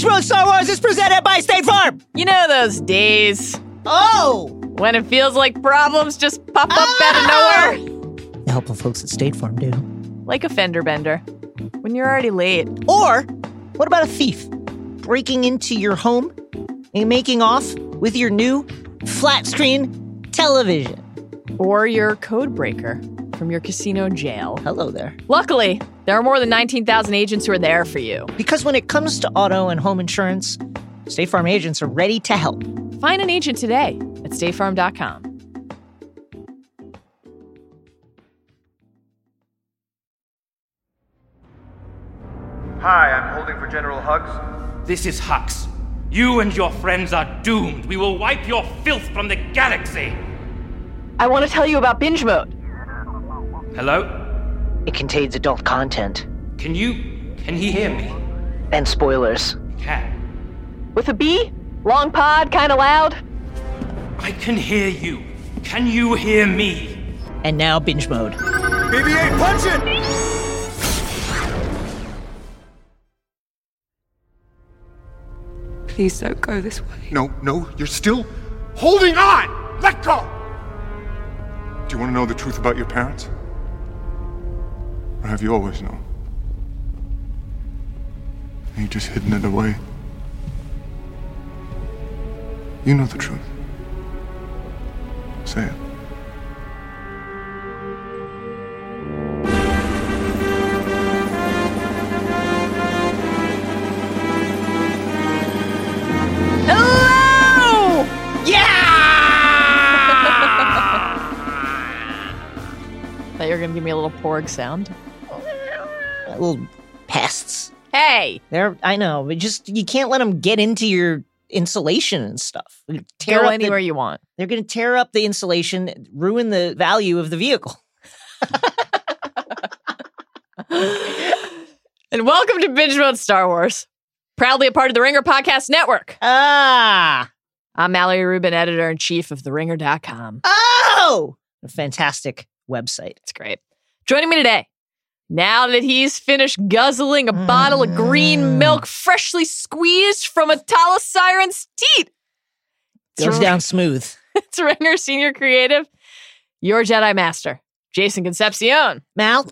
Binge Mode Star Wars is presented by State Farm. You know those days Oh! when it feels like problems just pop up Ah! out of nowhere? The helpful folks at State Farm do. Like a fender bender. When you're already late. Or, what about a thief breaking into your home and making off with your new flat screen television? Or your code breaker from your casino jail. Hello there. Luckily, there are more than 19,000 agents who are there for you. Because when it comes to auto and home insurance, State Farm agents are ready to help. Find an agent today at statefarm.com. Hi, I'm holding for General Hugs. This is Hux. You and your friends are doomed. We will wipe your filth from the galaxy. I want to tell you about binge mode. Hello? It contains adult content Can you. Can he hear me? and spoilers. Can. With a B? Long pod, kind of loud? I can hear you. Can you hear me? And now binge mode. BB-8, punch it! Please don't go this way. No, no, you're still holding on! Let go! Do you want to know the truth about your parents? Or have you always known? And you've just hidden it away? You know the truth. Say it. Hello! Thought you were going to give me a little porg sound. Little pests. Hey! They're, I know, but just, you can't let them get into your insulation and stuff. Tear Go anywhere the, you want. They're going to tear up the insulation, ruin the value of the vehicle. And welcome to Binge Mode Star Wars, proudly a part of the Ringer Podcast Network. Ah! I'm Mallory Rubin, editor in chief of TheRinger.com. Oh! A fantastic website. It's great. Joining me today, now that he's finished guzzling a bottle of green mm. milk freshly squeezed from a thala-siren's teat, Goes down smooth. it's Ringer Senior Creative, your Jedi Master, Jason Concepcion. Mal.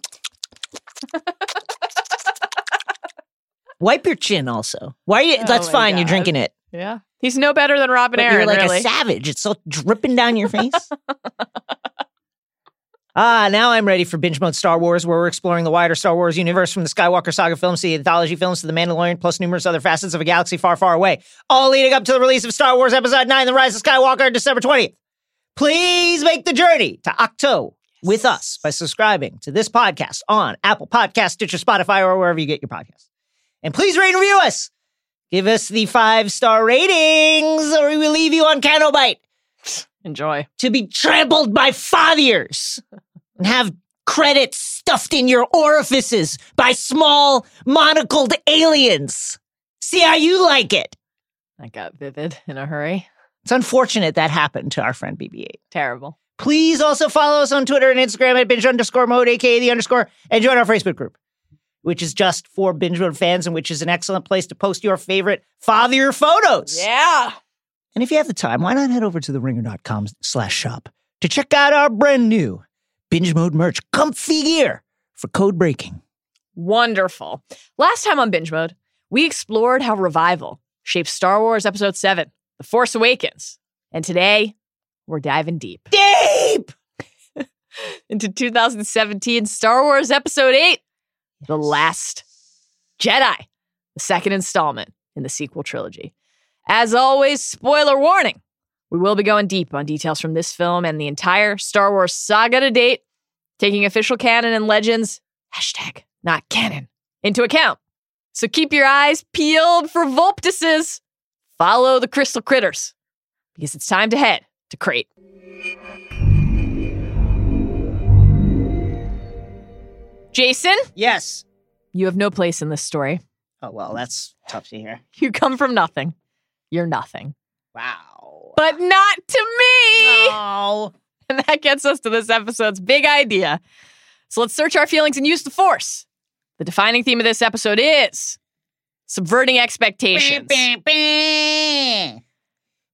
Wipe your chin also. Why are you? Oh that's fine. You're drinking it. Yeah. He's no better than Robin But Aaron, you're like really. a savage. It's so dripping down your face. Ah, now I'm ready for binge mode Star Wars, where we're exploring the wider Star Wars universe from the Skywalker saga films to the anthology films to the Mandalorian, plus numerous other facets of a galaxy far, far away. All leading up to the release of Star Wars Episode 9, The Rise of Skywalker, December 20th. Please make the journey to Ahch-To with us by subscribing to this podcast on Apple Podcasts, Stitcher, Spotify, or wherever you get your podcasts. And please rate and review us. Give us the five star ratings, or we will leave you on Canto Bight Enjoy. to be trampled by fathiers and have credits stuffed in your orifices by small monocled aliens. See how you like it. I got vivid in a hurry. It's unfortunate that happened to our friend BB-8. Terrible. Please also follow us on Twitter and Instagram at binge underscore mode, aka the underscore, and join our Facebook group, which is just for binge mode fans and which is an excellent place to post your favorite father photos. Yeah. And if you have the time, why not head over to theringer.com slash shop to check out our brand new binge mode merch, comfy gear for code breaking. Wonderful. Last time on Binge Mode, we explored how revival shaped Star Wars Episode 7, The Force Awakens. And today, we're diving deep Deep! into 2017 Star Wars Episode 8, The Last Jedi, the second installment in the sequel trilogy. As always, spoiler warning. We will be going deep on details from this film and the entire Star Wars saga to date, taking official canon and legends, hashtag not canon, into account. So keep your eyes peeled for Volptuses. Follow the crystal critters, because it's time to head to Crait. Jason, Yes. you have no place in this story. Oh, well, that's tough to hear. You come from nothing. You're nothing. Wow. But not to me. Oh. And that gets us to this episode's big idea. So let's search our feelings and use the force. The defining theme of this episode is subverting expectations.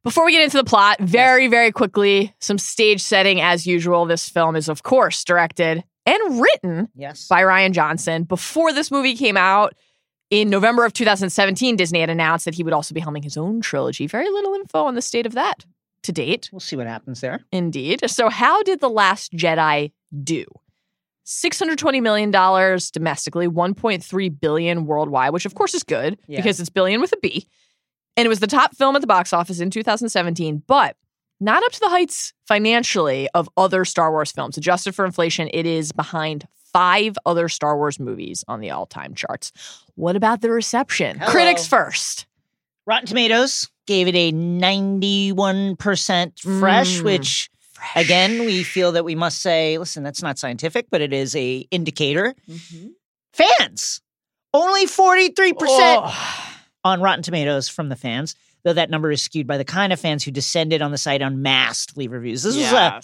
Before we get into the plot, very, very quickly, some stage setting as usual. This film is, of course, directed and written Yes. by Rian Johnson. Before this movie came out in November of 2017, Disney had announced that he would also be helming his own trilogy. Very little info on the state of that to date. We'll see what happens there. Indeed. So, how did The Last Jedi do? $620 million domestically, 1.3 billion worldwide, which of course is good Yeah. because it's billion with a B. And it was the top film at the box office in 2017, but not up to the heights financially of other Star Wars films. Adjusted for inflation, it is behind five other Star Wars movies on the all-time charts. What about the reception? Hello. Critics first. Rotten Tomatoes gave it a 91% fresh, Mm. which again, we feel that we must say, listen, that's not scientific, but it is a indicator. Fans. Only 43% Oh. on Rotten Tomatoes from the fans, though that number is skewed by the kind of fans who descended on the site en masse to leave reviews. This was a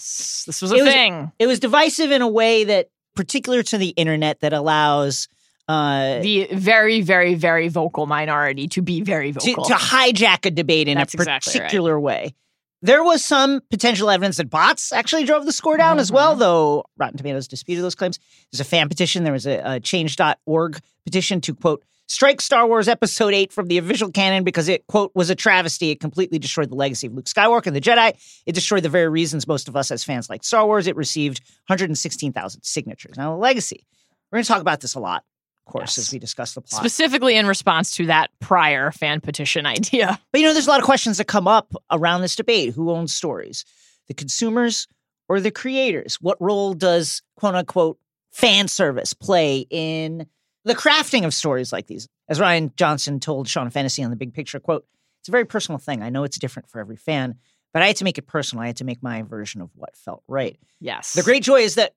this was a it was- thing. it was divisive in a way that particular to the internet that allows uh the very, very, very vocal minority to be very to, vocal. to hijack a debate in That's a exactly right. particular way. There was some potential evidence that bots actually drove the score down as well, Mhm. though Rotten Tomatoes disputed those claims. There's a fan petition. There was a, a change.org petition to, quote, strike Star Wars Episode 8 from the official canon because it, quote, was a travesty. It completely destroyed the legacy of Luke Skywalker and the Jedi. It destroyed the very reasons most of us as fans like Star Wars. It received 116,000 signatures. Now, the legacy, we're going to talk about this a lot, of course, Yes. as we discuss the plot. Specifically in response to that prior fan petition idea. But you know, there's a lot of questions that come up around this debate. Who owns stories? The consumers or the creators? What role does quote unquote fan service play in the crafting of stories like these? As Rian Johnson told Sean Fennessey on the big picture, quote, it's a very personal thing. I know it's different for every fan, but I had to make it personal. I had to make my version of what felt right. Yes. The great joy is that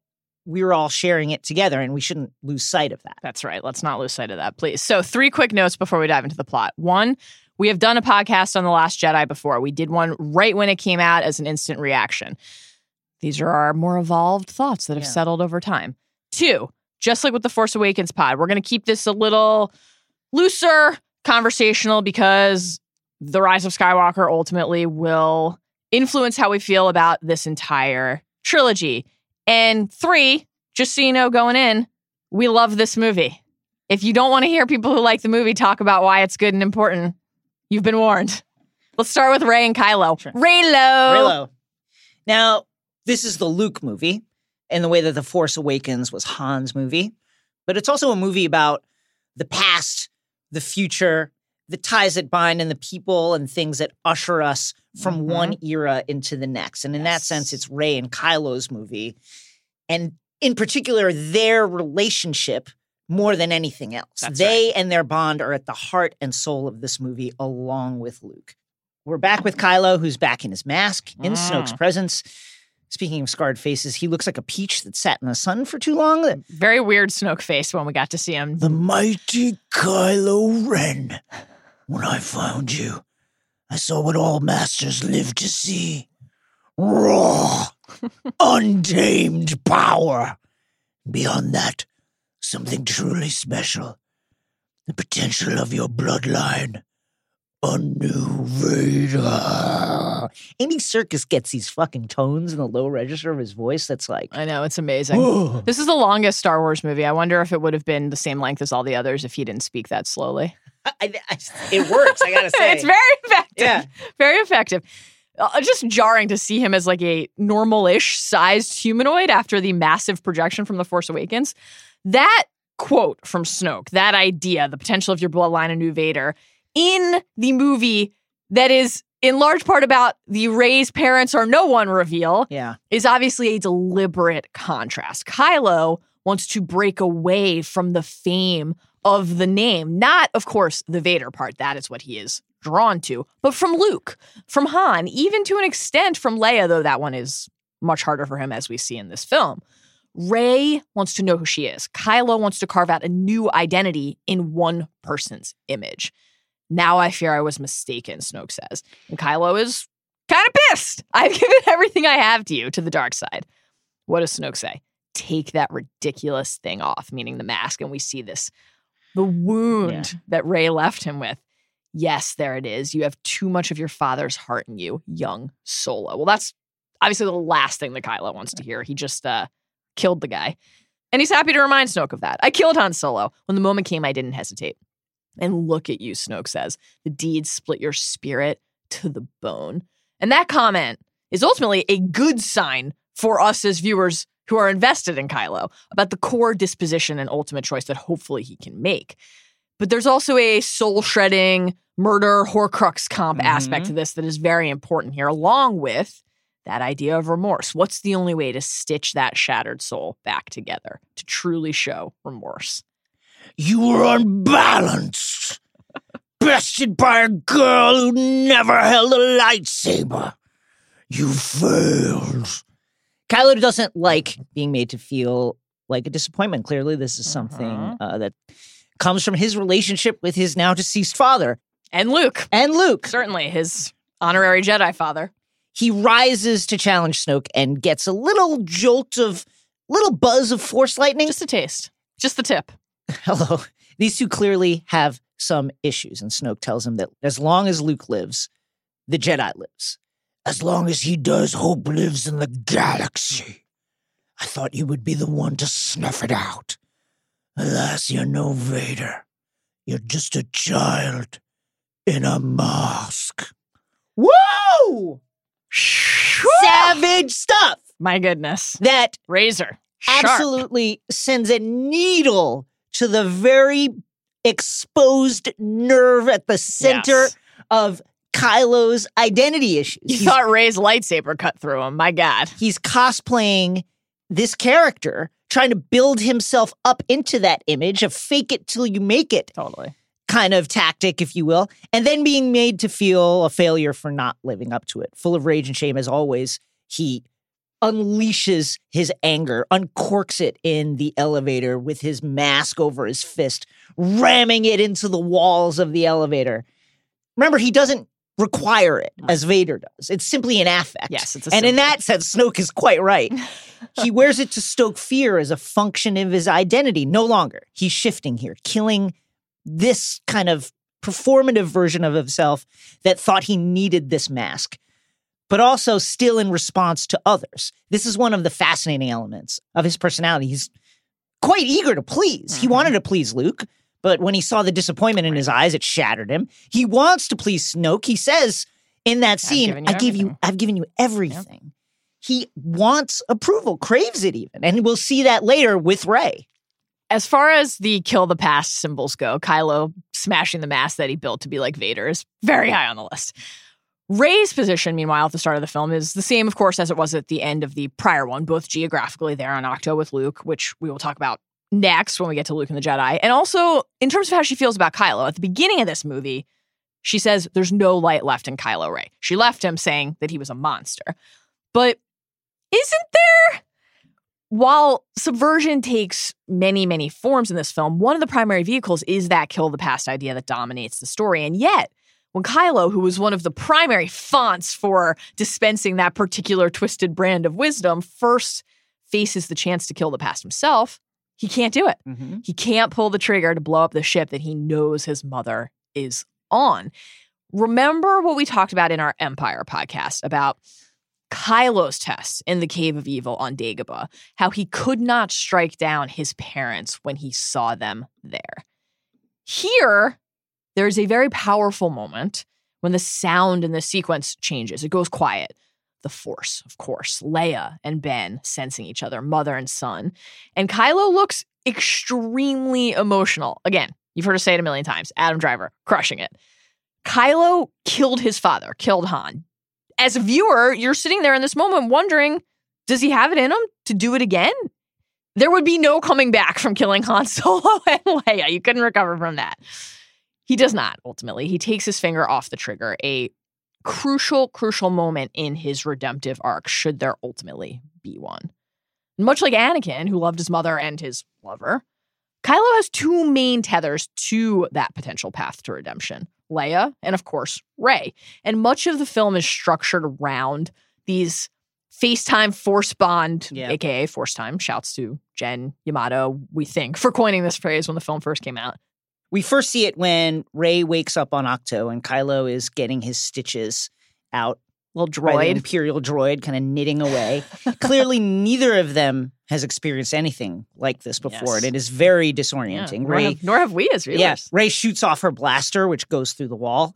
we were all sharing it together and we shouldn't lose sight of that. That's right. Let's not lose sight of that, please. So, three quick notes before we dive into the plot. One, we have done a podcast on The Last Jedi before. We did one right when it came out as an instant reaction. These are our more evolved thoughts that have Yeah. settled over time. Two, just like with the Force Awakens pod, we're going to keep this a little looser, conversational, because The Rise of Skywalker ultimately will influence how we feel about this entire trilogy. And three, just so you know, going in, we love this movie. If you don't want to hear people who like the movie talk about why it's good and important, you've been warned. Let's start with Rey and Kylo. Sure. Reylo. Reylo. Now, this is the Luke movie in the way that The Force Awakens was Han's movie, but it's also a movie about the past, the future, the ties that bind, and the people and things that usher us from Mhm. one era into the next. And in that sense, it's Rey and Kylo's movie. And in particular, their relationship more than anything else. That's they and their bond are at the heart and soul of this movie, along with Luke. We're back with Kylo, who's back in his mask, in Mm. Snoke's presence. Speaking of scarred faces, he looks like a peach that sat in the sun for too long. Very weird Snoke face when we got to see him. The mighty Kylo Ren. When I found you, I saw what all masters live to see raw, untamed power. Beyond that, something truly special. The potential of your bloodline. A new Vader. Andy Serkis gets these fucking tones in the low register of his voice that's like, I know, it's amazing. "Whoa." This is the longest Star Wars movie. I wonder if it would have been the same length as all the others if he didn't speak that slowly. I, I, it works, I gotta say. it's very effective. Yeah. Very effective. Uh, just jarring to see him as like a normal-ish sized humanoid after the massive projection from The Force Awakens. That quote from Snoke, that idea, the potential of your bloodline, a new Vader, in the movie that is in large part about the Rey's parents or no one reveal, Yeah. is obviously a deliberate contrast. Kylo wants to break away from the fame of the name, not, of course, the Vader part. That is what he is drawn to, but from Luke, from Han, even to an extent from Leia, though that one is much harder for him as we see in this film. Rey wants to know who she is. Kylo wants to carve out a new identity in one person's image. Now I fear I was mistaken, Snoke says. And Kylo is kind of pissed. I've given everything I have to you to the dark side. What does Snoke say? Take that ridiculous thing off, meaning the mask. And we see this the wound that Rey left him with. Yes, there it is. You have too much of your father's heart in you, young Solo. Well, that's obviously the last thing that Kylo wants to hear. He just uh, killed the guy. And he's happy to remind Snoke of that. I killed Han Solo. When the moment came, I didn't hesitate. And look at you, Snoke says. The deed split your spirit to the bone. And that comment is ultimately a good sign for us as viewers who are invested in Kylo about the core disposition and ultimate choice that hopefully he can make. But there's also a soul shredding, murder, Horcrux comp Mhm. aspect to this that is very important here, along with that idea of remorse. What's the only way to stitch that shattered soul back together to truly show remorse? You were unbalanced, bested by a girl who never held a lightsaber. You failed. Kylo doesn't like being made to feel like a disappointment. Clearly, this is something Uh-huh. uh, that comes from his relationship with his now deceased father And Luke, and Luke. certainly his honorary Jedi father. He rises to challenge Snoke and gets a little jolt of, little buzz of force lightning. Just a taste, just the tip. Hello. These two clearly have some issues, and Snoke tells him that as long as Luke lives, the Jedi lives. As long as he does, hope lives in the galaxy. I thought you would be the one to snuff it out. Alas, you're no Vader. You're just a child in a mask. Whoa! Savage stuff My goodness. that Razor. Sharp. absolutely sends a needle to the very exposed nerve at the center Yes. of Kylo's identity issues. You He's, thought Rey's lightsaber cut through him. My God. he's cosplaying this character, trying to build himself up into that image, of fake it till you make it Totally. kind of tactic, if you will, and then being made to feel a failure for not living up to it. Full of rage and shame, as always, he unleashes his anger, uncorks it in the elevator with his mask over his fist, ramming it into the walls of the elevator. Remember, he doesn't require it as Vader does. It's simply an affect. Yes, it's a and in that sense, Snoke is quite right. he wears it to stoke fear as a function of his identity. No longer. He's shifting here, killing this kind of performative version of himself that thought he needed this mask, but also still in response to others. This is one of the fascinating elements of his personality. He's quite eager to please. He Mhm. wanted to please Luke, but when he saw the disappointment in his eyes, it shattered him. He wants to please Snoke. He says in that scene, I give you everything." I've given you everything. He wants approval, craves it even. And we'll see that later with Rey. As far as the kill the past symbols go, Kylo smashing the mask that he built to be like Vader is very high on the list. Rey's position, meanwhile, at the start of the film is the same, of course, as it was at the end of the prior one, both geographically there on Ahch-To with Luke, which we will talk about next when we get to Luke and the Jedi. And also in terms of how she feels about Kylo. At the beginning of this movie, she says there's no light left in Kylo Ray. She left him saying that he was a monster. But isn't there? While subversion takes many, many forms in this film, one of the primary vehicles is that kill the past idea that dominates the story. And yet, when Kylo, who was one of the primary fonts for dispensing that particular twisted brand of wisdom, first faces the chance to kill the past himself, he can't do it. Mm-hmm. He can't pull the trigger to blow up the ship that he knows his mother is on. Remember what we talked about in our Empire podcast about Kylo's test in the Cave of Evil on Dagobah, how he could not strike down his parents when he saw them there. Here, there's a very powerful moment when the sound in the sequence changes. It goes quiet. The Force, of course, Leia and Ben sensing each other, mother and son. And Kylo looks extremely emotional. Again, you've heard us say it a million times. Adam Driver, crushing it. Kylo killed his father, killed Han. As a viewer, you're sitting there in this moment wondering, does he have it in him to do it again? There would be no coming back from killing Han Solo and Leia. You couldn't recover from that. He does not, ultimately. He takes his finger off the trigger, a crucial, crucial moment in his redemptive arc, should there ultimately be one. Much like Anakin, who loved his mother and his lover, Kylo has two main tethers to that potential path to redemption Leia and, of course, Rey. And much of the film is structured around these FaceTime force bond, Yeah. aka force time. Shouts to Jen Yamato, we think, for coining this phrase when the film first came out. We first see it when Rey wakes up on Ahch-To and Kylo is getting his stitches out Little droid. Imperial droid, kind of knitting away. Clearly, neither of them has experienced anything like this before, Yes. and it is very Yeah, disorienting. nor, Rey, have, nor have we as viewers. yeah, Rey shoots off her blaster, which goes through the wall,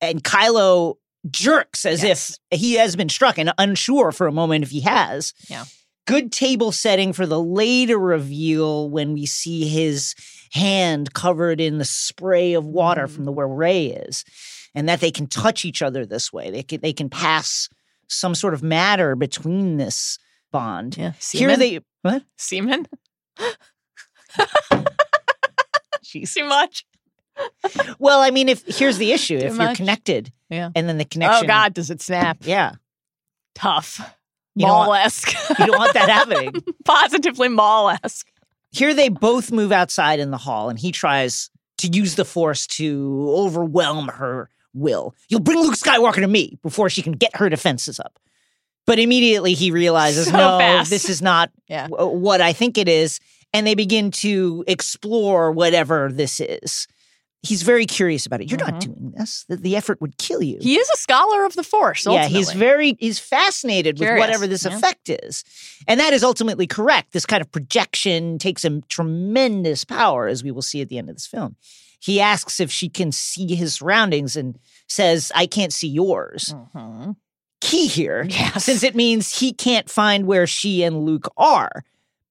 and Kylo jerks as Yes. if he has been struck, and unsure for a moment if he has. Yeah. Good table setting for the later reveal when we see his hand covered in the spray of water Mhm. from the where Rey is, and that they can touch each other this way. They can they can pass some sort of matter between this bond. Yeah. Here they what? Semen? Jeez. Too much. Well, I mean, if here's the issue: if you're connected, Yeah. and then the connection, Oh, God, does it snap? yeah, Tough. You don't want- Mall-esque. you don't want that happening. Positively mall-esque. Here they both move outside in the hall, and he tries to use the force to overwhelm her will. You'll bring Luke Skywalker to me before she can get her defenses up. But immediately he realizes, So no, fast. this is not Yeah. w- what I think it is. And they begin to explore whatever this is. He's very curious about it. You're not doing this. The, the effort would kill you. Mm-hmm. He is a scholar of the Force, yeah, he's very he's fascinated with whatever this yeah. effect is. And that is ultimately correct. This kind of projection takes a tremendous power, as we will see at the end of this film. He asks if she can see his surroundings and says, I can't see yours. Mhm. Key here, Yes. since it means he can't find where she and Luke are.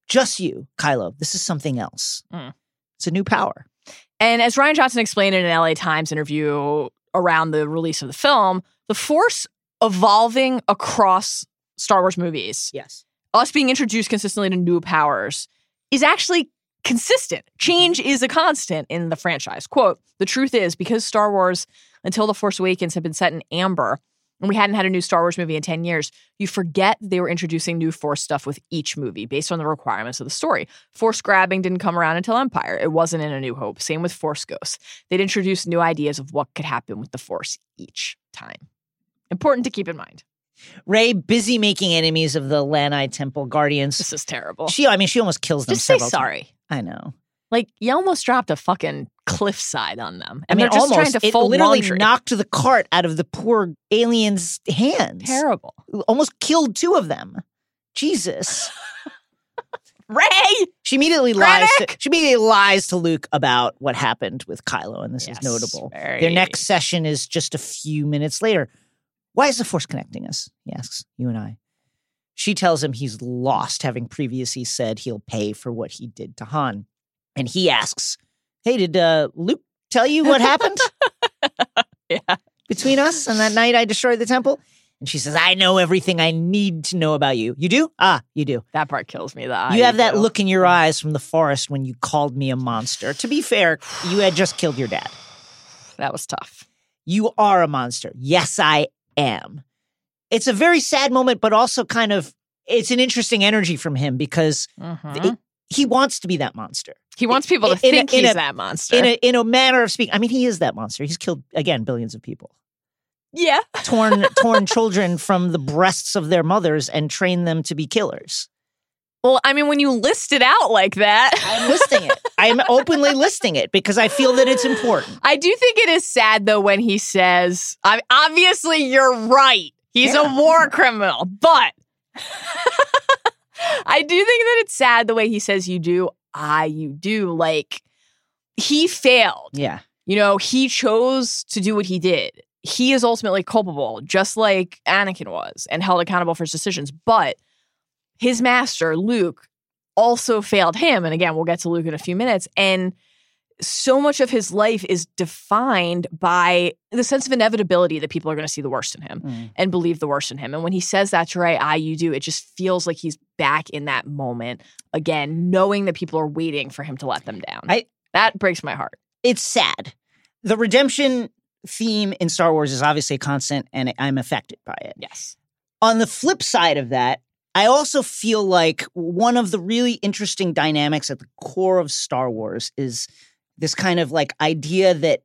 Just you, Kylo. This is something else. Mm. It's a new power. And as Rian Johnson explained in an LA Times interview around the release of the film, the Force evolving across Star Wars movies, Yes. us being introduced consistently to new powers, is actually consistent. Mm-hmm. Change is a constant in the franchise. Quote The truth is, because Star Wars, until The Force Awakens, had been set in amber, and we hadn't had a new Star Wars movie in 10 years, you forget they were introducing new Force stuff with each movie based on the requirements of the story. Force grabbing didn't come around until Empire. It wasn't in A New Hope. Same with Force Ghosts. They'd introduce new ideas of what could happen with the Force each time. Important to keep in mind. Ray busy making enemies of the Lanai Temple Guardians. This is terrible. She, I mean, she almost kills them Just say several times. sorry. I know. Like you almost dropped a fucking cliffside on them. I And mean, they're just almost. trying to it fold literally laundry. knocked the cart out of the poor alien's hands. Terrible. Almost killed two of them. Jesus. Rey! She immediately lies. To, she immediately lies to Luke about what happened with Kylo, and this Yes, is notable. very- Their next session is just a few minutes later. Why is the Force connecting us? He asks you and I. She tells him he's lost, having previously said he'll pay for what he did to Han. And he asks, "Hey, did uh, Luke tell you what happened Yeah. between us and that night I destroyed the temple?" And she says, "I know everything I need to know about you. You do? Ah, you do. That part kills me. The You have that do. look in your eyes from the forest when you called me a monster. To be fair, you had just killed your dad. That was tough. You are a monster. Yes, I am. It's a very sad moment, but also kind of it's an interesting energy from him because Mhm. it- he wants to be that monster. he wants people to in a- think in he's a- that monster. In a in a manner of speaking. I mean, he is that monster. He's killed again billions of people. yeah. Torn torn children from the breasts of their mothers and trained them to be killers. Well, I mean, when you list it out like that, I'm listing it. I'm openly listing it because I feel that it's important. I do think it is sad though when he says, I, obviously you're right. He's Yeah. a war criminal, but I do think that it's sad the way he says you do, I you do. Like he failed. Yeah. You know, he chose to do what he did. He is ultimately culpable, just like Anakin was, and held accountable for his decisions. But his master, Luke, also failed him. And again, we'll get to Luke in a few minutes. And so much of his life is defined by the sense of inevitability that people are going to see the worst in him Mm. and believe the worst in him. And when he says that to Rey, I, you do, it just feels like he's back in that moment again, knowing that people are waiting for him to let them down. I- that breaks my heart. it's sad. The redemption theme in Star Wars is obviously a constant, and I'm affected by it. Yes. On the flip side of that, I also feel like one of the really interesting dynamics at the core of Star Wars is this kind of like idea that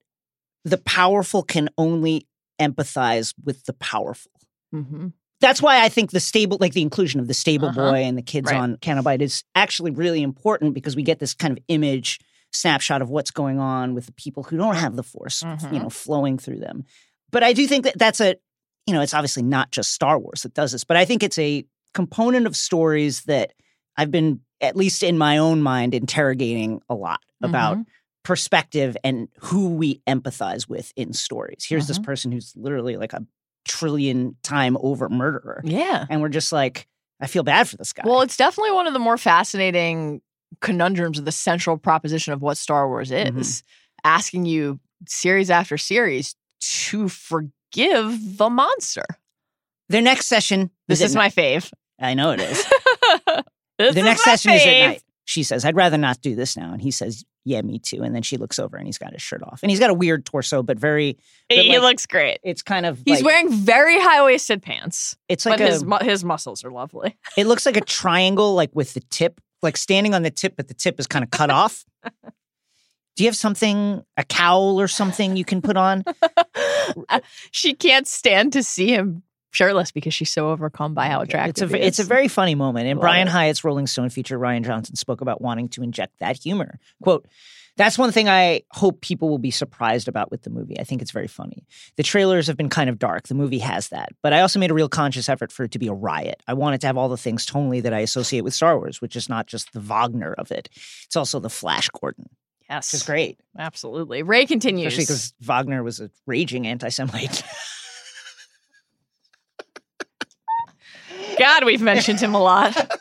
the powerful can only empathize with the powerful. Mm-hmm. That's why I think the stable, like the inclusion of the stable Uh-huh. boy and the kids Right. on Canto Bight is actually really important because we get this kind of image snapshot of what's going on with the people who don't have the force, you Mhm. know, flowing through them. But I do think that that's a, you know, it's obviously not just Star Wars that does this, but I think it's a component of stories that I've been, at least in my own mind, interrogating a lot about Mhm. Perspective and who we empathize with in stories. Here's this Mhm. person who's literally like a trillion time over murderer. Yeah. And we're just like, I feel bad for this guy. Well, it's definitely one of the more fascinating conundrums of the central proposition of what Star Wars is, Mhm. asking you series after series to forgive the monster. Their next session. This at is my fave. I know it is. The is next my session is at night. She says, I'd rather not do this now. And he says, Yeah, me too. And then she looks over and he's got his shirt off. And he's got a weird torso, but very, but He like- looks great. it's kind of He's like- wearing very high waisted pants, it's like but a, his mu- his muscles are lovely. it looks like a triangle, like with the tip, like standing on the tip, but the tip is kind of cut off. Do you have something, a cowl or something you can put on? she can't stand to see him shirtless because she's so overcome by how attractive. It's a it's a very funny moment. And Brian. Hiatt's Rolling Stone feature, Rian Johnson spoke about wanting to inject that humor. Quote. That's one thing I hope people will be surprised about with the movie. I think it's very funny. The trailers have been kind of dark. The movie has that. But I also made a real conscious effort for it to be a riot. I wanted to have all the things tonally that I associate with Star Wars, which is not just the Wagner of it. It's also the Flash Gordon, yes, which is great. absolutely. Rey continues. Especially because Wagner was a raging anti Semite. God, we've mentioned him a lot.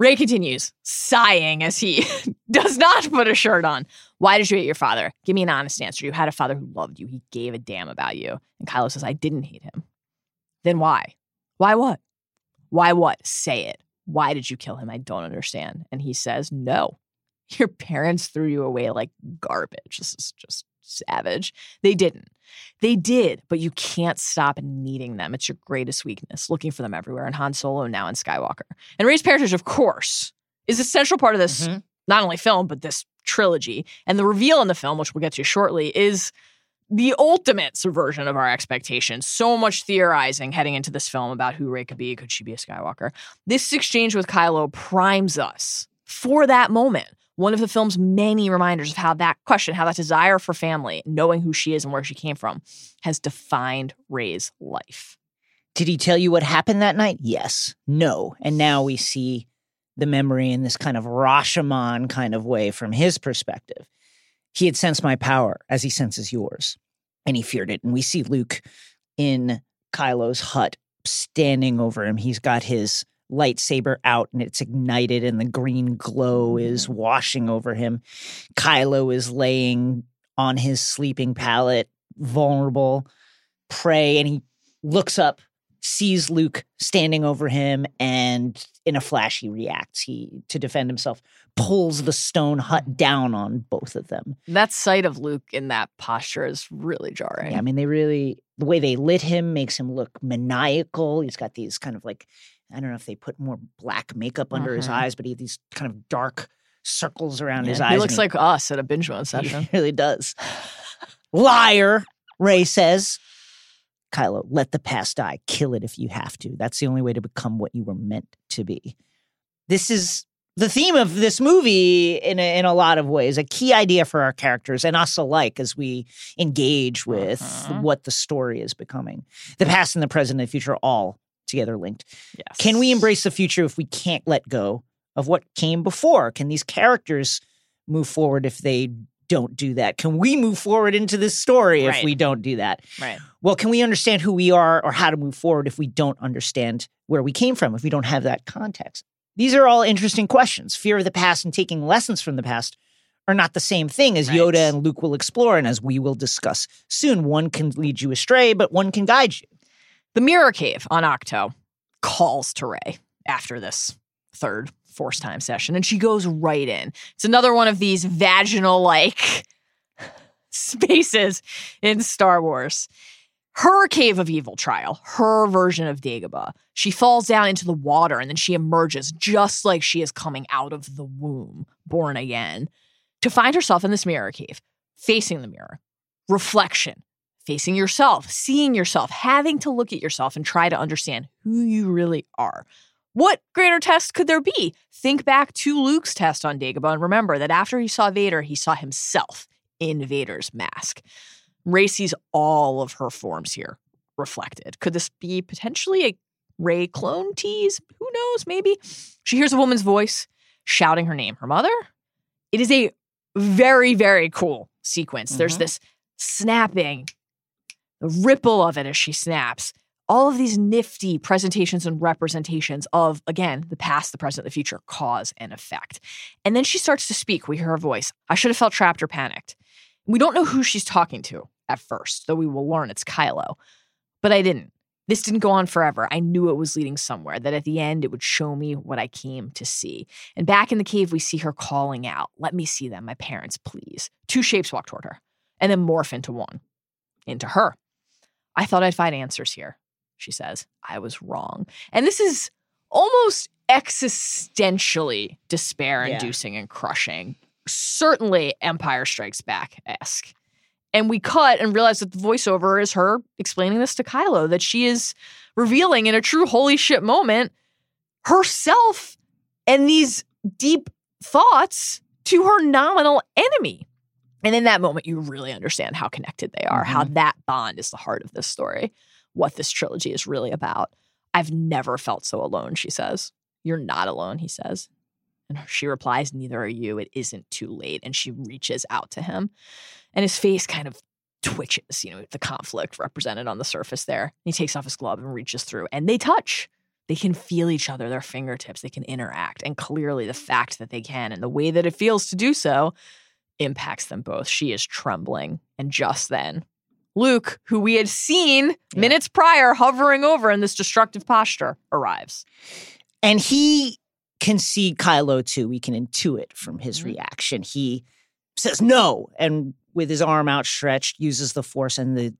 Rey continues, sighing as he does not put a shirt on. Why did you hate your father? Give me an honest answer. You had a father who loved you. He gave a damn about you. And Kylo says, I didn't hate him. Then why? Why what? Why what? Say it. Why did you kill him? I don't understand. And he says, No. Your parents threw you away like garbage. This is just savage. They didn't. They did, but you can't stop needing them. It's your greatest weakness, looking for them everywhere in Han Solo now in Skywalker. And Rey's parentage, of course, is a central part of this, Mhm. not only film, but this trilogy. And the reveal in the film, which we'll get to shortly, is the ultimate subversion of our expectations. So much theorizing heading into this film about who Ray could be. Could she be a Skywalker? This exchange with Kylo primes us for that moment. One of the film's many reminders of how that question, how that desire for family, knowing who she is and where she came from, has defined Rey's life. Did he tell you what happened that night? Yes. No. And now we see the memory in this kind of Rashomon kind of way from his perspective. He had sensed my power as he senses yours, and he feared it. And we see Luke in Kylo's hut standing over him. He's got his lightsaber out and it's ignited, and the green glow is mm. washing over him. Kylo is laying on his sleeping pallet, vulnerable, prey, and he looks up, sees Luke standing over him, and in a flash he reacts. He to defend himself, pulls the stone hut down on both of them. That sight of Luke in that posture is really jarring. Yeah, I mean they really the way they lit him makes him look maniacal. He's got these kind of like I don't know if they put more black makeup under his Mhm. eyes, but he had these kind of dark circles around his Yeah, eyes. he looks like us at a binge mode session. He really does. Liar, Rey says. Kylo, let the past die. Kill it if you have to. That's the only way to become what you were meant to be. This is the theme of this movie in a, in a lot of ways, a key idea for our characters and us alike as we engage with Mhm. what the story is becoming. The past and the present and the future are all together linked. Yes. Can we embrace the future if we can't let go of what came before? Can these characters move forward if they don't do that? Can we move forward into this story if we don't do that? Right. Well, can we understand who we are or how to move forward if we don't understand where we came from, if we don't have that context? These are all interesting questions. Fear of the past and taking lessons from the past are not the same thing as Right. Yoda and Luke will explore and as we will discuss soon. One can lead you astray, but one can guide you. The Mirror Cave on Ahch-To calls to Rey after this third force time session, and she goes right in. It's another one of these vaginal like spaces in Star Wars. Her cave of evil trial, her version of Dagobah. She falls down into the water and then she emerges just like she is coming out of the womb, born again, to find herself in this mirror cave, facing the mirror. Reflection, facing yourself, seeing yourself, having to look at yourself and try to understand who you really are. What greater test could there be? Think back to Luke's test on Dagobah and remember that after he saw Vader, he saw himself in Vader's mask. Rey sees all of her forms here reflected. Could this be potentially a Rey clone tease? Who knows? Maybe. She hears a woman's voice shouting her name. Her mother? It is a very, very cool sequence. There's Mhm. this snapping, the ripple of it as she snaps. All of these nifty presentations and representations of, again, the past, the present, the future, cause and effect. And then she starts to speak. We hear her voice. I should have felt trapped or panicked. We don't know who she's talking to at first, though we will learn it's Kylo. But I didn't. This didn't go on forever. I knew it was leading somewhere, that at the end it would show me what I came to see. And back in the cave, we see her calling out, Let me see them, my parents, please. Two shapes walk toward her and then morph into one, into her. I thought I'd find answers here, she says. I was wrong. And this is almost existentially despair inducing and crushing. Certainly Empire Strikes Back esque. And we cut and realize that the voiceover is her explaining this to Kylo, that she is revealing in a true holy shit moment herself and these deep thoughts to her nominal enemy. And in that moment, you really understand how connected they are, how mm-hmm. that bond is the heart of this story, what this trilogy is really about. I've never felt so alone, she says. You're not alone, he says. And she replies, Neither are you. It isn't too late. And she reaches out to him. And his face kind of twitches, you know, the conflict represented on the surface there. He takes off his glove and reaches through, and they touch. They can feel each other, their fingertips, they can interact. And clearly, the fact that they can and the way that it feels to do so impacts them both. She is trembling. And just then, Luke, who we had seen minutes prior hovering over in this destructive posture, arrives. And he can see Kylo too. We can intuit from his Mhm. reaction. He says no, and with his arm outstretched, uses the force, and the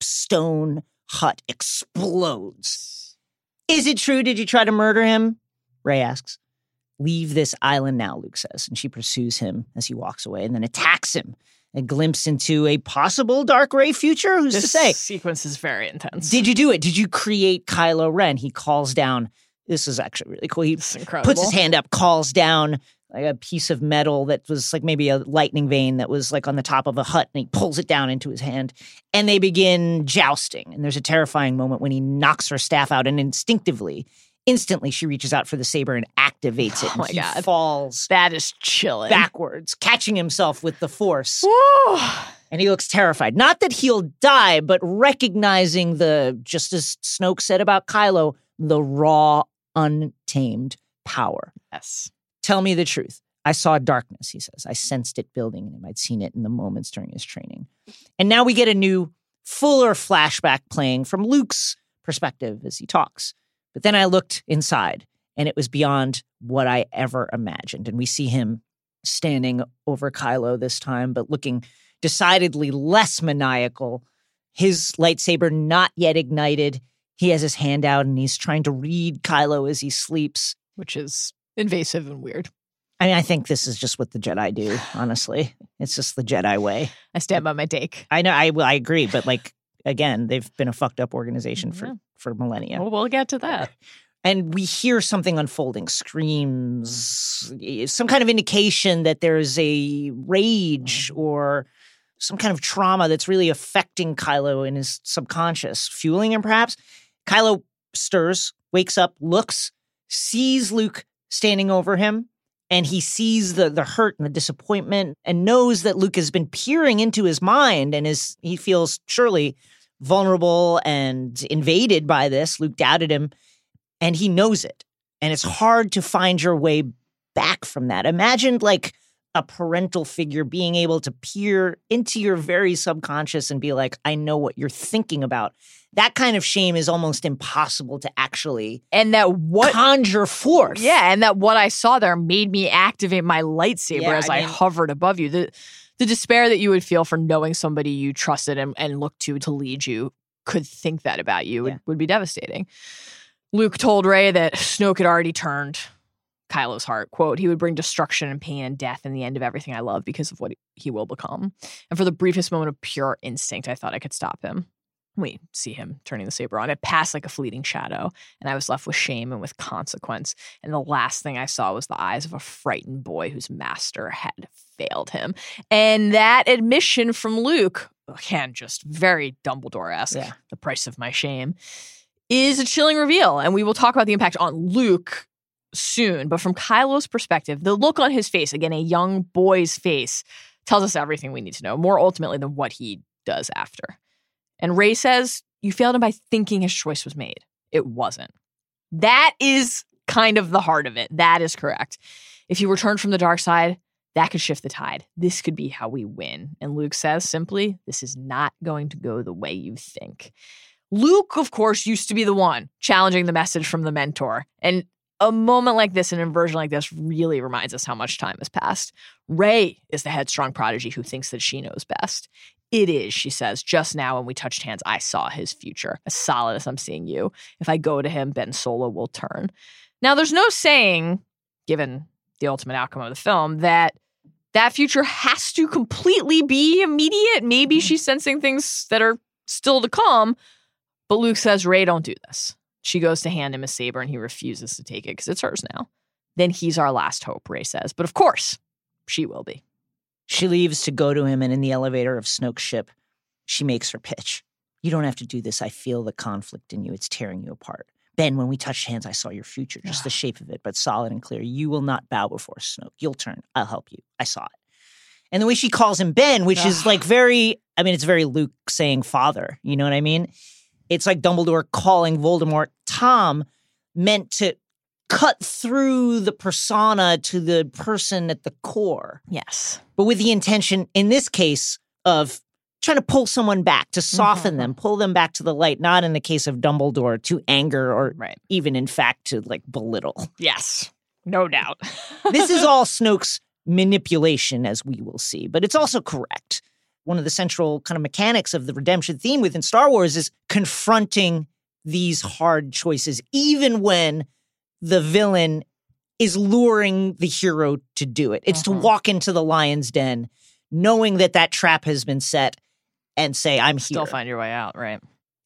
stone hut explodes. Is it true? Did you try to murder him? Rey asks. Leave this island now, Luke says, and she pursues him as he walks away and then attacks him. A glimpse into a possible dark Rey future? Who's This to say? sequence is very intense. Did you do it? Did you create Kylo Ren? He calls down. This is actually really cool. He puts his hand up, calls down like a piece of metal that was like maybe a lightning vein that was like on the top of a hut, and he pulls it down into his hand, and they begin jousting. And there's a terrifying moment when he knocks her staff out, and instinctively, instantly, she reaches out for the saber and activates it. Oh my he God. falls That is chilling. backwards, catching himself with the force. Woo. And he looks terrified. Not that he'll die, but recognizing the, just as Snoke said about Kylo, the raw, untamed power. Yes. Tell me the truth. I saw darkness, he says. I sensed it building in him. I'd seen it in the moments during his training. And now we get a new, fuller flashback playing from Luke's perspective as he talks. But then I looked inside, and it was beyond what I ever imagined. And we see him standing over Kylo this time, but looking decidedly less maniacal. His lightsaber not yet ignited. He has his hand out and he's trying to read Kylo as he sleeps. Which is invasive and weird. I mean, I think this is just what the Jedi do, honestly. It's just the Jedi way. I stand by my take. I know, I, I agree, but like, again, they've been a fucked up organization for, Yeah. for millennia. Well, we'll get to that. and we hear something unfolding screams some kind of indication that there's a rage mm-hmm. or some kind of trauma that's really affecting kylo in his subconscious fueling him perhaps kylo stirs wakes up looks sees luke standing over him and he sees the the hurt and the disappointment and knows that luke has been peering into his mind and is he feels surely vulnerable and invaded by this luke doubted him and he knows it. And it's hard to find your way back from that. Imagine like a parental figure being able to peer into your very subconscious and be like, I know what you're thinking about. That kind of shame is almost impossible to actually And that what conjure forth. Yeah, and that what I saw there made me activate my lightsaber Yeah, as I I, hovered above you. The the despair that you would feel for knowing somebody you trusted and, and looked to to lead you could think that about you would, would be devastating. Luke told Rey that Snoke had already turned Kylo's heart. Quote, he would bring destruction and pain and death and the end of everything I love because of what he will become. And for the briefest moment of pure instinct, I thought I could stop him. We see him turning the saber on. It passed like a fleeting shadow, and I was left with shame and with consequence. And the last thing I saw was the eyes of a frightened boy whose master had failed him. And that admission from Luke, again, just very Dumbledore esque, Yeah. the price of my shame, is a chilling reveal. And we will talk about the impact on Luke soon. But from Kylo's perspective, the look on his face, again, a young boy's face, tells us everything we need to know, more ultimately than what he does after. And Rey says, You failed him by thinking his choice was made. It wasn't. That is kind of the heart of it. That is correct. If he returned from the dark side, that could shift the tide. This could be how we win. And Luke says simply, This is not going to go the way you think. Luke, of course, used to be the one challenging the message from the mentor. And a moment like this, an inversion like this, really reminds us how much time has passed. Rey is the headstrong prodigy who thinks that she knows best. It is, she says. Just now, when we touched hands, I saw his future. As solid as I'm seeing you. If I go to him, Ben Solo will turn. Now, there's no saying, given the ultimate outcome of the film, that that future has to completely be immediate. Maybe mm-hmm. she's sensing things that are still to come. But Luke says, Rey, don't do this. She goes to hand him a saber and he refuses to take it because it's hers now. Then he's our last hope, Rey says. But of course, she will be. She leaves to go to him, and in the elevator of Snoke's ship, she makes her pitch. You don't have to do this. I feel the conflict in you. It's tearing you apart. Ben, when we touched hands, I saw your future, just the ah. shape of it, but solid and clear. You will not bow before Snoke. You'll turn. I'll help you. I saw it. And the way she calls him Ben, which is like very, I mean, it's very Luke saying father. You know what I mean? It's like Dumbledore calling Voldemort Tom, meant to cut through the persona to the person at the core Yes. but with the intention in this case of trying to pull someone back to mm-hmm, soften mm-hmm. them pull them back to the light not in the case of dumbledore to anger or Right. even in fact to like belittle Yes. No doubt. this is all snoke's manipulation as we will see but it's also correct one of the central kind of mechanics of the redemption theme within star wars is confronting these hard choices even when the villain is luring the hero to do it. It's to mm-hmm. walk into the lion's den knowing that that trap has been set and say, I'm Still here. Still find your way out, right?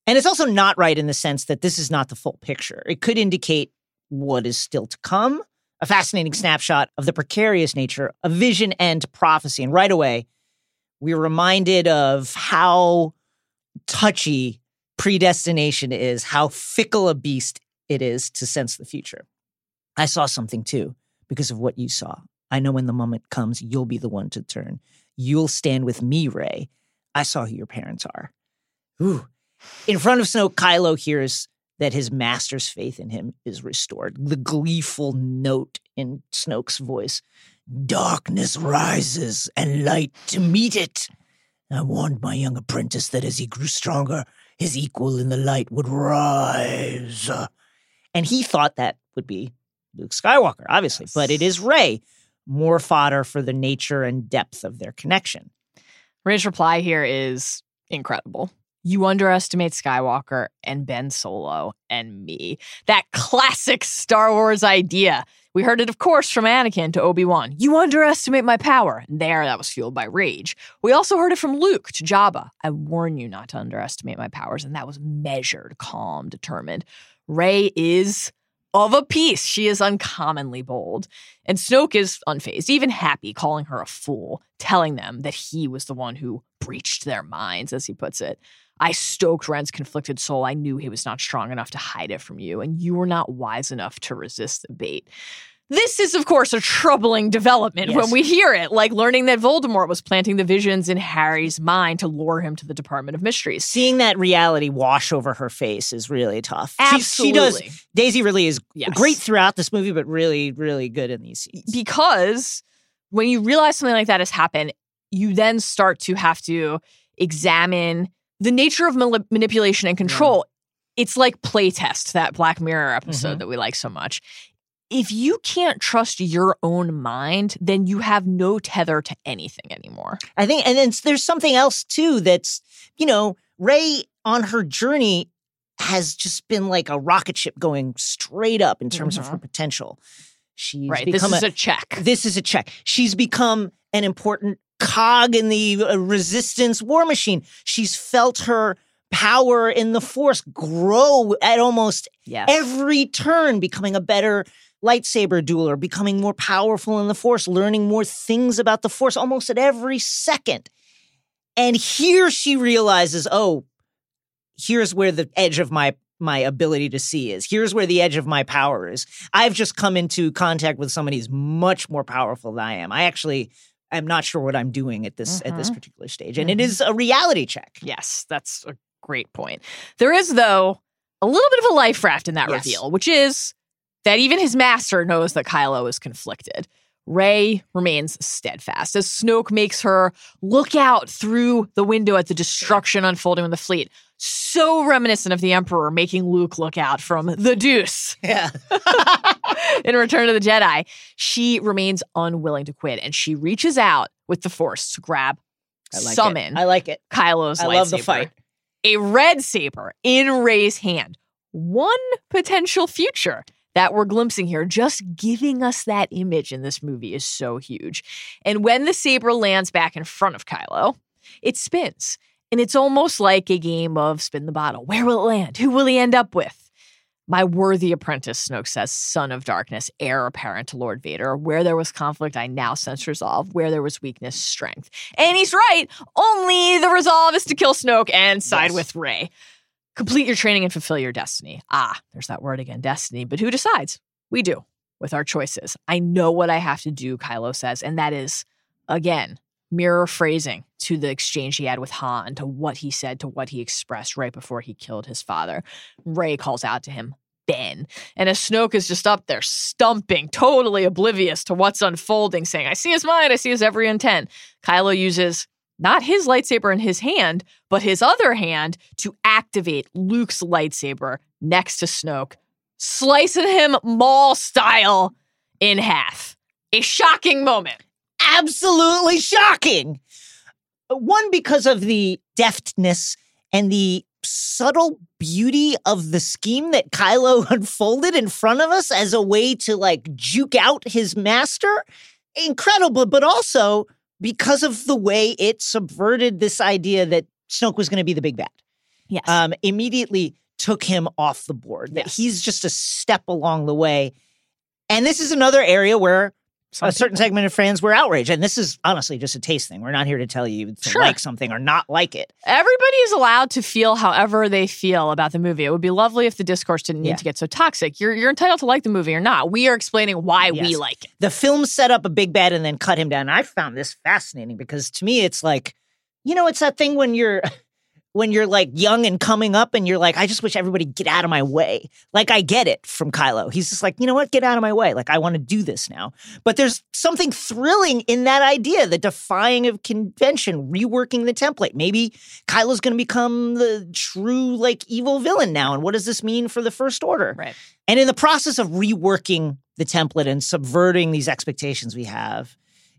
And it's also not right in the sense that this is not the full picture. It could indicate what is still to come, a fascinating snapshot of the precarious nature of vision and prophecy. And right away, we're reminded of how touchy predestination is, how fickle a beast it is to sense the future. I saw something too because of what you saw. I know when the moment comes, you'll be the one to turn. You'll stand with me, Rey. I saw who your parents are. Ooh. In front of Snoke, Kylo hears that his master's faith in him is restored. The gleeful note in Snoke's voice Darkness rises and light to meet it. I warned my young apprentice that as he grew stronger, his equal in the light would rise. And he thought that would be Luke Skywalker, obviously, but it is Rey. More fodder for the nature and depth of their connection. Rey's reply here is incredible. You underestimate Skywalker and Ben Solo and me. That classic Star Wars idea. We heard it, of course, from Anakin to Obi Wan. You underestimate my power. And there, that was fueled by rage. We also heard it from Luke to Jabba. I warn you not to underestimate my powers. And that was measured, calm, determined. Rey is of a piece. She is uncommonly bold. And Snoke is unfazed, even happy, calling her a fool, telling them that he was the one who breached their minds, as he puts it. I stoked Ren's conflicted soul. I knew he was not strong enough to hide it from you, and you were not wise enough to resist the bait. This is, of course, a troubling development Yes. when we hear it, like learning that Voldemort was planting the visions in Harry's mind to lure him to the Department of Mysteries. Seeing that reality wash over her face is really tough. She, she does. Absolutely. Daisy really is Yes. great throughout this movie, but really, really good in these scenes. because when you realize something like that has happened, you then start to have to examine the nature of manip- manipulation and control. It's like playtest, that Black Mirror episode Mhm. that we like so much. If you can't trust your own mind, then you have no tether to anything anymore. I think, and then there's something else too that's, you know, Rey on her journey has just been like a rocket ship going straight up in terms of her potential. She's right. This become is a, check. this is a check. She's become an important cog in the uh, resistance war machine. She's felt her power in the force grow at almost Yes. every turn, becoming a better lightsaber dueler, becoming more powerful in the force, learning more things about the force almost at every second. And here she realizes, oh, here's where the edge of my my ability to see is. Here's where the edge of my power is. I've just come into contact with somebody who's much more powerful than I am. I actually am not sure what I'm doing at this at this mm-hmm. particular stage. And it mm-hmm. is a reality check. Yes, that's a great point. There is, though, a little bit of a life raft in that Yes. reveal, which is that even his master knows that Kylo is conflicted. Rey remains steadfast as Snoke makes her look out through the window at the destruction unfolding with the fleet. So reminiscent of the Emperor making Luke look out from the deuce Yeah. in Return of the Jedi. She remains unwilling to quit and she reaches out with the Force to grab, I like summon it. I like it. Kylo's I love the fight. A red saber in Rey's hand. One potential future that we're glimpsing here, just giving us that image in this movie is so huge. And when the saber lands back in front of Kylo, it spins. And it's almost like a game of spin the bottle. Where will it land? Who will he end up with? My worthy apprentice, Snoke says, son of darkness, heir apparent to Lord Vader. Where there was conflict, I now sense resolve. Where there was weakness, strength. And he's right. Only the resolve is to kill Snoke and side Yes. with Rey. Complete your training and fulfill your destiny. Ah, there's that word again, destiny. But who decides? We do with our choices. I know what I have to do, Kylo says, and that is, again, mirror phrasing to the exchange he had with Han, to what he said, to what he expressed right before he killed his father. Rey calls out to him, Ben. And as Snoke is just up there stumping, totally oblivious to what's unfolding, saying, I see his mind, I see his every intent. Kylo uses not his lightsaber in his hand, but his other hand to activate Luke's lightsaber next to Snoke, slicing him Maul style in half. A shocking moment. Absolutely shocking. One, because of the deftness and the subtle beauty of the scheme that Kylo unfolded in front of us as a way to like juke out his master. Incredible, but also because of the way it subverted this idea that Snoke was going to be the big bad. Yes. Um, immediately took him off the board. That Yes. he's just a step along the way. And this is another area where A certain segment of fans were outraged. And this is honestly just a taste thing. We're not here to tell you to Sure. like something or not like it. Everybody is allowed to feel however they feel about the movie. It would be lovely if the discourse didn't need Yeah. to get so toxic. You're you're entitled to like the movie or not. We are explaining why we like it. The film set up a big bad and then cut him down. I found this fascinating because to me, it's like, you know, it's that thing when you're. When you're like young and coming up, and you're like, I just wish everybody get out of my way. Like, I get it from Kylo. He's just like, you know what? Get out of my way. Like, I want to do this now. But there's something thrilling in that idea, the defying of convention, reworking the template. Maybe Kylo's going to become the true, like, evil villain now. And what does this mean for the First Order? Right. And in the process of reworking the template and subverting these expectations we have,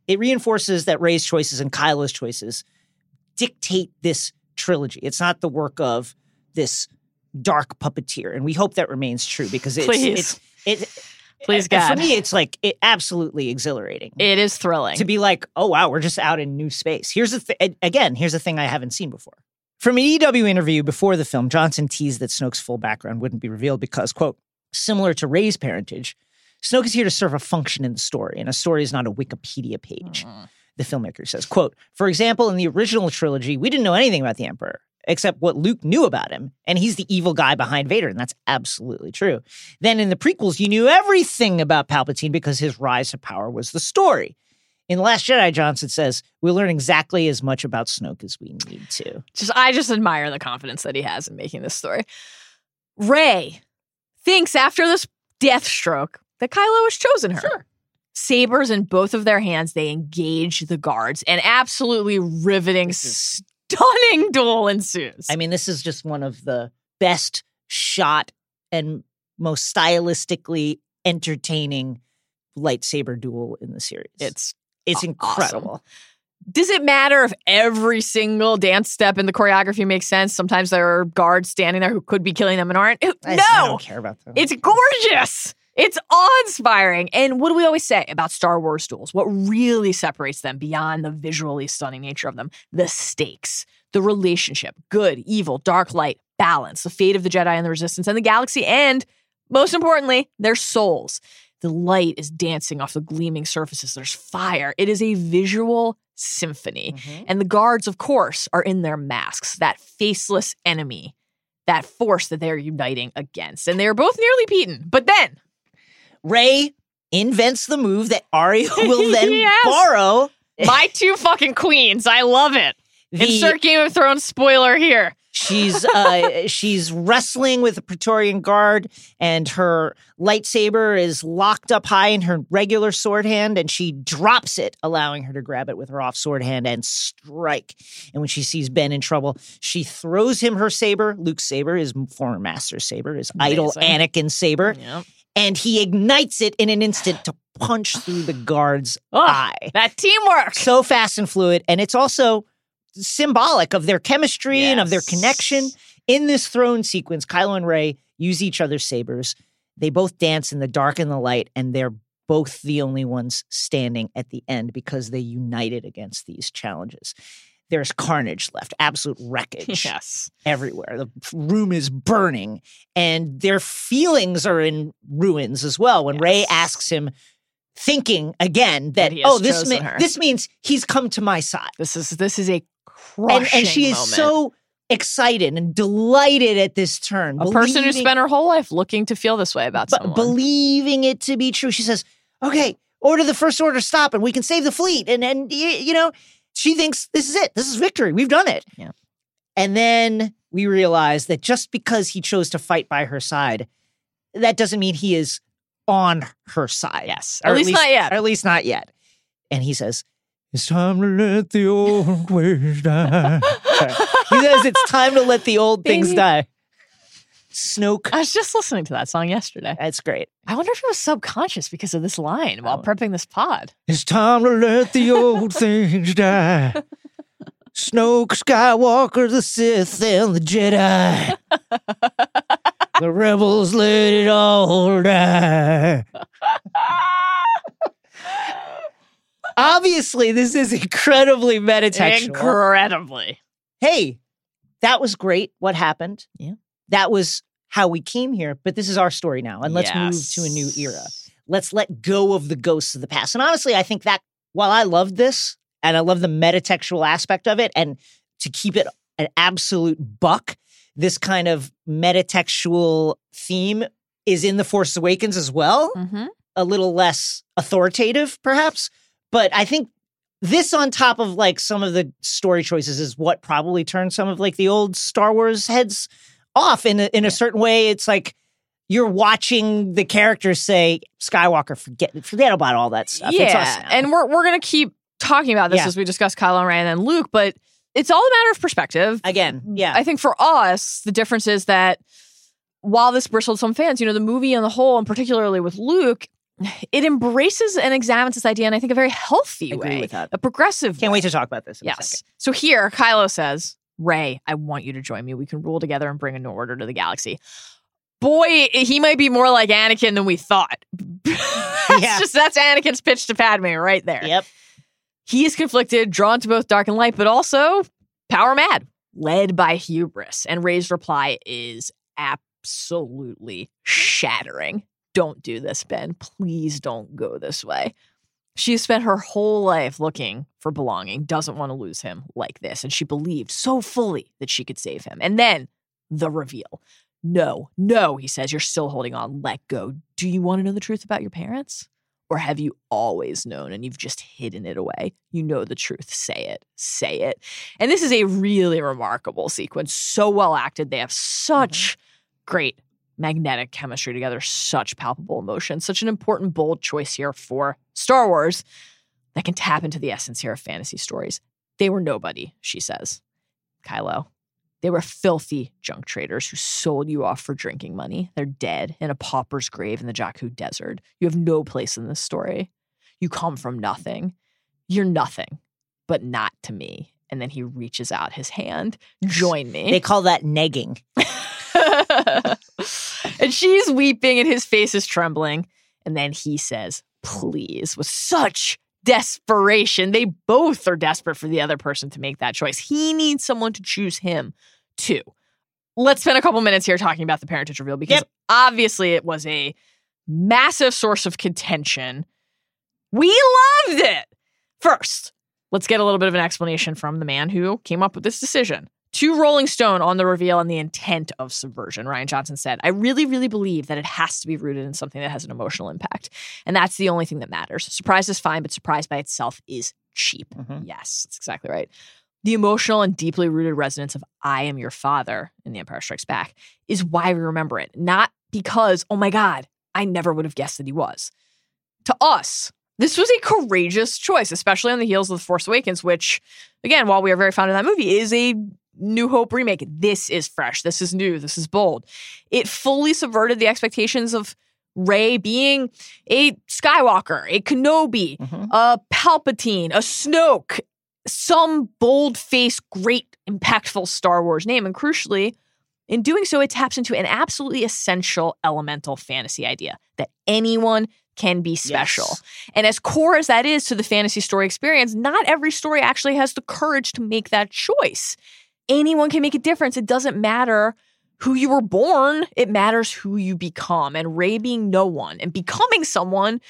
it reinforces that Rey's choices and Kylo's choices dictate this trilogy. It's not the work of this dark puppeteer. And we hope that remains true because it's, Please. it's it, Please, God. For me, it's like it absolutely exhilarating It is thrilling. to be like, oh wow, we're just out in new space. Here's the thing. Again, here's the thing I haven't seen before. From an EW interview before the film, Johnson teased that Snoke's full background wouldn't be revealed because, quote, similar to Rey's parentage, Snoke is here to serve a function in the story, and a story is not a Wikipedia page. Mm. The filmmaker says, quote, for example, in the original trilogy, we didn't know anything about the Emperor except what Luke knew about him, and he's the evil guy behind Vader, and that's absolutely true. Then in the prequels, you knew everything about Palpatine because his rise to power was the story. In The Last Jedi, Johnson says, we learn exactly as much about Snoke as we need to. just I just admire the confidence that he has in making this story. Rey thinks after this death stroke that Kylo has chosen her. Sure. Sabers in both of their hands, they engage the guards, and absolutely riveting, mm-hmm. stunning duel ensues. I mean, this is just one of the best shot and most stylistically entertaining lightsaber duel in the series. it's it's aw- incredible. Does it matter if every single dance step in the choreography makes sense? Sometimes there are guards standing there who could be killing them and aren't. I, I no, don't care about that. it's gorgeous. It's awe-inspiring. And what do we always say about Star Wars duels? What really separates them beyond the visually stunning nature of them? The stakes. the relationship, good, evil, dark, light, balance, the fate of the Jedi and the Resistance and the galaxy, and most importantly, their souls. The light is dancing off the gleaming surfaces. There's fire. It is a visual symphony. Mm-hmm. And the guards, of course, are in their masks, that faceless enemy, that force that they're uniting against. And they are both nearly beaten. But then, Rey invents the move that Arya will then Yes. borrow. my two fucking queens, I love it. The- Insert Game of Thrones spoiler here. She's uh she's wrestling with a Praetorian guard and her lightsaber is locked up high in her regular sword hand and she drops it, allowing her to grab it with her off sword hand and strike. And when she sees Ben in trouble, she throws him her saber, Luke's saber, his former master's saber, his idol Amazing. Anakin's saber, Yep. And he ignites it in an instant to punch through the guard's Oh, eye. that teamwork. So fast and fluid, and it's also symbolic of their chemistry and of their connection. In this throne sequence, Kylo and Rey use each other's sabers. They both dance in the dark and the light, and they're both the only ones standing at the end because they united against these challenges. There's carnage left, absolute wreckage Yes. everywhere. The room is burning, and their feelings are in ruins as well. When Rey asks him, thinking again that, That oh, this her." this means he's come to my side, This is this is a crushing and and she is moment. so excited and delighted at this turn. a person who spent her whole life looking to feel this way about bu- someone. believing it to be true. She says, "Okay, order the first order stop, and we can save the fleet." And and you know, she thinks this is it. This is victory. We've done it. Yeah. And then we realize that just because he chose to fight by her side, that doesn't mean he is on her side. yes, at least, not yet. Or at least not yet. And he says, "It's time to let the old ways die." He says, "It's time to let the old things die." Snoke. I was just listening to that song yesterday. That's great. I wonder if it was subconscious because of this line while Oh. prepping this pod. It's time to let the old things die. Snoke Skywalker, the Sith, and the Jedi. the rebels let it all die. Obviously, this is incredibly metatextual. Incredibly. hey, that was great. What happened? Yeah. That was how we came here, but this is our story now. And let's move to a new era. let's let go of the ghosts of the past. And honestly, I think that while I love this and I love the metatextual aspect of it, and to keep it an absolute buck, this kind of metatextual theme is in The Force Awakens as well, Mm-hmm. a little less authoritative, perhaps. But I think this on top of like some of the story choices is what probably turned some of like the old Star Wars heads off in a, in a certain way. It's like you're watching the characters say, "Skywalker, forget forget about all that stuff." Yeah, and we're we're gonna keep talking about this Yeah. as we discuss Kylo and Rey and Luke, but it's all a matter of perspective. again, yeah, I think for us, the difference is that while this bristled some fans, you know, the movie on the whole, and particularly with Luke, it embraces and examines this idea in I think a very healthy I agree way, with that. a progressive. can't way. wait to talk about this. In a Yes. second. So here, Kylo says, Rey, I want you to join me. We can rule together and bring a new order to the galaxy. Boy, eh, he might be more like Anakin than we thought. that's Yeah. just that's Anakin's pitch to Padme right there. Yep. He is conflicted, drawn to both dark and light, but also power mad, led by hubris. And Rey's reply is absolutely shattering. Don't do this, Ben. Please don't go this way. She has spent her whole life looking for belonging, doesn't want to lose him like this. And she believed so fully that she could save him. And then the reveal. No, no, he says, you're still holding on. Let go. Do you want to know the truth about your parents? Or have you always known and you've just hidden it away? You know the truth. Say it. Say it. And this is a really remarkable sequence. So well acted. They have mm-hmm. such great magnetic chemistry together, such palpable emotion, such an important, bold choice here for Star Wars that can tap into the essence here of fantasy stories. They were nobody, she says. Kylo. They were filthy junk traders who sold you off for drinking money. They're dead in a pauper's grave in the Jakku desert. You have no place in this story. You come from nothing. You're nothing, but not to me. And then he reaches out his hand. Join me. They call that negging. and she's weeping and his face is trembling. And then he says, please, with such desperation. They both are desperate for the other person to make that choice. He needs someone to choose him too. Let's spend a couple minutes here talking about the parentage reveal because Yep. obviously it was a massive source of contention. We loved it. First, let's get a little bit of an explanation from the man who came up with this decision. To Rolling Stone on the reveal and the intent of subversion, Rian Johnson said, I really, really believe that it has to be rooted in something that has an emotional impact. And that's the only thing that matters. Surprise is fine, but surprise by itself is cheap. Mhm. Yes, that's exactly right. The emotional and deeply rooted resonance of I am your father in The Empire Strikes Back is why we remember it, not because, oh my God, I never would have guessed that he was. To us, this was a courageous choice, especially on the heels of The Force Awakens, which, again, while we are very fond of that movie, is a New Hope remake. This is fresh. This is new. This is bold. It fully subverted the expectations of Rey being a Skywalker, a Kenobi, Mhm. a Palpatine, a Snoke, some bold faced, great, impactful Star Wars name. And crucially, in doing so, it taps into an absolutely essential elemental fantasy idea that anyone can be special. Yes. And as core as that is to the fantasy story experience, not every story actually has the courage to make that choice. Anyone can make a difference. It doesn't matter who you were born, it matters who you become. And Rey being no one and becoming someone,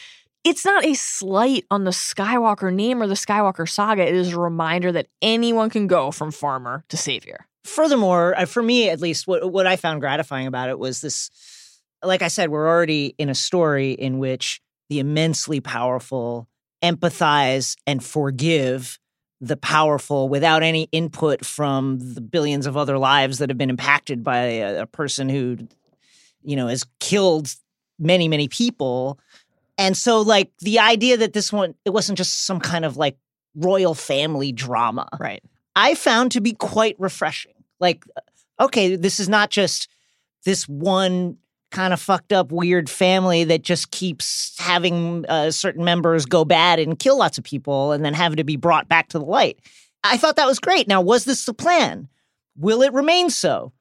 it's not a slight on the Skywalker name or the Skywalker saga. It is a reminder that anyone can go from farmer to savior. furthermore, uh, for me at least, what what I found gratifying about it was this. Like I said, we're already in a story in which the immensely powerful empathize and forgive the powerful without any input from the billions of other lives that have been impacted by a, a person who, you know, has killed many many people. And so, like the idea that this one, it wasn't just some kind of like royal family drama. Right. I found to be quite refreshing. Like, okay, this is not just this one kind of fucked up weird family that just keeps having uh, certain members go bad and kill lots of people and then having to be brought back to the light. I thought that was great. Now, was this the plan? Will it remain so?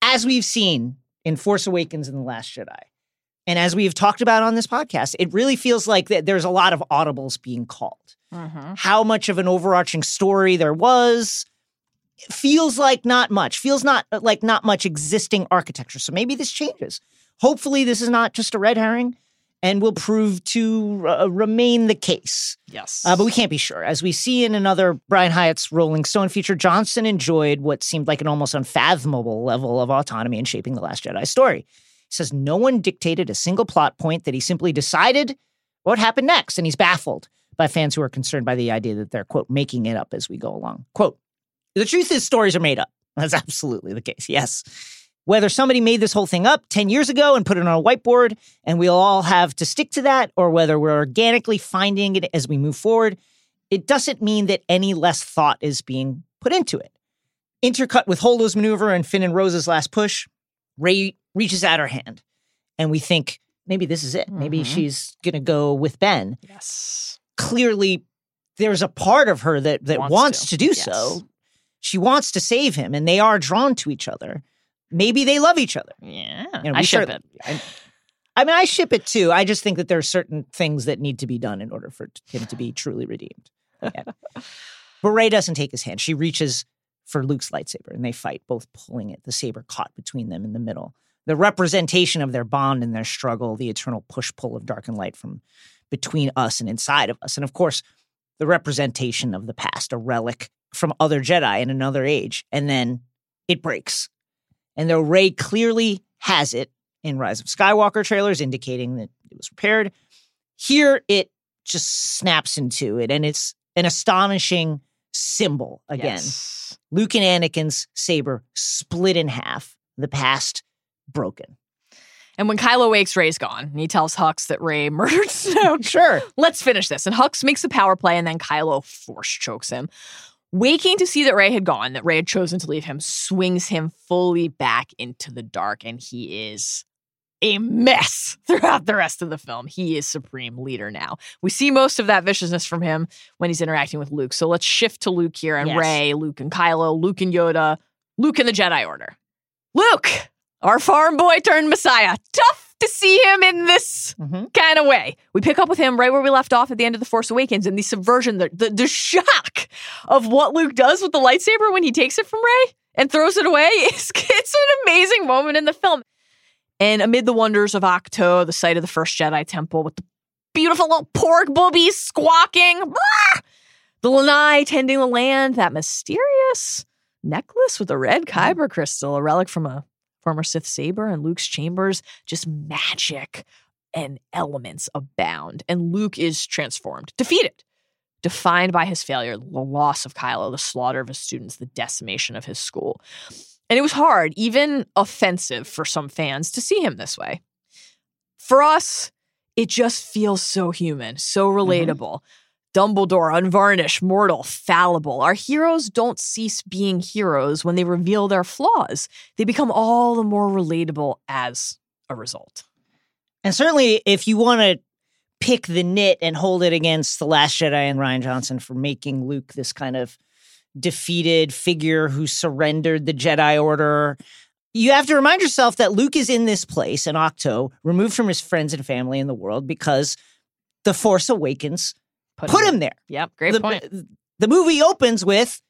As we've seen in Force Awakens and The Last Jedi, and as we've talked about on this podcast, it really feels like that there's a lot of audibles being called how much of an overarching story there was feels like not much feels not like not much existing architecture so maybe this changes hopefully this is not just a red herring and will prove to uh, remain the case Yes. uh, but we can't be sure. As we see in another Brian Hiatt's Rolling Stone feature, Johnson enjoyed what seemed like an almost unfathomable level of autonomy in shaping The Last Jedi story. He says no one dictated a single plot point, that he simply decided what happened next. And he's baffled by fans who are concerned by the idea that they're, quote, making it up as we go along. Quote, the truth is, stories are made up. That's absolutely the case, yes. Whether somebody made this whole thing up 10 years ago and put it on a whiteboard and we'll all have to stick to that, or whether we're organically finding it as we move forward, it doesn't mean that any less thought is being put into it. Intercut with Holdo's maneuver and Finn and Rose's last push, Rey reaches out her hand and we think maybe this is it. Maybe Mhm. she's going to go with Ben. yes. Clearly, there's a part of her that, that Wants wants, to. to. do Yes. so. She wants to save him and they are drawn to each other. Maybe they love each other. Yeah. You know, I ship it. I, I mean, I ship it too. I just think that there are certain things that need to be done in order for him to be truly redeemed. Yeah. but Rey doesn't take his hand. She reaches for Luke's lightsaber and they fight, both pulling it, the saber caught between them in the middle. The representation of their bond and their struggle, the eternal push pull of dark and light from between us and inside of us. And of course, the representation of the past, a relic from other Jedi in another age. And then it breaks. And though Rey clearly has it in Rise of Skywalker trailers, indicating that it was repaired, here it just snaps into it. And it's an astonishing symbol again. Yes. Luke and Anakin's saber split in half, the past broken. And when Kylo wakes, Rey's gone. And he tells Hux that Rey murdered Snoke. Sure. Let's finish this. And Hux makes a power play, and then Kylo force chokes him. Waking to see that Rey had gone, that Rey had chosen to leave him, swings him fully back into the dark, and he is a mess throughout the rest of the film. He is supreme leader now. We see most of that viciousness from him when he's interacting with Luke. So let's shift to Luke here and Yes. Rey, Luke and Kylo, Luke and Yoda, Luke and the Jedi Order. Luke, our farm boy turned Messiah. Tough to see him in this Mhm. kind of way. We pick up with him right where we left off at the end of The Force Awakens, and the subversion, the, the, the shock of what Luke does with the lightsaber when he takes it from Rey and throws it away. Is, it's an amazing moment in the film. And amid the wonders of Ahch-To, the site of the first Jedi Temple, with the beautiful little porg boobies squawking, the lanai tending the land, that mysterious necklace with a red kyber crystal, a relic from a former Sith saber, and Luke's chambers, just magic and elements abound. And Luke is transformed, defeated, defined by his failure, the loss of Kylo, the slaughter of his students, the decimation of his school. And it was hard, even offensive for some fans to see him this way. For us, it just feels so human, so mm-hmm. relatable. Dumbledore, unvarnished, mortal, fallible. Our heroes don't cease being heroes when they reveal their flaws. They become all the more relatable as a result. And certainly, if you want to pick the nit and hold it against The Last Jedi and Rian Johnson for making Luke this kind of defeated figure who surrendered the Jedi Order, you have to remind yourself that Luke is in this place, in Ahch-To, removed from his friends and family in the world because The Force Awakens put him there. Yep, great the, point. The movie opens with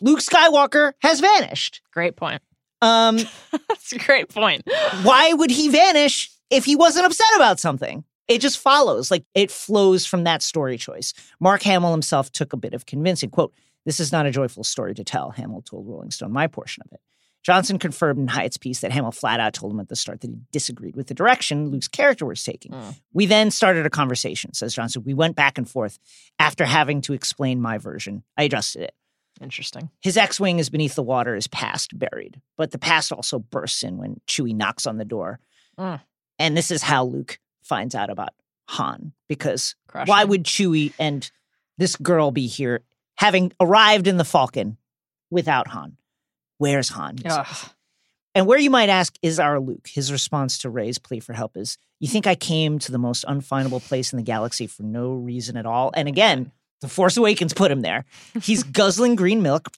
Luke Skywalker has vanished. Great point. Um, That's a great point. why would he vanish if he wasn't upset about something? It just follows, like it flows from that story choice. Mark Hamill himself took a bit of convincing. Quote, This is not a joyful story to tell, Hamill told Rolling Stone, my portion of it. Johnson confirmed in Hiatt's piece that Hamill flat out told him at the start that he disagreed with the direction Luke's character was taking. Mm. We then started a conversation, says Johnson. We went back and forth. After having to explain my version, I adjusted it. Interesting. His X Wing is beneath the water, his past buried. But the past also bursts in when Chewie knocks on the door. Mm. And this is how Luke finds out about Han. Because Crushing. why would Chewie and this girl be here having arrived in the Falcon without Han? Where's Han? Ugh. And where you might ask, is our Luke? His response to Rey's plea for help is, You think I came to the most unfindable place in the galaxy for no reason at all? And again, The Force Awakens put him there. He's guzzling green milk,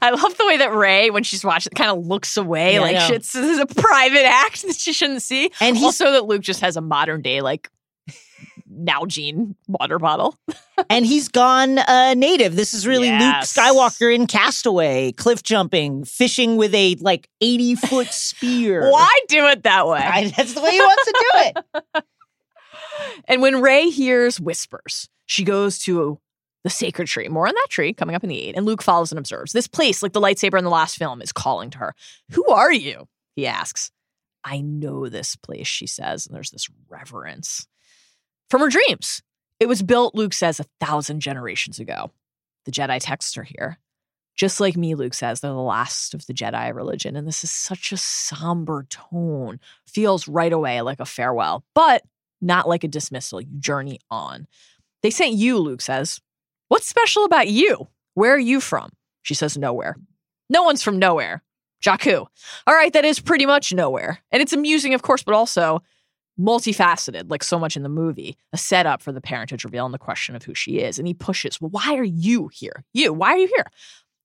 I love the way that Rey, when she's watching, kind of looks away Yeah, like shit's this is a private act that she shouldn't see. And he's- also that Luke just has a modern day like Nalgene water bottle. and he's gone uh, native. This is really Yes. Luke Skywalker in Castaway, cliff jumping, fishing with a like 80 foot spear. Why do it that way? I- that's the way he wants to do it. And when Rey hears whispers, she goes to the sacred tree. More on that tree coming up in the eight. And Luke follows and observes. This place, like the lightsaber in the last film, is calling to her. Who are you? He asks. I know this place, she says. And there's this reverence from her dreams. It was built, Luke says, a thousand generations ago. The Jedi texts are here. Just like me, Luke says, they're the last of the Jedi religion. And this is such a somber tone. Feels right away like a farewell, but not like a dismissal. You journey on. They sent you, Luke says. What's special about you? Where are you from? She says, nowhere. No one's from nowhere. Jakku. All right, that is pretty much nowhere. And it's amusing, of course, but also multifaceted, like so much in the movie, a setup for the parentage reveal and the question of who she is. And he pushes, well, why are you here? You, why are you here?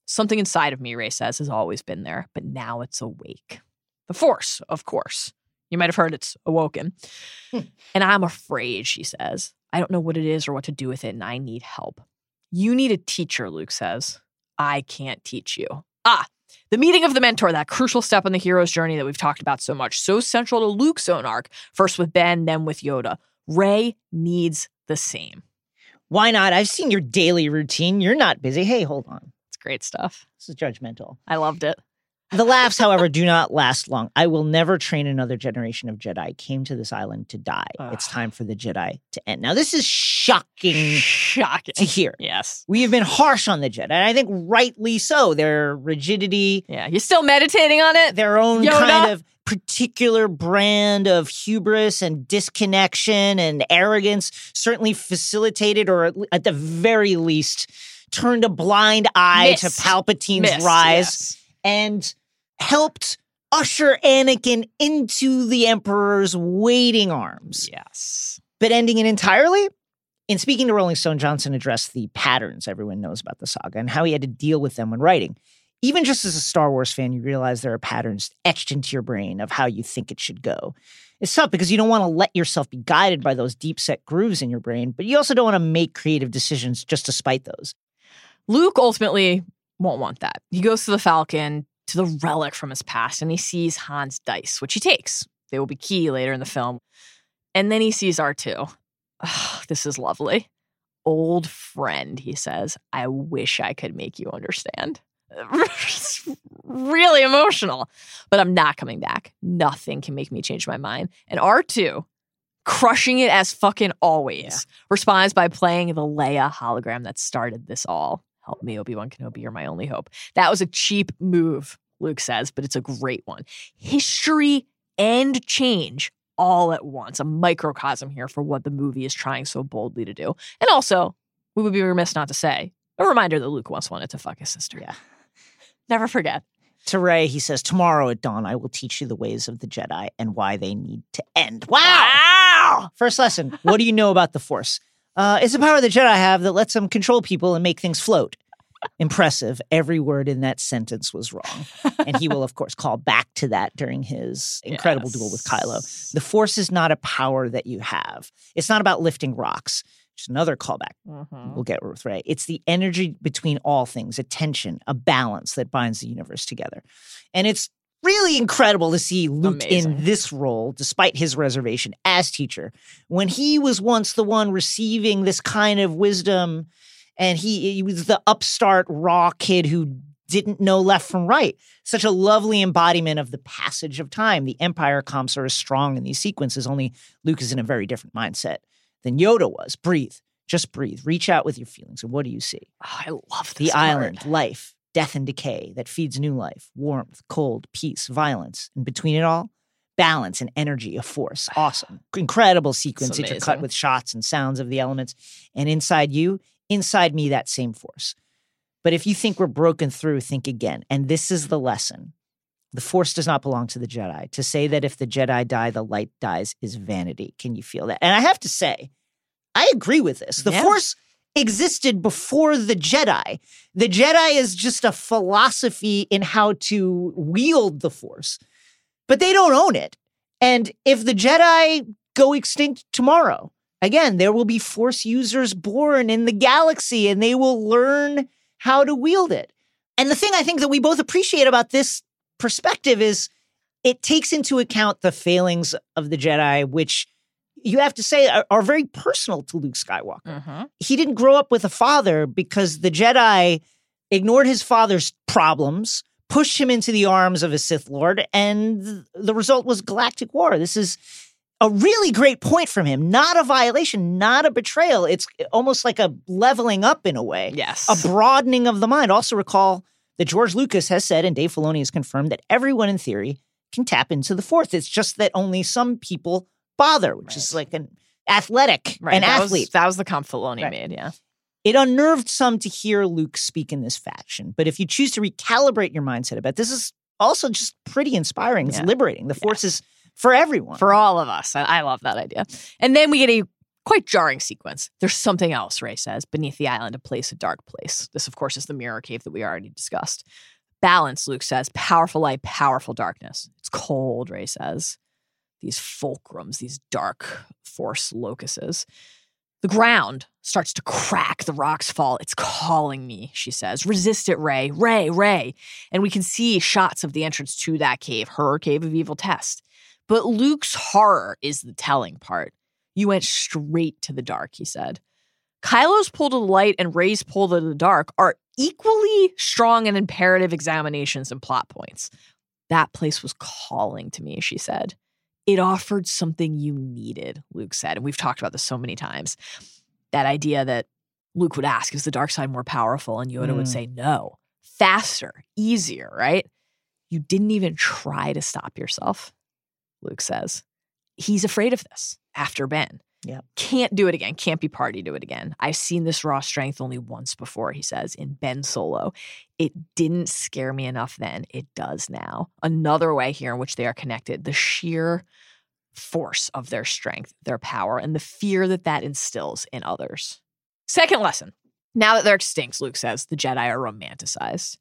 Something inside of me, Rey says, has always been there, but now it's awake. The Force, of course. You might have heard it's awoken. and I'm afraid, she says. I don't know what it is or what to do with it, and I need help. You need a teacher, Luke says. I can't teach you. Ah, the meeting of the mentor, that crucial step on the hero's journey that we've talked about so much, so central to Luke's own arc, first with Ben, then with Yoda. Rey needs the same. Why not? I've seen your daily routine. You're not busy. Hey, hold on. It's great stuff. This is judgmental. I loved it. The laughs, however, do not last long. I will never train another generation of Jedi. Came to this island to die. It's time for the Jedi to end. Now, this is shocking Shocking. to hear. Yes. We have been harsh on the Jedi, and I think rightly so. Their rigidity, Yeah. you're still meditating on it? their own Yoda? kind of particular brand of hubris and disconnection and arrogance certainly facilitated, or at the very least, turned a blind eye Missed. to Palpatine's rise yes. and helped usher Anakin into the Emperor's waiting arms. Yes. But ending it entirely? In speaking to Rolling Stone, Johnson addressed the patterns everyone knows about the saga and how he had to deal with them when writing. even just as a Star Wars fan, you realize there are patterns etched into your brain of how you think it should go. It's tough because you don't want to let yourself be guided by those deep set grooves in your brain, but you also don't want to make creative decisions just to spite those. Luke ultimately won't want that. He goes to the Falcon, to the relic from his past, and he sees Han's dice, which he takes. They will be key later in the film. And then he sees R2. Oh, this is lovely. Old friend, he says, I wish I could make you understand. really emotional, but I'm not coming back. Nothing can make me change my mind. And R2, crushing it as fucking always, yeah. responds by playing the Leia hologram that started this all. Oh, Help me, Obi Wan Kenobi, you're my only hope. That was a cheap move, Luke says, but it's a great one. History and change all at once, a microcosm here for what the movie is trying so boldly to do. And also, we would be remiss not to say, a reminder that Luke once wanted to fuck his sister. Yeah. Never forget. To Rey, he says, Tomorrow at dawn, I will teach you the ways of the Jedi and why they need to end. Wow! Wow! First lesson What do you know about the Force? Uh, it's a power the Jedi have that lets them control people and make things float. Impressive. Every word in that sentence was wrong. And he will, of course, call back to that during his incredible Yes. duel with Kylo. The Force is not a power that you have, it's not about lifting rocks. Just another callback Mhm. we'll get with Rey. It's the energy between all things, a tension, a balance that binds the universe together. And it's really incredible to see Luke Amazing. in this role, despite his reservation as teacher, when he was once the one receiving this kind of wisdom. And he, he was the upstart, raw kid who didn't know left from right. Such a lovely embodiment of the passage of time. The Empire comps are as strong in these sequences, only Luke is in a very different mindset than Yoda was. Breathe. Just breathe. Reach out with your feelings. And what do you see? Oh, I love The this island, word. life, death and decay that feeds new life, warmth, cold, peace, violence. And between it all, balance and energy, a force. Awesome. Incredible sequence intercut with shots and sounds of the elements. And inside you, inside me, that same force. But if you think we're broken through, think again. And this is the lesson. The force does not belong to the Jedi. To say that if the Jedi die, the light dies is vanity. Can you feel that? And I have to say, I agree with this. The Yeah. force existed before the Jedi. The Jedi is just a philosophy in how to wield the force, but they don't own it. And if the Jedi go extinct tomorrow, again, there will be force users born in the galaxy and they will learn how to wield it. And the thing I think that we both appreciate about this perspective is it takes into account the failings of the Jedi, which you have to say are, are very personal to Luke Skywalker Mhm. he didn't grow up with a father because the Jedi ignored his father's problems, pushed him into the arms of a Sith Lord, and the result was galactic war. This is a really great point from him. Not a violation, not a betrayal. It's almost like a leveling up in a way, Yes. a broadening of the mind. Also, recall that George Lucas has said, and Dave Filoni has confirmed, that everyone in theory can tap into the Force. It's just that only some people bother, which is like an athletic, right. an that athlete. Was, that was the comp Filoni Right. made, yeah. It unnerved some to hear Luke speak in this fashion, but if you choose to recalibrate your mindset about this is also just pretty inspiring. It's Yeah. liberating. The force is for everyone. For all of us. I, I love that idea. And then we get a quite jarring sequence. There's something else, Rey says, beneath the island, a place, a dark place. This, of course, is the mirror cave that we already discussed. Balance, Luke says, powerful light, powerful darkness. It's cold, Rey says. These fulcrums, these dark force locuses. The ground starts to crack, the rocks fall. It's calling me, she says. Resist it, Rey, Rey, Rey. And we can see shots of the entrance to that cave, her cave of evil test. But Luke's horror is the telling part. You went straight to the dark, he said. Kylo's pull to the light and Rey's pull to the dark are equally strong and imperative examinations and plot points. That place was calling to me, she said. It offered something you needed, Luke said. And we've talked about this so many times. That idea that Luke would ask, is the dark side more powerful? And Yoda would Mm. say, no, faster, easier, right? You didn't even try to stop yourself, Luke says. He's afraid of this after Ben. Yep. Can't do it again. Can't be party to it again. I've seen this raw strength only once before, he says, in Ben Solo. It didn't scare me enough then. It does now. Another way here in which they are connected the sheer force of their strength, their power, and the fear that that instills in others. Second lesson. Now that they're extinct, Luke says, the Jedi are romanticized.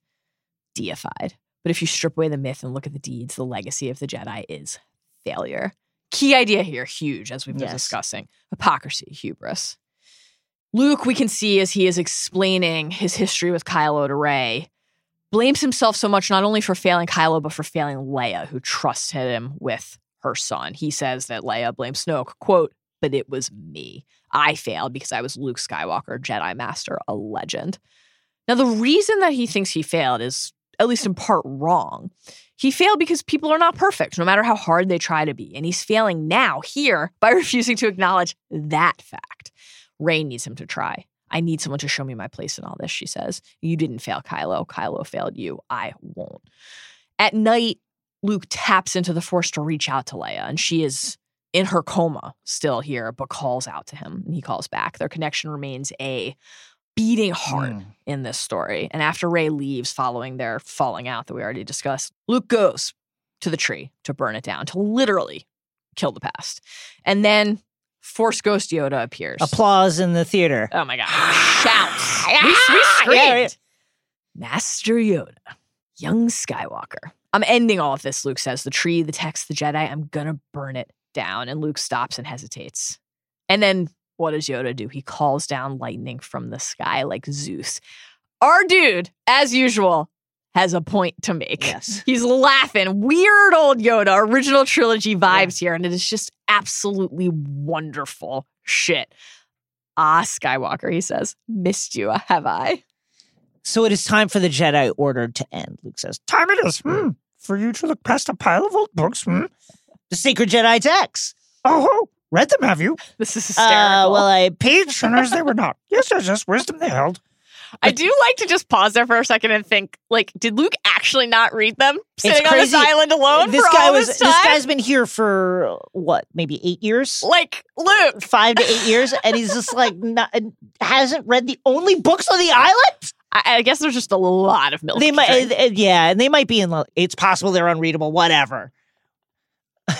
deified. But if you strip away the myth and look at the deeds, the legacy of the Jedi is failure. Key idea here, huge, as we've been Yes. discussing hypocrisy, hubris. Luke, we can see as he is explaining his history with Kylo to Rey, blames himself so much not only for failing Kylo, but for failing Leia, who trusted him with her son. He says that Leia blames Snoke, quote, but it was me. I failed because I was Luke Skywalker, Jedi Master, a legend. Now, the reason that he thinks he failed is, at least in part, wrong. He failed because people are not perfect, no matter how hard they try to be. And he's failing now, here, by refusing to acknowledge that fact. Rey needs him to try. I need someone to show me my place in all this, she says. You didn't fail Kylo. Kylo failed you. I won't. At night, Luke taps into the Force to reach out to Leia, and she is in her coma still here, but calls out to him, and he calls back. Their connection remains a beating heart Mm. in this story. And after Rey leaves following their falling out that we already discussed, Luke goes to the tree to burn it down, to literally kill the past. And then Force Ghost Yoda appears. Applause in the theater. Oh my God. Shouts. we, we screamed. yeah. Master Yoda, young Skywalker. I'm ending all of this, Luke says. The tree, the text, the Jedi, I'm going to burn it down. And Luke stops and hesitates. And then what does Yoda do? He calls down lightning from the sky like Zeus. Our dude, as usual, has a point to make. Yes. He's laughing. Weird old Yoda, original trilogy vibes here. And it is just absolutely wonderful shit. Ah, Skywalker, he says, missed you, have I? So it is time for the Jedi Order to end, Luke says. Time it is, hmm, for you to look past a pile of old books, hmm. The sacred Jedi texts. Oh, read them, have you? This is hysterical. Uh, well, I paid Sinners they were not. Yes, yes, yes. Wisdom they held. I do like to just pause there for a second and think, like, did Luke actually not read them sitting on this island alone this for guy all was this time? this guy's been here for what, maybe eight years? like, Luke, Five to eight years, and he's just like not, hasn't read the only books on the island. I, I guess there's just a lot of milk. They might, uh, uh, yeah, and they might be in. It's possible they're unreadable. Whatever.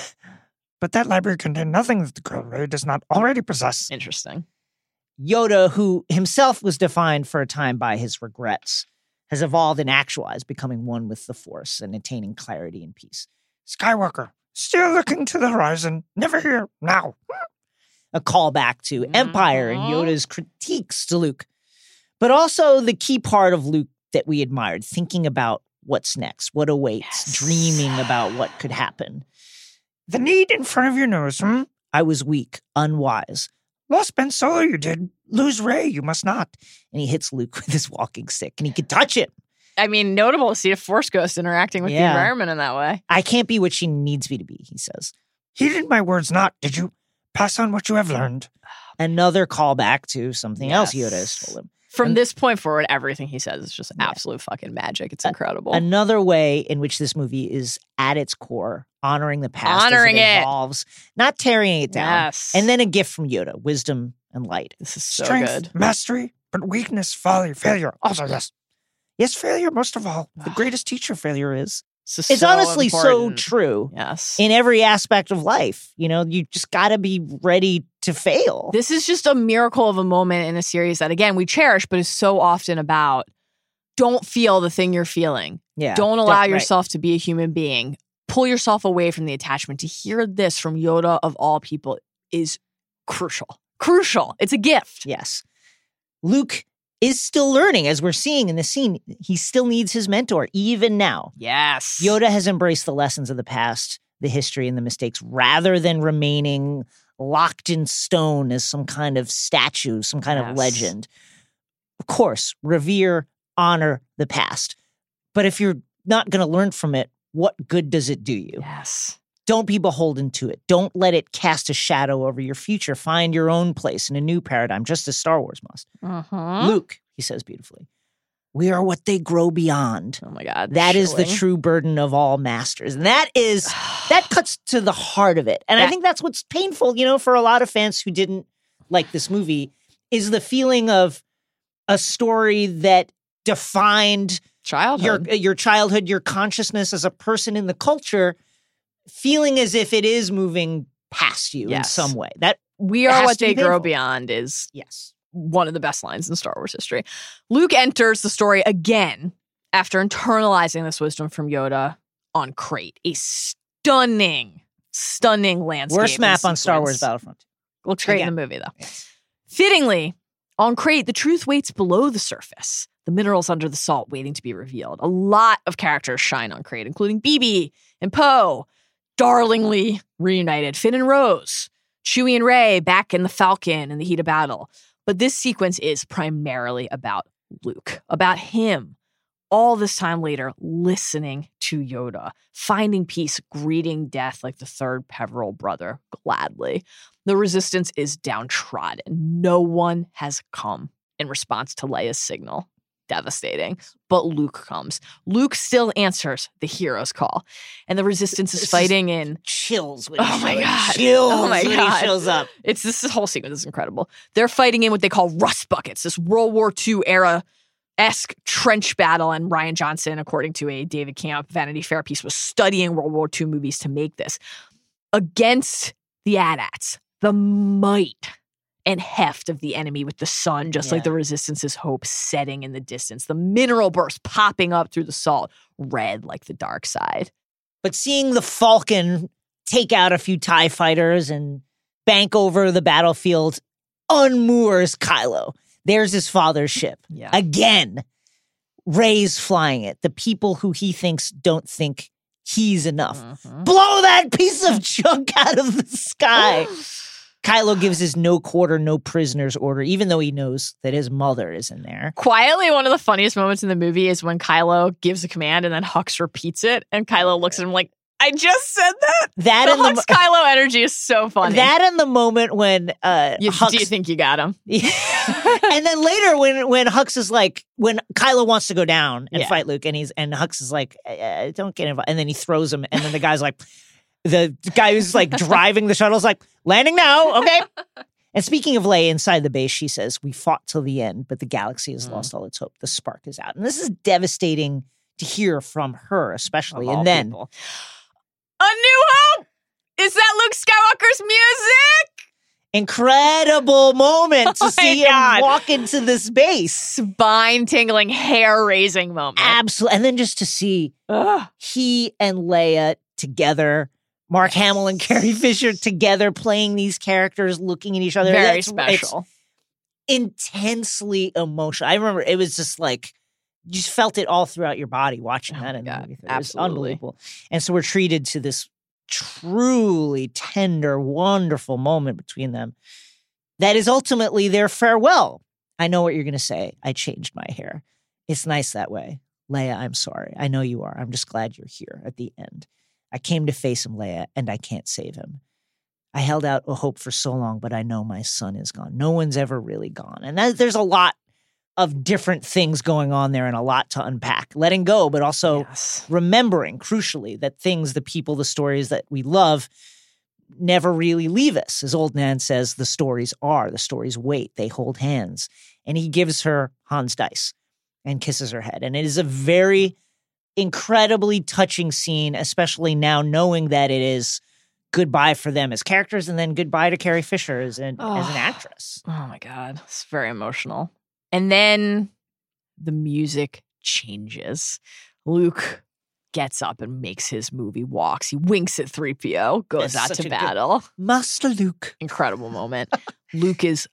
But that library contained nothing that the girl Rey does not already possess. Interesting. Yoda, who himself was defined for a time by his regrets, has evolved and actualized, becoming one with the Force and attaining clarity and peace. Skywalker, still looking to the horizon. Never here. Now. A callback to Empire and Mhm. Yoda's critiques to Luke, but also the key part of Luke that we admired, thinking about what's next, what awaits, Yes. dreaming about what could happen. The need in front of your nose, hmm? I was weak, unwise, Lost Ben Solo, you did. Lose Rey, you must not. and he hits Luke with his walking stick, and he could touch it. I mean, notable to see a Force Ghost interacting with the environment in that way. I can't be what she needs me to be, he says. Heeded my words not, did you? Pass on what you have learned. Another callback to something else Yoda has told him. From And- this point forward, everything he says is just Yeah. absolute fucking magic. It's incredible. Another way in which this movie is at its core, honoring the past Honoring as it. it evolves, not tearing it down. yes. And then a gift from Yoda, wisdom and light. this is so Strength, good. mastery, but weakness, folly, failure. Also, yes. Yes, failure most of all. The greatest teacher failure is. Is It's so honestly so true Yes. in every aspect of life. You know, you just got to be ready to fail. This is just a miracle of a moment in a series that, again, we cherish, but is so often about don't feel the thing you're feeling. yeah. Don't allow right. yourself to be a human being. Pull yourself away from the attachment. To hear this from Yoda of all people is crucial. Crucial. It's a gift. Yes. Luke is still learning, as we're seeing in the scene. He still needs his mentor, even now. Yes. Yoda has embraced the lessons of the past, the history, and the mistakes, rather than remaining locked in stone as some kind of statue, some kind Yes. of legend. Of course, revere, honor the past. But if you're not going to learn from it, what good does it do you? Yes. Don't be beholden to it. Don't let it cast a shadow over your future. Find your own place in a new paradigm, just as Star Wars must. Uh-huh. Luke, he says beautifully, we are what they grow beyond. Oh my God. That is the true burden of all masters. And that is that cuts to the heart of it. And I think that's what's painful, you know, for a lot of fans who didn't like this movie is the feeling of a story that defined childhood. your your childhood, your consciousness as a person in the culture, feeling as if it is moving past you in some way. That we are what they grow beyond is yes. One of the best lines in Star Wars history. Luke enters the story again after internalizing this wisdom from Yoda on Crait. A stunning, stunning landscape. Worst map on Star. Wars Battlefront. Looks great in the movie, though. Fittingly, on Crait, the truth waits below the surface. The minerals under the salt waiting to be revealed. A lot of characters shine on Crait, including BB and Poe, darlingly reunited. Finn and Rose, Chewie and Rey back in the Falcon in the heat of battle. But this sequence is primarily about Luke, about him. All this time later, listening to Yoda, finding peace, greeting death like the third Peverell brother gladly. The resistance is downtrodden. No one has come in response to Leia's signal. Devastating. But Luke comes. Luke still answers the hero's call. And the resistance is This is- fighting in Chills when Oh my shows- God. Oh chills Oh my God. he shows up. it's this whole sequence is incredible. They're fighting in what they call rust buckets, this World War II era esque trench battle. And Rian Johnson, according to a David Kamp Vanity Fair piece, was studying World War II movies to make this against the AT-ATs, the might and heft of the enemy with the sun, just like the resistance's hope setting in the distance, the mineral burst popping up through the salt, red like the dark side. But seeing the Falcon take out a few TIE fighters and bank over the battlefield unmoors Kylo. There's his father's ship. Yeah. Again, Rey's flying it. The people who he thinks don't think he's enough. Mhm. Blow that piece of junk out of the sky. Kylo gives his no quarter, no prisoners order, even though he knows that his mother is in there. Quietly, one of the funniest moments in the movie is when Kylo gives a command and then Hux repeats it, and Kylo looks at him like, "I just said that." That The and the Hux Kylo energy is so funny. that and the moment when uh You- Hux do you think you got him? and then later when when Hux is like when Kylo wants to go down and Yeah. fight Luke and he's and Hux is like uh, don't get involved and then he throws him and then the guy's like the guy who's like driving the shuttle's like landing now okay and speaking of Leia inside the base she says we fought till the end but the galaxy has Mm. lost all its hope the spark is out and this is devastating to hear from her especially Of and then people. A New Hope. Is that Luke Skywalker's music? incredible moment to Oh see him walk into this base Spine tingling, hair raising moment. absolutely and then just to see Ugh. he and Leia together, Mark Hamill and Carrie Fisher together playing these characters, looking at each other. Very That's- special. Intensely emotional. I remember it was just like you just felt it all throughout your body watching Oh that in God, the movie. It was absolutely. unbelievable. And so we're treated to this truly tender, wonderful moment between them. That is ultimately their farewell. I know what you're going to say. I changed my hair. It's nice that way. Leia, I'm sorry. I know you are. I'm just glad you're here at the end. I came to face him, Leia, and I can't save him. I held out a hope for so long, but I know my son is gone. No one's ever really gone. And that, there's a lot of different things going on there and a lot to unpack. Letting go, but also Yes. remembering, crucially, that things, the people, the stories that we love never really leave us. As Old Nan says, the stories are, the stories wait, they hold hands. And he gives her Han's Dice and kisses her head. And it is a very incredibly touching scene, especially now knowing that it is goodbye for them as characters and then goodbye to Carrie Fisher as an, as an Oh. actress. Oh my God. It's very emotional. And then the music changes. Luke gets up and makes his movie walks. He winks at 3PO, goes That's out to a good- battle. Master Luke. Incredible moment. Luke is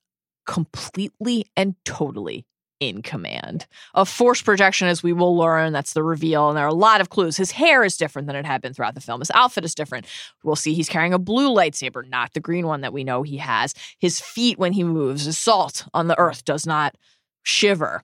completely and totally in command A force projection, as we will learn. That's the reveal. And there are a lot of clues. His hair is different than it had been throughout the film. His outfit is different. We'll see he's carrying a blue lightsaber, not the green one that we know he has. His feet, when he moves, his salt on the earth does not shiver.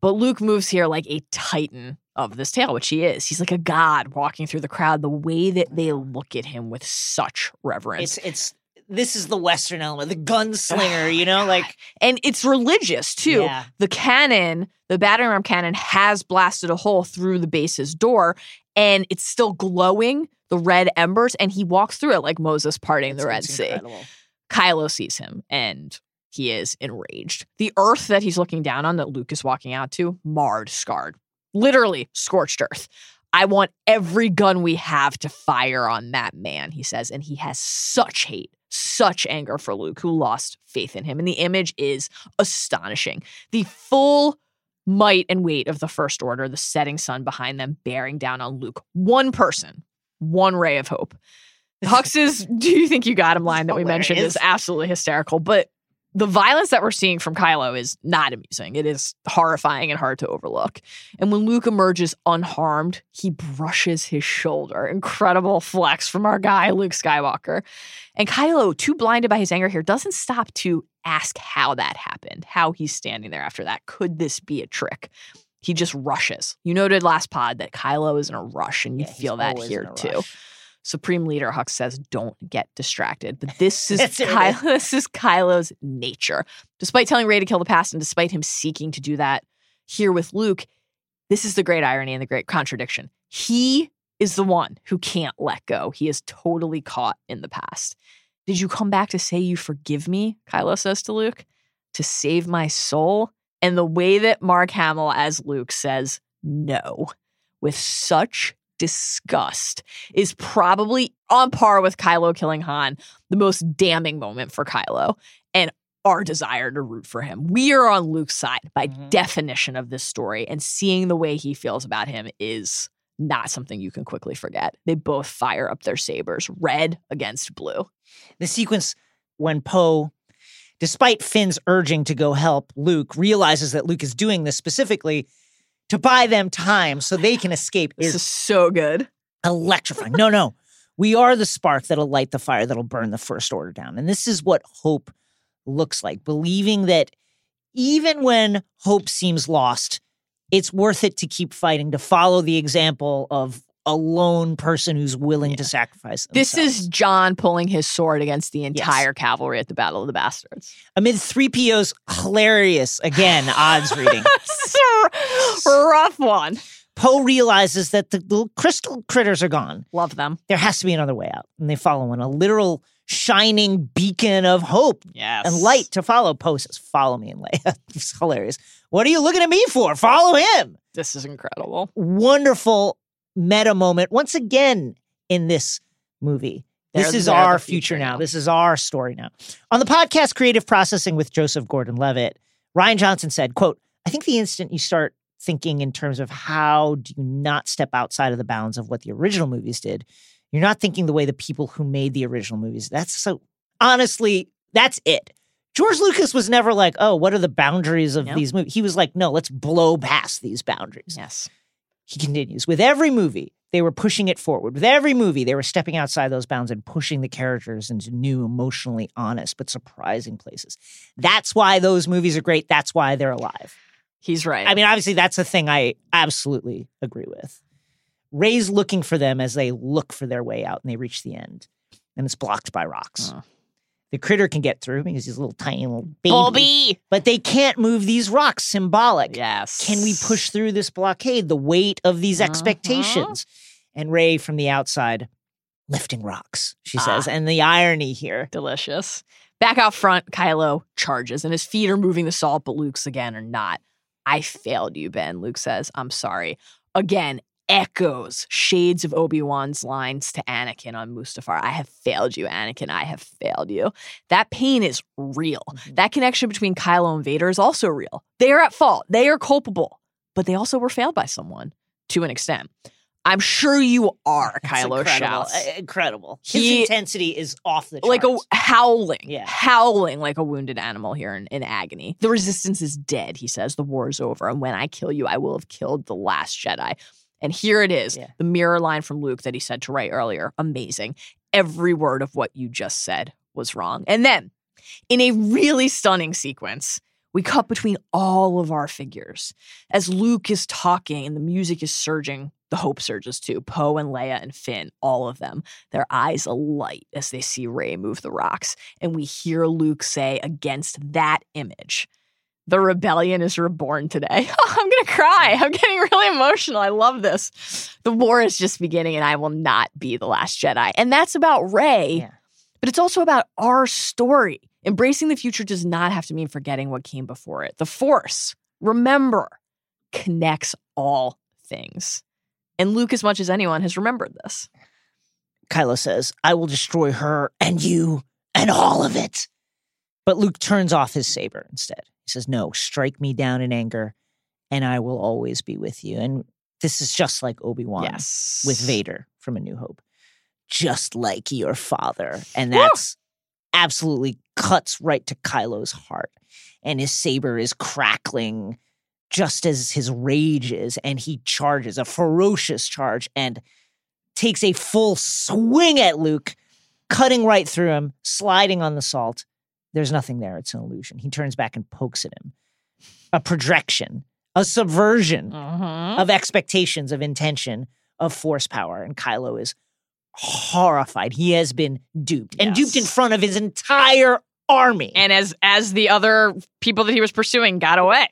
But Luke moves here like a titan of this tale, which he is. He's like a god walking through the crowd. The way that they look at him with such reverence. It's it's this is the Western element, the gunslinger, you know, like and it's religious too. Yeah. The cannon, the battering ram cannon, has blasted a hole through the base's door, and it's still glowing the red embers. And he walks through it like Moses parting the Red Sea. incredible. Kylo sees him, and he is enraged. The earth that he's looking down on, that Luke is walking out to, marred, scarred, literally scorched earth. I want every gun we have to fire on that man, he says. And he has such hate, such anger for Luke, who lost faith in him. And the image is astonishing. The full might and weight of the First Order, the setting sun behind them bearing down on Luke. One person, one ray of hope. Hux's "Do you think you got him?" line that we mentioned is absolutely hysterical, but the violence that we're seeing from Kylo is not amusing. It is horrifying and hard to overlook. And when Luke emerges unharmed, he brushes his shoulder. Incredible flex from our guy, Luke Skywalker. And Kylo, too blinded by his anger here, doesn't stop to ask how that happened, how he's standing there after that. Could this be a trick? He just rushes. You noted last pod that Kylo is in a rush, and you Yeah, feel that here too. rush. Supreme Leader Hux says, "Don't get distracted." But this is. Kylo, this is Kylo's nature. Despite telling Rey to kill the past, and despite him seeking to do that here with Luke, this is the great irony and the great contradiction. He is the one who can't let go. He is totally caught in the past. Did you come back to say you forgive me? Kylo says to Luke, to save my soul. And the way that Mark Hamill as Luke says no with such disgust is probably on par with Kylo killing Han, the most damning moment for Kylo and our desire to root for him. We are on Luke's side by Mhm. definition of this story, and seeing the way he feels about him is not something you can quickly forget. They both fire up their sabers, red against blue. the sequence when Poe, despite Finn's urging to go help Luke, realizes that Luke is doing this specifically to buy them time so they can escape This is is so good. electrifying. No, no. We are the spark that'll light the fire that'll burn the first order down. And this is what hope looks like believing that even when hope seems lost, it's worth it to keep fighting, to follow the example of a lone person who's willing to sacrifice This is Jon pulling his sword against the entire cavalry at the Battle of the Bastards. amid 3PO's hilarious, again, odds reading. Rough one. Poe realizes that the little crystal critters are gone. Love them. There has to be another way out. And they follow in a literal shining beacon of hope Yes. and light to follow. Poe says, Follow me, and Leia. it's hilarious. What are you looking at me for? Follow him. This is incredible. Wonderful meta moment once again in this movie. This is our future, future now. now. This is our story now. On the podcast Creative Processing with Joseph Gordon Levitt, Rian Johnson said, quote, I think the instant you start thinking in terms of how do you not step outside of the bounds of what the original movies did, you're not thinking the way the people who made the original movies. That's so honestly, that's it. George Lucas was never like, oh, what are the boundaries of No. these movies? He was like, no, let's blow past these boundaries. Yes. He continues, with every movie, they were pushing it forward. With every movie, they were stepping outside those bounds and pushing the characters into new, emotionally honest, but surprising places. That's why those movies are great. That's why they're alive. He's right. I mean, obviously, that's a thing I absolutely agree with. Rey's looking for them as they look for their way out and they reach the end, and it's blocked by rocks. Oh. The critter can get through because he's a little tiny little baby, Bobby. but they can't move these rocks. Symbolic. Yes. Can we push through this blockade? The weight of these Uh-huh. expectations. And Rey from the outside lifting rocks, she says. Ah. And the irony here. Delicious. Back out front, Kylo charges, and his feet are moving the salt, but Luke's again are not. I failed you, Ben. Luke says, I'm sorry. Again, echoes, shades of Obi Wan's lines to Anakin on Mustafar. I have failed you, Anakin. I have failed you. That pain is real. Mm-hmm. That connection between Kylo and Vader is also real. They are at fault, they are culpable, but they also were failed by someone to an extent. I'm sure you are, It's Kylo incredible. shouts. Incredible. He- His intensity is off the charts. like a howling, Yeah. howling like a wounded animal here in, in agony. The resistance is dead, he says. The war is over. And when I kill you, I will have killed the last Jedi. And here it is Yeah. the mirror line from Luke that he said to Rey earlier. Amazing. Every word of what you just said was wrong. And then, in a really stunning sequence, we cut between all of our figures. As Luke is talking and the music is surging, the hope surges too. Poe and Leia and Finn, all of them, their eyes alight as they see Rey move the rocks. And we hear Luke say against that image, the rebellion is reborn today. I'm going to cry. I'm getting really emotional. I love this. The war is just beginning and I will not be the last Jedi. And that's about Rey, Yeah. but it's also about our story. Embracing the future does not have to mean forgetting what came before it. The Force, remember, connects all things. And Luke, as much as anyone, has remembered this. Kylo says, I will destroy her and you and all of it. But Luke turns off his saber instead. He says, No, strike me down in anger and I will always be with you. And this is just like Obi Wan Yes. with Vader from A New Hope, just like your father. And Woo! that's absolutely cuts right to Kylo's heart. And his saber is crackling just as his rage is. And he charges a ferocious charge and takes a full swing at Luke, cutting right through him, sliding on the salt. There's nothing there. It's an illusion. He turns back and pokes at him. A projection, a subversion Mhm. of expectations, of intention, of force power. And Kylo is horrified. He has been duped and duped in front of his entire army. And as as the other people that he was pursuing got away.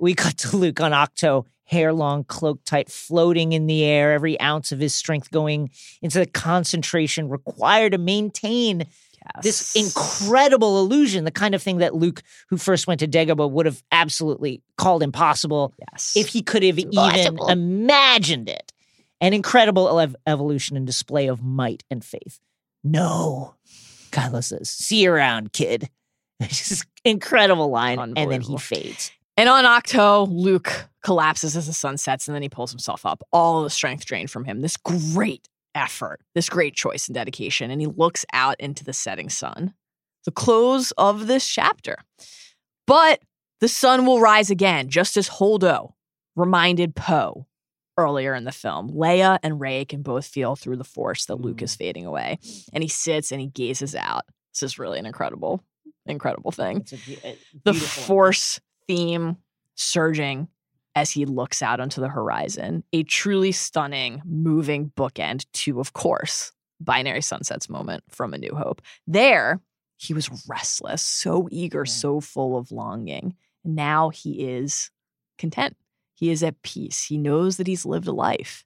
we cut to Luke on Ahch-To, hair long, cloak tight, floating in the air, every ounce of his strength going into the concentration required to maintain this incredible illusion, the kind of thing that Luke, who first went to Dagobah, would have absolutely called impossible Yes. if he could have even imagined it. An incredible ev- evolution and display of might and faith. No, Kylo says, see you around, kid. Just incredible line. And then he fades. And on Ahch-To, Luke collapses as the sun sets and then he pulls himself up. All the strength drained from him. This great effort, this great choice and dedication. And he looks out into the setting sun, the close of this chapter. But the sun will rise again, just as Holdo reminded Poe earlier in the film. Leia and Rey can both feel through the force that Luke is mm-hmm. fading away. And he sits and he gazes out. This is really an incredible, incredible thing It's a be- a the force theme surging as he looks out onto the horizon. A truly stunning, moving bookend to, of course, Binary Sunsets moment from A New Hope. There, he was restless, so eager, Yeah. so full of longing. Now he is content. He is at peace. He knows that he's lived a life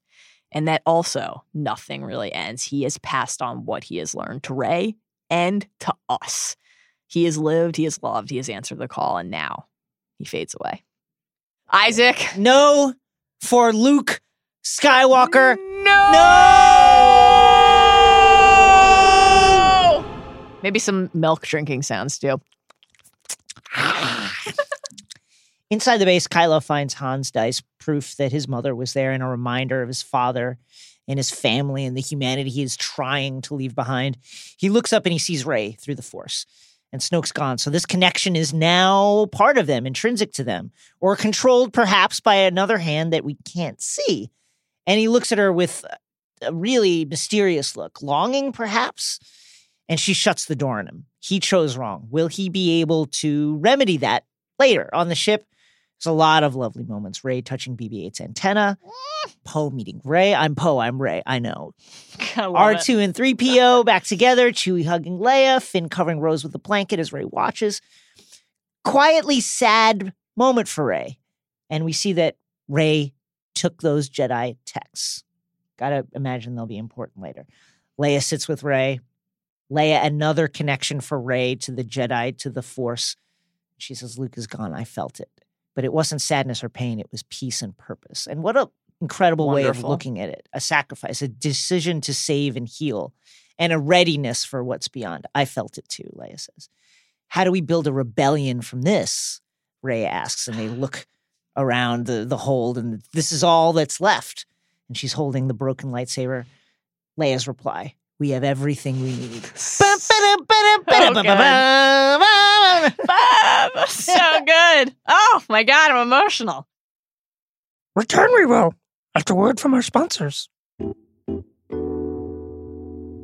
and that also nothing really ends. He has passed on what he has learned to Rey and to us. He has lived, he has loved, he has answered the call, and now he fades away. Isaac. No for Luke Skywalker. No! Maybe some milk drinking sounds too. Inside the base, Kylo finds Han's Dice, proof that his mother was there and a reminder of his father and his family and the humanity he is trying to leave behind. He looks up and he sees Rey through the Force, and Snoke's gone. So this connection is now part of them, intrinsic to them, or controlled perhaps by another hand that we can't see. And he looks at her with a really mysterious look, longing perhaps. And she shuts the door on him. He chose wrong. Will he be able to remedy that later on the ship? There's a lot of lovely moments. Rey touching BB 8's antenna, Poe meeting Rey. I'm Poe, I'm Rey. I know. I love it. R2 and 3PO back together, Chewie hugging Leia, Finn covering Rose with a blanket as Rey watches. Quietly sad moment for Rey. And we see that Rey took those Jedi texts. Gotta imagine they'll be important later. Leia sits with Rey. Leia, another connection for Rey to the Jedi, to the Force. She says, Luke is gone. I felt it. But it wasn't sadness or pain, it was peace and purpose. And what a incredible way of looking at it. A sacrifice, a decision to save and heal, and a readiness for what's beyond. I felt it too, Leia says. How do we build a rebellion from this? Rey asks, and they look around the, the hold, and this is all that's left. And she's holding the broken lightsaber. Leia's reply We have everything we need. Bob, so good. Oh my god, I'm emotional. Return we will, after word from our sponsors.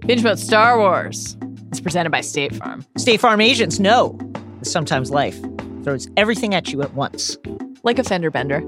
Binge Mode Star Wars. It's presented by State Farm. State Farm agents know that sometimes life throws everything at you at once. Like a fender bender.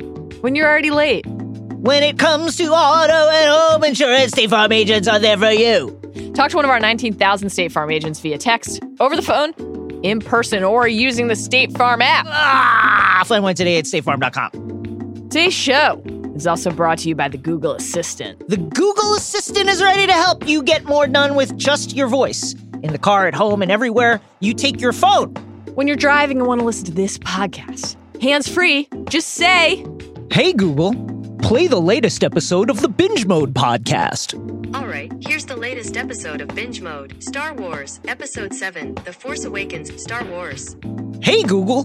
When you're already late. When it comes to auto and home insurance, State Farm agents are there for you. Talk to one of our 19,000 State Farm agents via text, over the phone, in person, or using the State Farm app. Ah, Flynn went today at statefarm.com. Today's show is also brought to you by the Google Assistant. The Google Assistant is ready to help you get more done with just your voice. In the car, at home, and everywhere you take your phone. When you're driving and want to listen to this podcast, hands free, just say, Hey, Google, play the latest episode of the Binge Mode podcast. All right, here's the latest episode of Binge Mode Star Wars, Episode 7 The Force Awakens Star Wars. Hey, Google,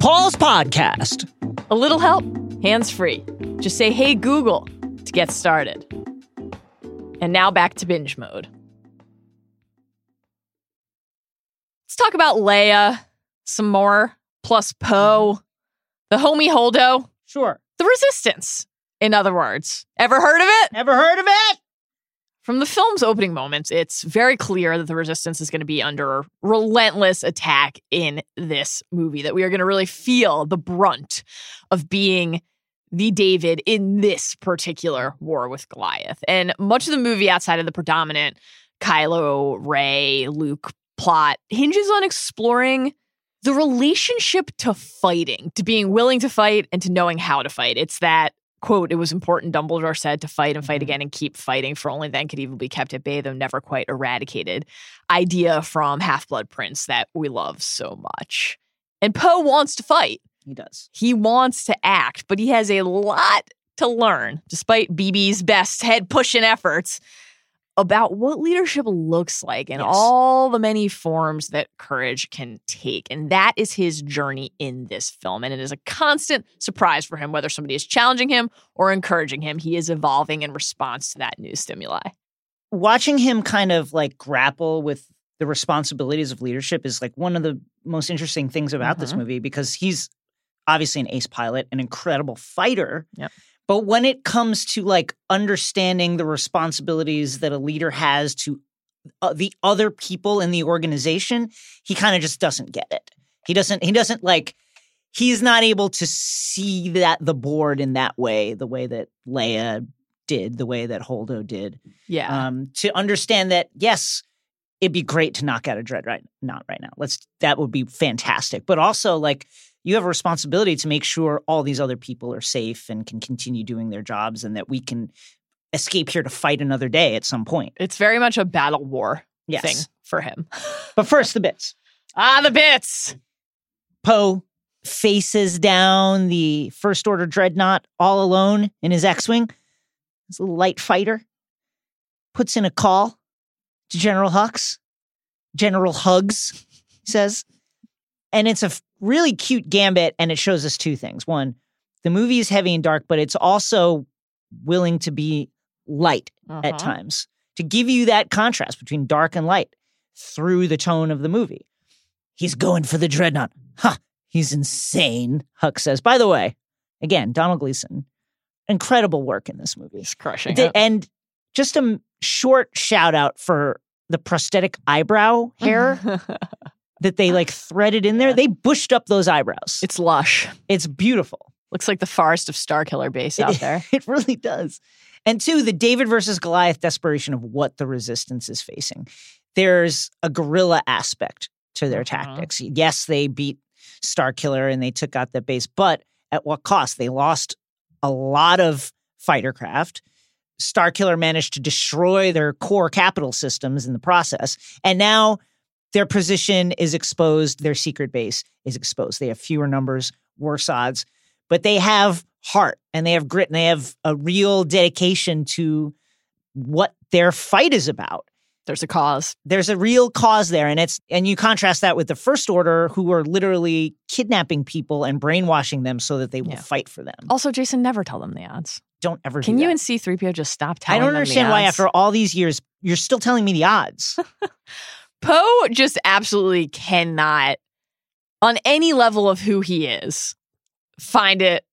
pause podcast. a little help, hands free. Just say, hey, Google to get started. And now back to binge mode. Let's talk about Leia some more, plus Poe, the homie Holdo, Sure. the resistance, in other words. Ever heard of it? Ever heard of it? From the film's opening moments, it's very clear that the resistance is going to be under relentless attack in this movie, that we are going to really feel the brunt of being the David in this particular war with Goliath. And much of the movie, outside of the predominant Kylo, Rey, Luke plot, hinges on exploring the relationship to fighting, to being willing to fight and to knowing how to fight. It's that quote, it was important, Dumbledore said, to fight and fight mm-hmm. again and keep fighting, for only then could evil be kept at bay, though never quite eradicated. Idea from Half Blood Prince that we love so much. And Poe wants to fight. He does. He wants to act, but he has a lot to learn, despite BB's best head pushing efforts, about what leadership looks like and Yes. all the many forms that courage can take. And that is his journey in this film. And it is a constant surprise for him, whether somebody is challenging him or encouraging him. He is evolving in response to that new stimuli. watching him kind of like grapple with the responsibilities of leadership is like one of the most interesting things about this Mhm. movie because he's obviously an ace pilot, an incredible fighter. Yep. But when it comes to like understanding the responsibilities that a leader has to uh, the other people in the organization, he kind of just doesn't get it. He doesn't he doesn't like he's not able to see that the board in that way, the way that Leia did, the way that Holdo did Yeah. um, to understand that yes, it'd be great to knock out a dread right not right now. Let's that would be fantastic. But also like you have a responsibility to make sure all these other people are safe and can continue doing their jobs and that we can escape here to fight another day at some point. it's very much a battle war Yes. thing for him. But first the bits. ah, the bits. Poe faces down the First Order dreadnought all alone in his X-wing. He's a little light fighter. Puts in a call to General Hux. General Hugs, he says. And it's a really cute gambit, and it shows us two things. One, the movie is heavy and dark, but it's also willing to be light Uh-huh. at times to give you that contrast between dark and light through the tone of the movie. He's going for the dreadnought. Huh, he's insane, Hux says. By the way, again, Domhnall Gleeson, incredible work in this movie. He's crushing it. And just a short shout out for the prosthetic eyebrow hair that they like threaded in there. They bushed up those eyebrows. it's lush. It's beautiful. Looks like the forest of Starkiller base out there. It really does. And two, the David versus Goliath desperation of what the resistance is facing. There's a guerrilla aspect to their Mhm. tactics. Yes, they beat Starkiller and they took out that base, but at what cost? They lost a lot of fighter craft. Starkiller managed to destroy their core capital systems in the process. And now their position is exposed, their secret base is exposed. They have fewer numbers, worse odds, but they have heart and they have grit and they have a real dedication to what their fight is about. There's a cause. There's a real cause there and it's and you contrast that with the first order who are literally kidnapping people and brainwashing them so that they will Yeah. fight for them. Also, Jason, never tell them the odds. Don't ever Can do you and C3PO just stop telling I don't understand why after all these years you're still telling me the odds. Poe just absolutely cannot, on any level of who he is, find it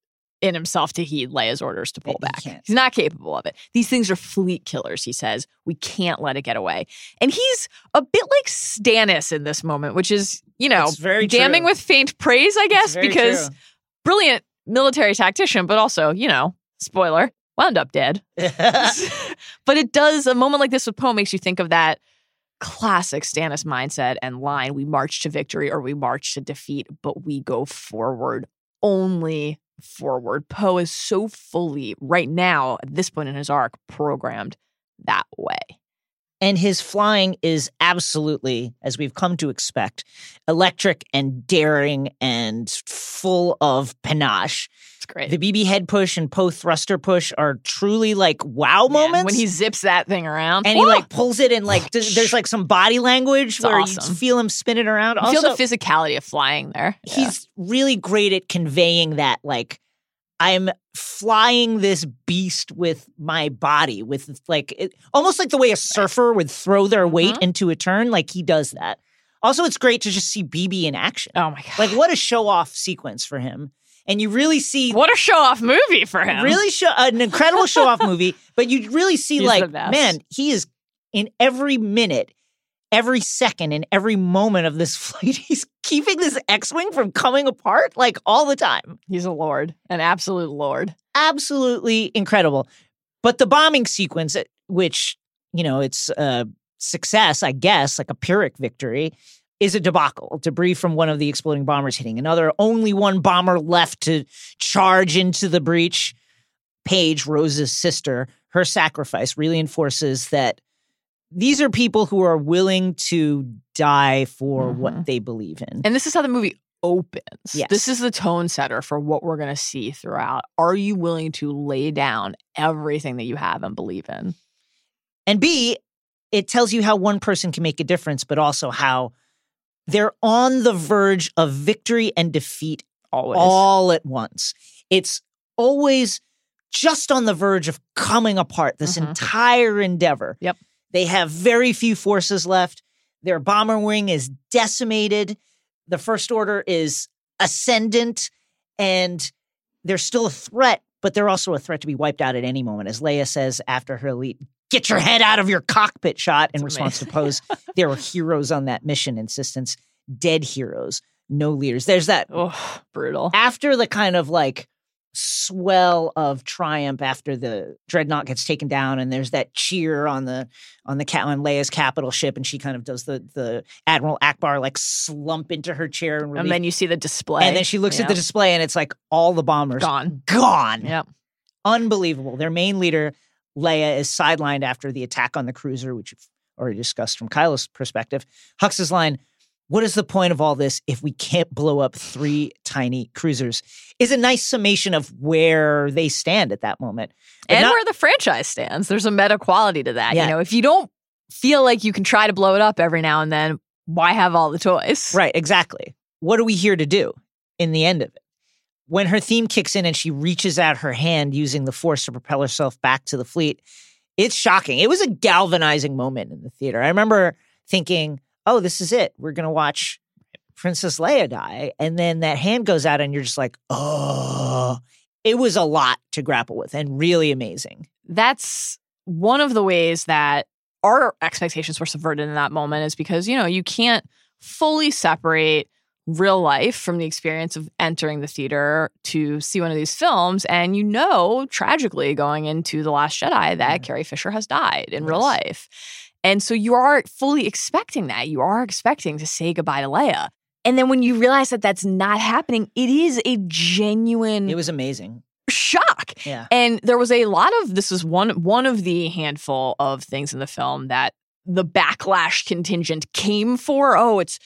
in himself to heed Leia's orders to pull back. He's not capable of it. These things are fleet killers, he says. We can't let it get away. And he's a bit like Stannis in this moment, which is, you know, It's very damning true. with faint praise, I guess, because brilliant military tactician, but also, you know, spoiler, wound up dead. but it does a moment like this with Poe makes you think of that classic Stannis mindset and line we march to victory or we march to defeat but we go forward only forward. Poe is so fully right now at this point in his arc programmed that way and his flying is absolutely, as we've come to expect, electric and daring and full of panache. it's great The BB head push and Poe thruster push are truly like wow Man, moments. when he zips that thing around and he like oh! pulls it and like th- there's like some body language It's where awesome. you feel him spin it around. you Also, feel the physicality of flying there Yeah. he's really great at conveying that like I'm flying this beast with my body, with like it, almost like the way a surfer would throw their weight Mhm. into a turn, like he does that. Also, it's great to just see BB in action. Oh my god. Like, what a show off sequence for him. And you really see what a show off movie for him. really show an incredible show off movie, but you really see He's like, man, he is in every minute, every second, in every moment of this flight. He's keeping this X-wing from coming apart like all the time. He's a lord, an absolute lord. Absolutely incredible. But the bombing sequence, uh, which you know, it's a success, I guess, like a Pyrrhic victory. Is a debacle. Debris from one of the exploding bombers hitting another. Only one bomber left to charge into the breach. Paige, Rose's sister, her sacrifice really enforces that these are people who are willing to die for Mhm. what they believe in. And this is how the movie opens. Yes. This is the tone setter for what we're going to see throughout. Are you willing to lay down everything that you have and believe in? And B, it tells you how one person can make a difference, but also how they're on the verge of victory and defeat Always. all at once. It's always just on the verge of coming apart, this Mhm. entire endeavor. Yep. They have very few forces left. Their bomber wing is decimated. The First Order is ascendant, and they're still a threat, but they're also a threat to be wiped out at any moment. As Leia says after her elite, get your head out of your cockpit shot in It's response to Poe's, there were heroes on that mission insistence, dead heroes, no leaders. There's that oh, brutal. after the kind of like swell of triumph after the dreadnought gets taken down and there's that cheer on the on the cat on Leia's capital ship and she kind of does the the Admiral Ackbar like slump into her chair and, And then you see the display. and then she looks at the display and it's like all the bombers Gone. gone Yep. unbelievable their main leader Leia is sidelined after the attack on the cruiser which we've already discussed from Kylo's perspective Hux's line what is the point of all this if we can't blow up three tiny cruisers? Is a nice summation of where they stand at that moment. But and not- where the franchise stands. There's a meta quality to that. Yeah. You know, if you don't feel like you can try to blow it up every now and then, why have all the toys? right, exactly. What are we here to do in the end of it? When her theme kicks in and she reaches out her hand using the force to propel herself back to the fleet, it's shocking. It was a galvanizing moment in the theater. I remember thinking, oh, this is it. We're going to watch Princess Leia die. And then that hand goes out and you're just like, oh, it was a lot to grapple with and really amazing. That's one of the ways that our expectations were subverted in that moment is because, you know, you can't fully separate real life from the experience of entering the theater to see one of these films. And you know, tragically, going into The Last Jedi, that Mhm. Carrie Fisher has died in real life. And so you are fully expecting that. You are expecting to say goodbye to Leia. And then when you realize that that's not happening, it is a genuine It was amazing. shock. Yeah. And there was a lot of this is one one of the handful of things in the film that the backlash contingent came for. Oh, it's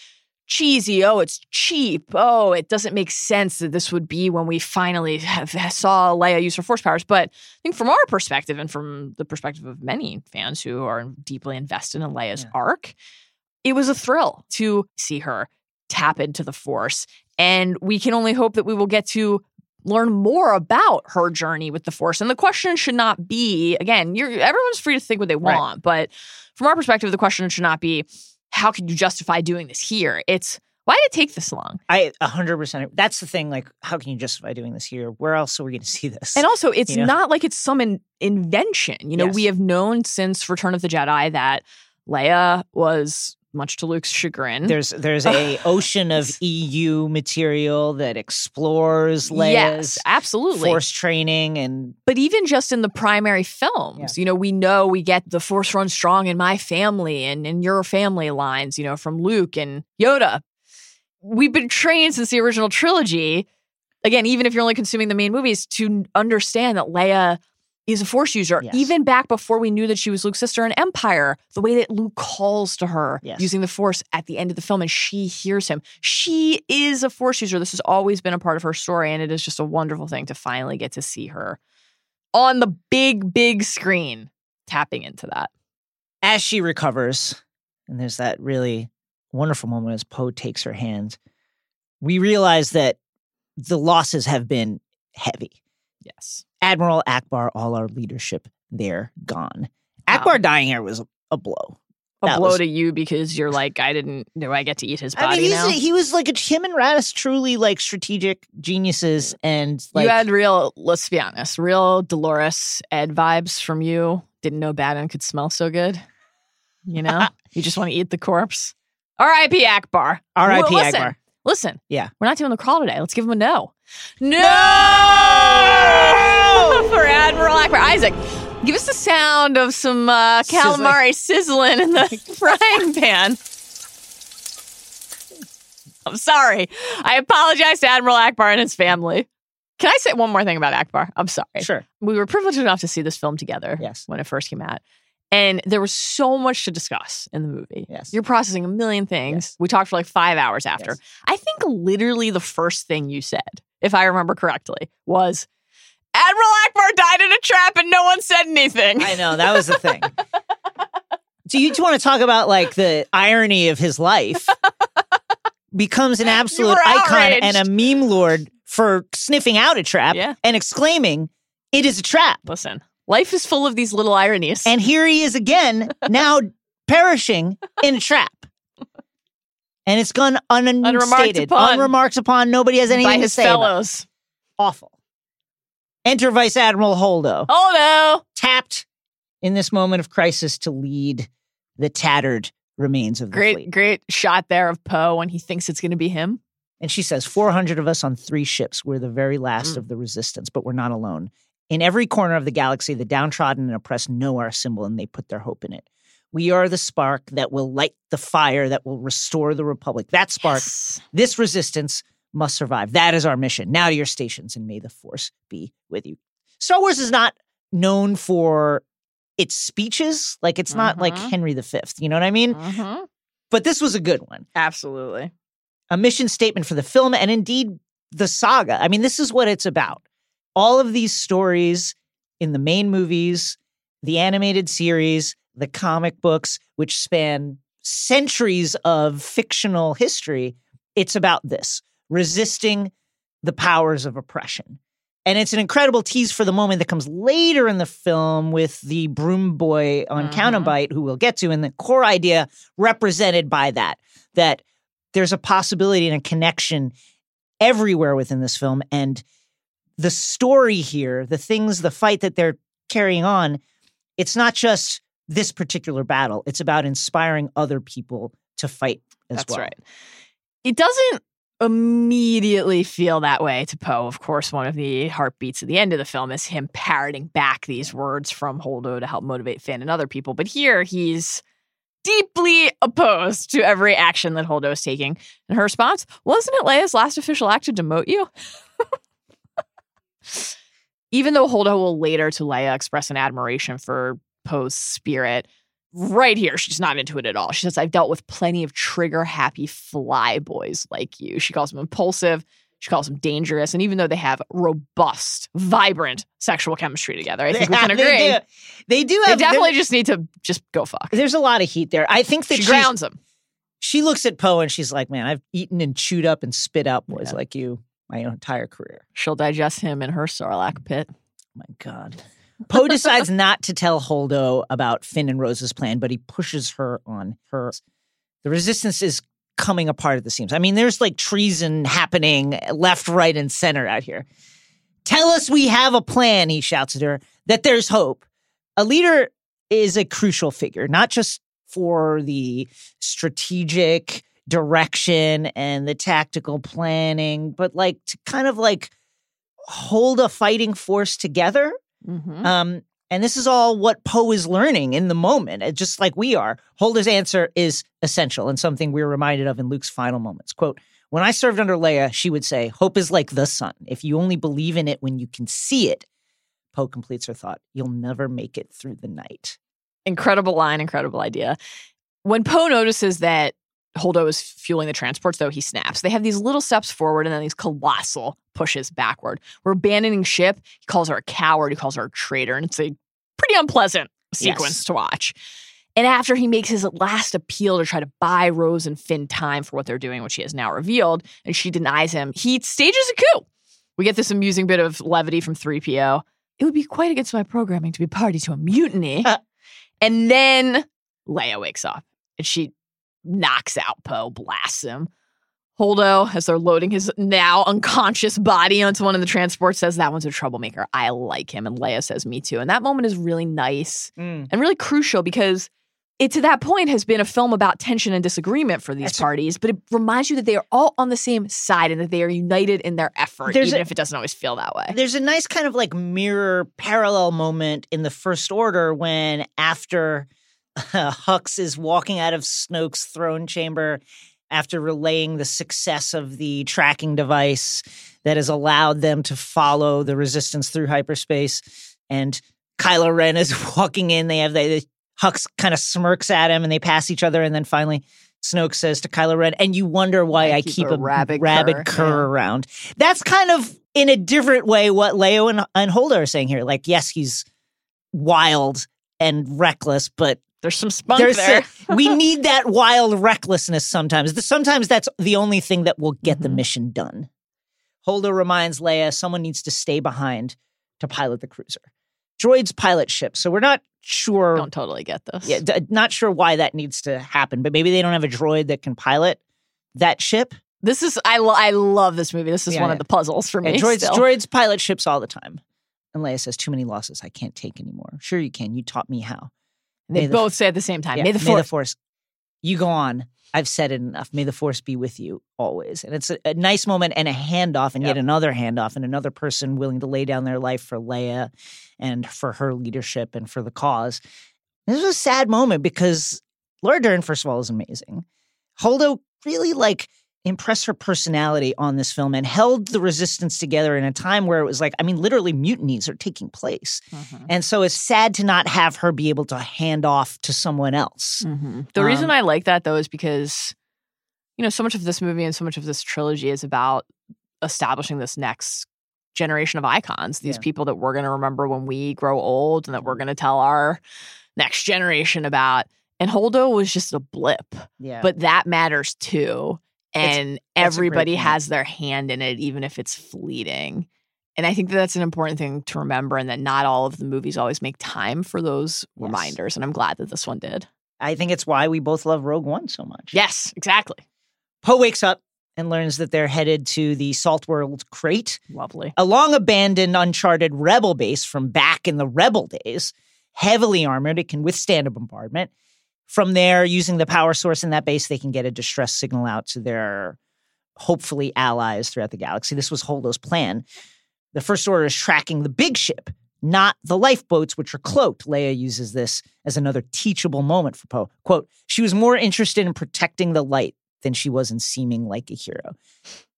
cheesy. Oh, it's cheap. Oh, it doesn't make sense that this would be when we finally have, saw Leia use her force powers. But I think from our perspective and from the perspective of many fans who are deeply invested in Leia's Yeah. arc, it was a thrill to see her tap into the force. And we can only hope that we will get to learn more about her journey with the force. And the question should not be, again, you're everyone's free to think what they Right. want, but from our perspective, the question should not be, how can you justify doing this here? It's why did it take this long? I 100%. That's the thing. Like, how can you justify doing this here? Where else are we going to see this? And also, it's You know? not like it's some in- invention. You know, Yes. we have known since Return of the Jedi that Leia was, much to Luke's chagrin, there's there's a ocean of EU material that explores Leia's yes, absolutely. force training and But even just in the primary films, you know, we know we get the force runs strong in my family and in your family lines, you know, from Luke and Yoda. We've been trained since the original trilogy, again, even if you're only consuming the main movies, to understand that Leia is a force user. Yes. Even back before we knew that she was Luke's sister in Empire, the way that Luke calls to her Yes. using the force at the end of the film and she hears him. She is a force user. This has always been a part of her story, and it is just a wonderful thing to finally get to see her on the big, big screen tapping into that. as she recovers, and there's that really wonderful moment as Poe takes her hand, we realize that the losses have been heavy. Yes. Admiral Ackbar, all our leadership there gone. Ackbar dying here was a, blow. A That blow was- to you because you're like, I didn't, know I get to eat his body I mean, now? he was like a, him and Raddus truly like strategic geniuses, and like you had real, let's be honest, real Dolorous Edd vibes from you. Didn't know Baden could smell so good. You know, you just want to eat the corpse. R.I.P. Ackbar. R.I.P. Well, listen, Ackbar. Listen, Yeah. we're not doing the crawl today. Let's give him a no. No, for Admiral Ackbar. Isaac, give us the sound of some uh, calamari sizzling in the frying pan. I'm sorry. I apologize to Admiral Ackbar and his family. Can I say one more thing about Ackbar? I'm sorry. Sure. We were privileged enough to see this film together Yes. when it first came out. And there was so much to discuss in the movie. Yes. You're processing a million things. Yes. We talked for like five hours after. Yes. I think literally the first thing you said, if I remember correctly, was Admiral Ackbar died in a trap and no one said anything. I know that was the thing. Do you want to talk about like the irony of his life? Becomes an absolute icon outraged. and a meme lord for sniffing out a trap Yeah. and exclaiming, "It is a trap!" Listen, life is full of these little ironies. And here he is again, now perishing in a trap. And it's gone unstated, upon. unremarked upon. Nobody has anything by to his say. about it. fellows. Awful. Enter Vice Admiral Holdo, Holdo! tapped in this moment of crisis to lead the tattered remains of the Great, fleet. great shot there of Poe when he thinks it's going to be him. And she says, 400 of us on three ships. We're the very last Mm. of the resistance, but we're not alone. In every corner of the galaxy, the downtrodden and oppressed know our symbol and they put their hope in it. We are the spark that will light the fire that will restore the Republic. That spark, Yes. this resistance must survive. That is our mission. Now to your stations, and may the force be with you. Star Wars is not known for its speeches. Like, it's not like Mhm. Henry V. You know what I mean? Mhm. But this was a good one. Absolutely. a mission statement for the film and indeed the saga. I mean, this is what it's about. All of these stories in the main movies, the animated series, the comic books, which span centuries of fictional history, it's about this resisting the powers of oppression. And it's an incredible tease for the moment that comes later in the film with the broom boy on Mhm. Canto Bight, who we'll get to, and the core idea represented by that, that there's a possibility and a connection everywhere within this film. And the story here, the things, the fight that they're carrying on, it's not just this particular battle, it's about inspiring other people to fight as That's well. right. It doesn't immediately feel that way to Poe. Of course, one of the heartbeats at the end of the film is him parroting back these words from Holdo to help motivate Finn and other people. But here he's deeply opposed to every action that Holdo is taking. And her response, wasn't it Leia's last official act to demote you? Even though Holdo will later to Leia express an admiration for Poe's spirit, right here, she's not into it at all. She says, I've dealt with plenty of trigger happy fly boys like you. She calls him impulsive. She calls him dangerous. And even though they have robust, vibrant sexual chemistry together, I think we can They agree. do. They do They have definitely just need to just go fuck. there's a lot of heat there. I think that She grounds him. she looks at Poe and she's like, Man, I've eaten and chewed up and spit out boys Yeah. like you my entire career. She'll digest him in her Sarlacc pit. Oh My God. Poe decides not to tell Holdo about Finn and Rose's plan, but he pushes her on her. The resistance is coming apart at the seams. I mean, there's like treason happening left, right, and center out here. Tell us we have a plan, he shouts at her, that there's hope. A leader is a crucial figure, not just for the strategic direction and the tactical planning, but like to kind of like hold a fighting force together. Mm-hmm. Um, and this is all what Poe is learning in the moment, uh, just like we are. Holdo's answer is essential and something we're reminded of in Luke's final moments. Quote, when I served under Leia, she would say, Hope is like the sun. If you only believe in it when you can see it, Poe completes her thought, you'll never make it through the night. incredible line, incredible idea. When Poe notices that Holdo is fueling the transports, though, he snaps. They have these little steps forward and then these colossal pushes backward. We're abandoning ship. He calls her a coward. He calls her a traitor. And it's a pretty unpleasant sequence Yes. to watch. And after he makes his last appeal to try to buy Rose and Finn time for what they're doing, which he has now revealed, and she denies him, he stages a coup. We get this amusing bit of levity from 3PO. It would be quite against my programming to be party to a mutiny. and then Leia wakes up and she knocks out Poe, blasts him. Holdo, as they're loading his now unconscious body onto one of the transports, says that one's a troublemaker. I like him. And Leia says, Me too. And that moment is really nice Mm. and really crucial because it to that point has been a film about tension and disagreement for these That's- parties, but it reminds you that they are all on the same side and that they are united in their effort, even a- if it doesn't always feel that way. There's a nice kind of like mirror parallel moment in the First Order when after Hux is walking out of Snoke's throne chamber after relaying the success of the tracking device that has allowed them to follow the resistance through hyperspace and Kylo Ren is walking in they have the, the Hux kind of smirks at him and they pass each other and then finally Snoke says to Kylo Ren, and you wonder why I, I keep, keep a, a rabid rabid cur." Yeah. around. That's kind of in a different way what Leo and, and Holdo are saying here. Like, yes, he's wild and reckless, but There's some spunk there's there. a- we need that wild recklessness sometimes. Sometimes that's the only thing that will get Mm-hmm. the mission done. Holdo reminds Leia someone needs to stay behind to pilot the cruiser. Droids pilot ships, so we're not sure. don't totally get this. Yeah, d- not sure why that needs to happen, but maybe they don't have a droid that can pilot that ship. This is I lo- I love this movie. This is Yeah, one yeah. of the puzzles for me. Yeah, droids, still. droids pilot ships all the time. And Leia says, "Too many losses. I can't take anymore." Sure, you can. You taught me how. They May the- both say at the same time. Yeah, May the force. force. You go on. I've said it enough. May the force be with you always. And it's a, a nice moment and a handoff, and yet another handoff, and another person willing to lay down their life for Leia and for her leadership and for the cause. This was a sad moment because Laura Dern, first of all, is amazing. Holdo really like impressed her personality on this film and held the resistance together in a time where it was like, I mean, literally mutinies are taking place. Mm-hmm. And so it's sad to not have her be able to hand off to someone else. Mhm. The reason Um, I like that though is because, you know, so much of this movie and so much of this trilogy is about establishing this next generation of icons, these Yeah. people that we're going to remember when we grow old and that we're going to tell our next generation about. And Holdo was just a blip, Yeah. but that matters too. It's- And great everybody has their hand in it, even if it's fleeting. And I think that that's an important thing to remember, and that not all of the movies always make time for those Yes. reminders. And I'm glad that this one did. I think it's why we both love Rogue One so much. Yes, exactly. Poe wakes up and learns that they're headed to the Salt World Crait, Lovely. a long abandoned, uncharted rebel base from back in the rebel days. Heavily armored, it can withstand a bombardment. From there, using the power source in that base, they can get a distress signal out to their hopefully allies throughout the galaxy. This was Holdo's plan. The First Order is tracking the big ship, not the lifeboats, which are cloaked. Leia uses this as another teachable moment for Poe. Quote, she was more interested in protecting the light than she was in seeming like a hero,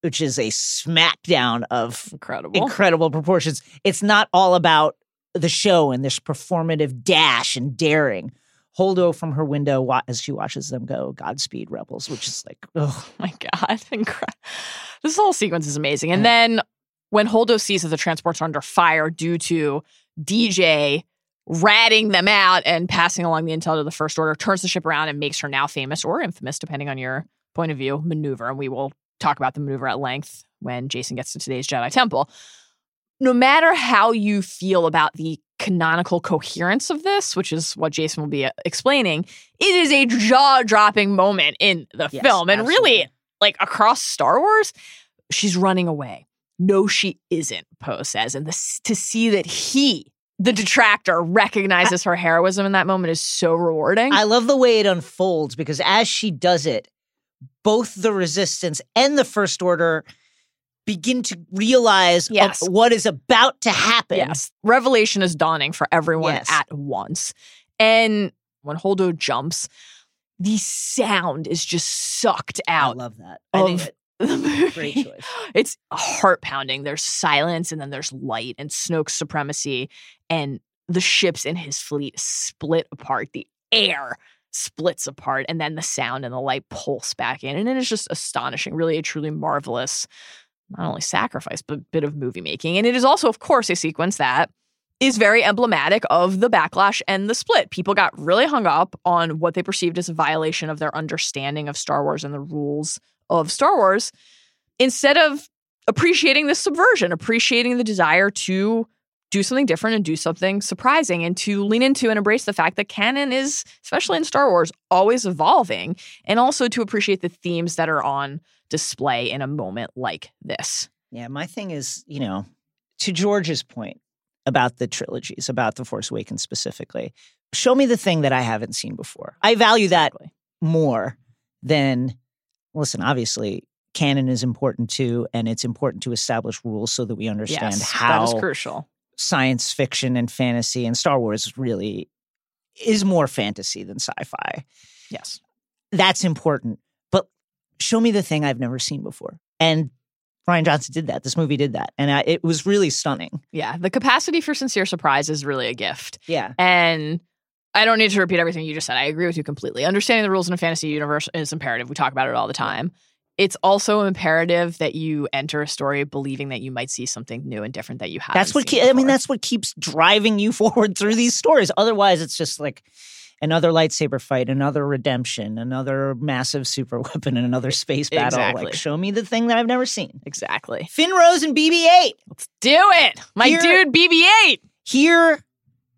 which is a smackdown of Incredible. incredible proportions. It's not all about the show and this performative dash and daring. Holdo from her window wa- as she watches them go, Godspeed, rebels, which is like, oh, my God. Incre- this whole sequence is amazing. And then when Holdo sees that the transports are under fire due to DJ ratting them out and passing along the intel to the First Order, turns the ship around and makes her now famous or infamous, depending on your point of view, maneuver. And we will talk about the maneuver at length when Jason gets to today's Jedi Temple. No matter how you feel about the canonical coherence of this, which is what Jason will be uh, explaining, it is a jaw dropping moment in the Yes, film. And really, like across Star Wars, she's running away. No, she isn't, Poe says. And this, to see that he, the detractor, recognizes her heroism in that moment is so rewarding. I love the way it unfolds because as she does it, both the resistance and the first order begin to realize Yes. what is about to happen. Yes. Revelation is dawning for everyone Yes. at once. And when Holdo jumps, the sound is just sucked out. I love that. I think it- the movie. great choice. It's heart pounding. There's silence and then there's light and Snoke's supremacy and the ships in his fleet split apart. The air splits apart and then the sound and the light pulse back in. And it is just astonishing. Really a truly marvelous, not only sacrifice, but a bit of movie making. And it is also, of course, a sequence that is very emblematic of the backlash and the split. People got really hung up on what they perceived as a violation of their understanding of Star Wars and the rules of Star Wars instead of appreciating the subversion, appreciating the desire to do something different and do something surprising and to lean into and embrace the fact that canon is, especially in Star Wars, always evolving and also to appreciate the themes that are on display in a moment like this. Yeah, my thing is, you know, to George's point about the trilogies, about The Force Awakens specifically, show me the thing that I haven't seen before. I value that more than, listen, obviously, canon is important too, and it's important to establish rules so that we understand Yes, how that is crucial. Science fiction and fantasy and Star Wars really is more fantasy than sci-fi. Yes. That's important. But show me the thing I've never seen before. And Rian Johnson did that. This movie did that. And I, it was really stunning. Yeah. The capacity for sincere surprise is really a gift. Yeah. And I don't need to repeat everything you just said. I agree with you completely. Understanding the rules in a fantasy universe is imperative. We talk about it all the time. It's also imperative that you enter a story believing that you might see something new and different that you haven't. That's what seen ke- I mean that's what keeps driving you forward through these stories. Otherwise it's just like another lightsaber fight, another redemption, another massive super weapon and another space battle. Exactly. Like show me the thing that I've never seen. exactly. Finn Rose and BB-8. Let's Do it, my Here- dude. BB-8. Here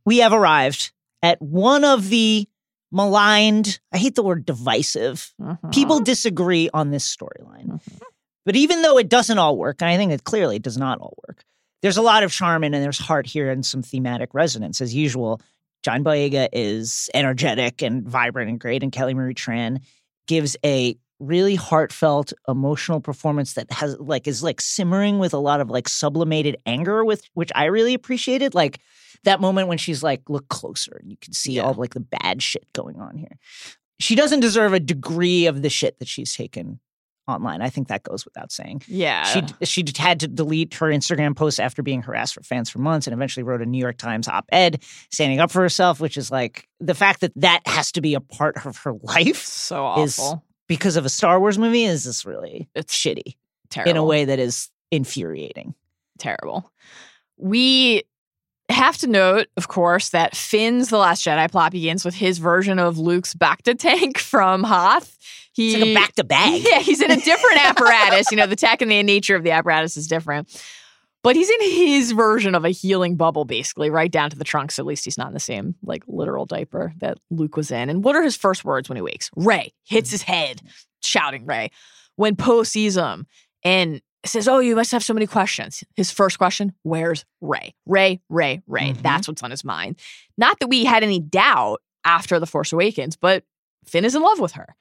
we have arrived at one of the maligned, I hate the word divisive. Uh-huh. People disagree on this storyline. Mm-hmm. But even though it doesn't all work, and I think it clearly does not all work, there's a lot of charm in and there's heart here and some thematic resonance. As usual, John Boyega is energetic and vibrant and great, and Kelly Marie Tran gives a really heartfelt, emotional performance that has like is like simmering with a lot of like sublimated anger, with which I really appreciated. Like that moment when she's like, look closer, and you can see all like the bad shit going on here. She doesn't deserve a degree of the shit that she's taken online. I think that goes without saying. Yeah. She she had to delete her Instagram posts after being harassed for fans for months, and eventually wrote a New York Times op-ed standing up for herself, which is like the fact that that has to be a part of her life so awful. because of a Star Wars movie is this really It's shitty Terrible. in a way that is infuriating. terrible. We have to note, of course, that Finn's The Last Jedi plot begins with his version of Luke's Bacta tank from Hoth. He, It's like a back to bag. Yeah, he's in a different apparatus. You know, the tech and the nature of the apparatus is different. But he's in his version of a healing bubble, basically, right down to the trunks. At least he's not in the same, like, literal diaper that Luke was in. And what are his first words when he wakes? Rey hits his head, shouting Rey. When Poe sees him and says, Oh, you must have so many questions. His first question, Where's Rey? Rey, Rey, Rey. Mhm. That's what's on his mind. Not that we had any doubt after The Force Awakens, but Finn is in love with her.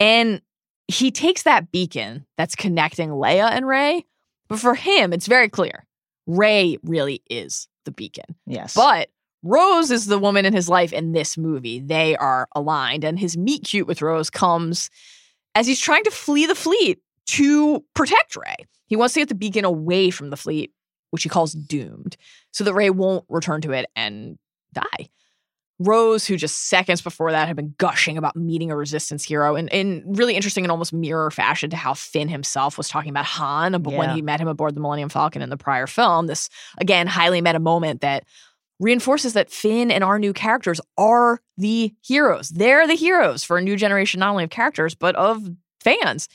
And he takes that beacon that's connecting Leia and Rey, but for him, it's very clear. Rey really is the beacon. Yes. But Rose is the woman in his life in this movie. They are aligned, and his meet cute with Rose comes as he's trying to flee the fleet to protect Rey. He wants to get the beacon away from the fleet, which he calls doomed, so that Rey won't return to it and die. Rose, who just seconds before that had been gushing about meeting a resistance hero in, in really interesting and almost mirror fashion to how Finn himself was talking about Han, but when he met him aboard the Millennium Falcon in the prior film, this again highly meta moment that reinforces that Finn and our new characters are the heroes. They're the heroes for a new generation, not only of characters, but of fans.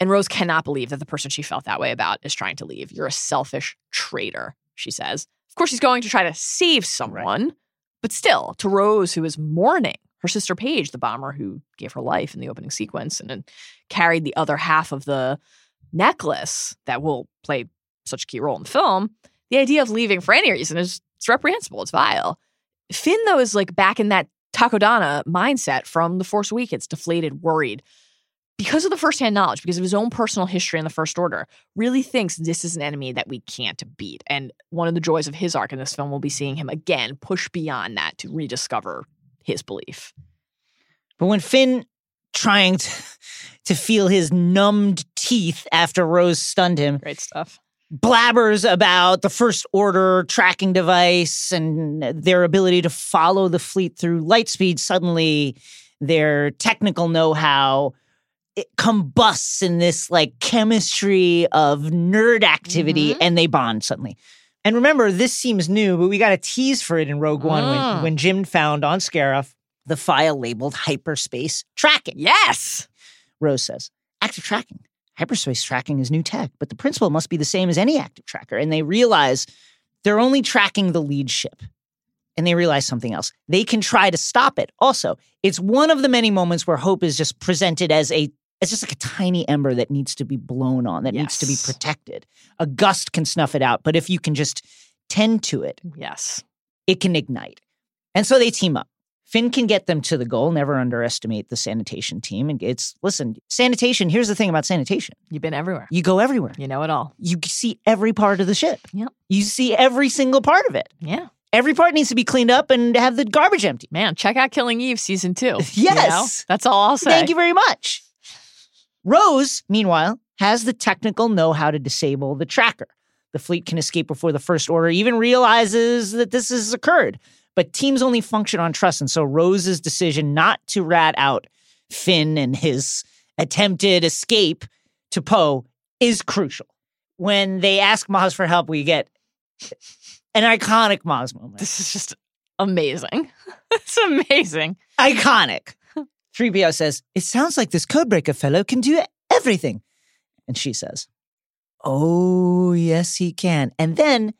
And Rose cannot believe that the person she felt that way about is trying to leave. You're a selfish traitor, she says. Of course, he's going to try to save someone, but still, to Rose, who is mourning her sister Paige, the bomber who gave her life in the opening sequence and then carried the other half of the necklace that will play such a key role in the film, the idea of leaving for any reason is it's reprehensible. It's vile. Finn, though, is like back in that Takodana mindset from The Force Awakens, deflated, worried. Because of the firsthand knowledge, because of his own personal history in the First Order, really thinks this is an enemy that we can't beat. And one of the joys of his arc in this film will be seeing him again push beyond that to rediscover his belief. But when Finn trying to, to feel his numbed teeth after Rose stunned him, Great stuff. blabbers about the First Order tracking device and their ability to follow the fleet through light speed, suddenly their technical know how it combusts in this like chemistry of nerd activity and they bond suddenly. And remember, this seems new, but we got a tease for it in Rogue One Mm. when, when Jyn found on Scarif the file labeled hyperspace tracking. Yes. Rose says, active tracking. hyperspace tracking is new tech, but the principle must be the same as any active tracker. And they realize they're only tracking the lead ship. And they realize something else. They can try to stop it. Also, it's one of the many moments where hope is just presented as a it's just like a tiny ember that needs to be blown on, that needs to be protected. A gust can snuff it out, but if you can just tend to it, mm, Yes. it can ignite. And so they team up. Finn can get them to the goal. Never underestimate the sanitation team. And it's, listen, sanitation, here's the thing about sanitation You've been everywhere. you go everywhere. You know it all. You see every part of the ship. Yep. You see every single part of it. Yeah. Every part needs to be cleaned up and have the garbage empty. Man, check out Killing Eve season two. you know? Yes. That's all I'll say. Thank you very much. Rose, meanwhile, has the technical know how to disable the tracker. The fleet can escape before the First Order even realizes that this has occurred. But teams only function on trust. And so Rose's decision not to rat out Finn and his attempted escape to Poe is crucial. When they ask Maz for help, we get an iconic Maz moment. This is just amazing. it's amazing. iconic. 3PO says, It sounds like this codebreaker fellow can do everything. And she says, Oh, yes, he can. And then,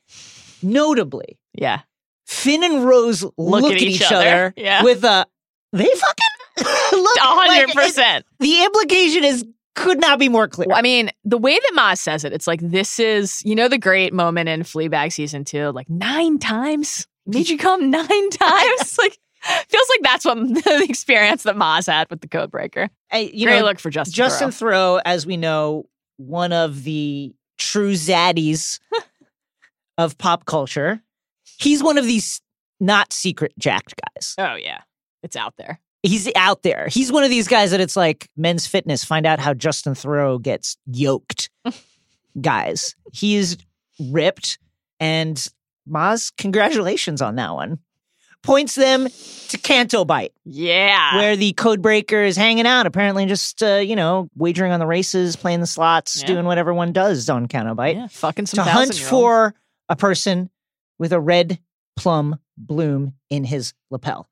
notably, Yeah. Finn and Rose look, at, each, other, Yeah. with a, they fucking look. A hundred like, it- percent. The implication is, could not be more clear. Well, I mean, the way that Maz says it, it's like this is, you know, the great moment in Fleabag season two, like nine times made you come nine times. like, feels like that's what the experience that Maz had with the Codebreaker. I- you great know, look for Justin. Justin. Theroux, as we know, one of the true zaddies of pop culture. He's one of these not secret jacked guys. Oh yeah, it's out there. He's out there. He's one of these guys that it's like men's fitness. Find out how Justin Theroux gets yoked. guys, he is ripped. And Maz, congratulations on that one. Points them to Canto Bight Yeah. where the code breaker is hanging out, apparently just uh, you know wagering on the races, playing the slots, Yeah. doing whatever one does on Canto Bight yeah, fucking some to hunt 1000-year-olds. for a person with a red plum bloom in his lapel.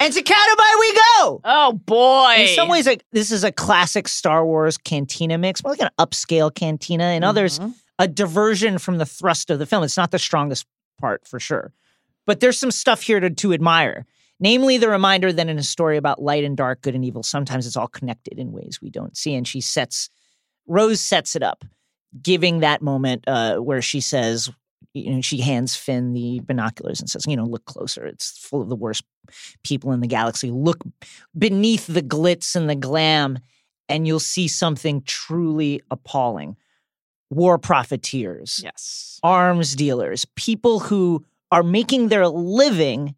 And to Canto Bight we go. Oh boy. In some ways, like this is a classic Star Wars cantina mix, more like an upscale cantina. In others, Mhm. a diversion from the thrust of the film. It's not the strongest part for sure. But there's some stuff here to, to admire. Namely, the reminder that in a story about light and dark, good and evil, sometimes it's all connected in ways we don't see. And she sets, Rose sets it up, giving that moment uh, where she says, you know, she hands Finn the binoculars and says, you know, look closer. It's full of the worst people in the galaxy. Look beneath the glitz and the glam, and you'll see something truly appalling. War profiteers Yes. arms dealers, people who are making their living,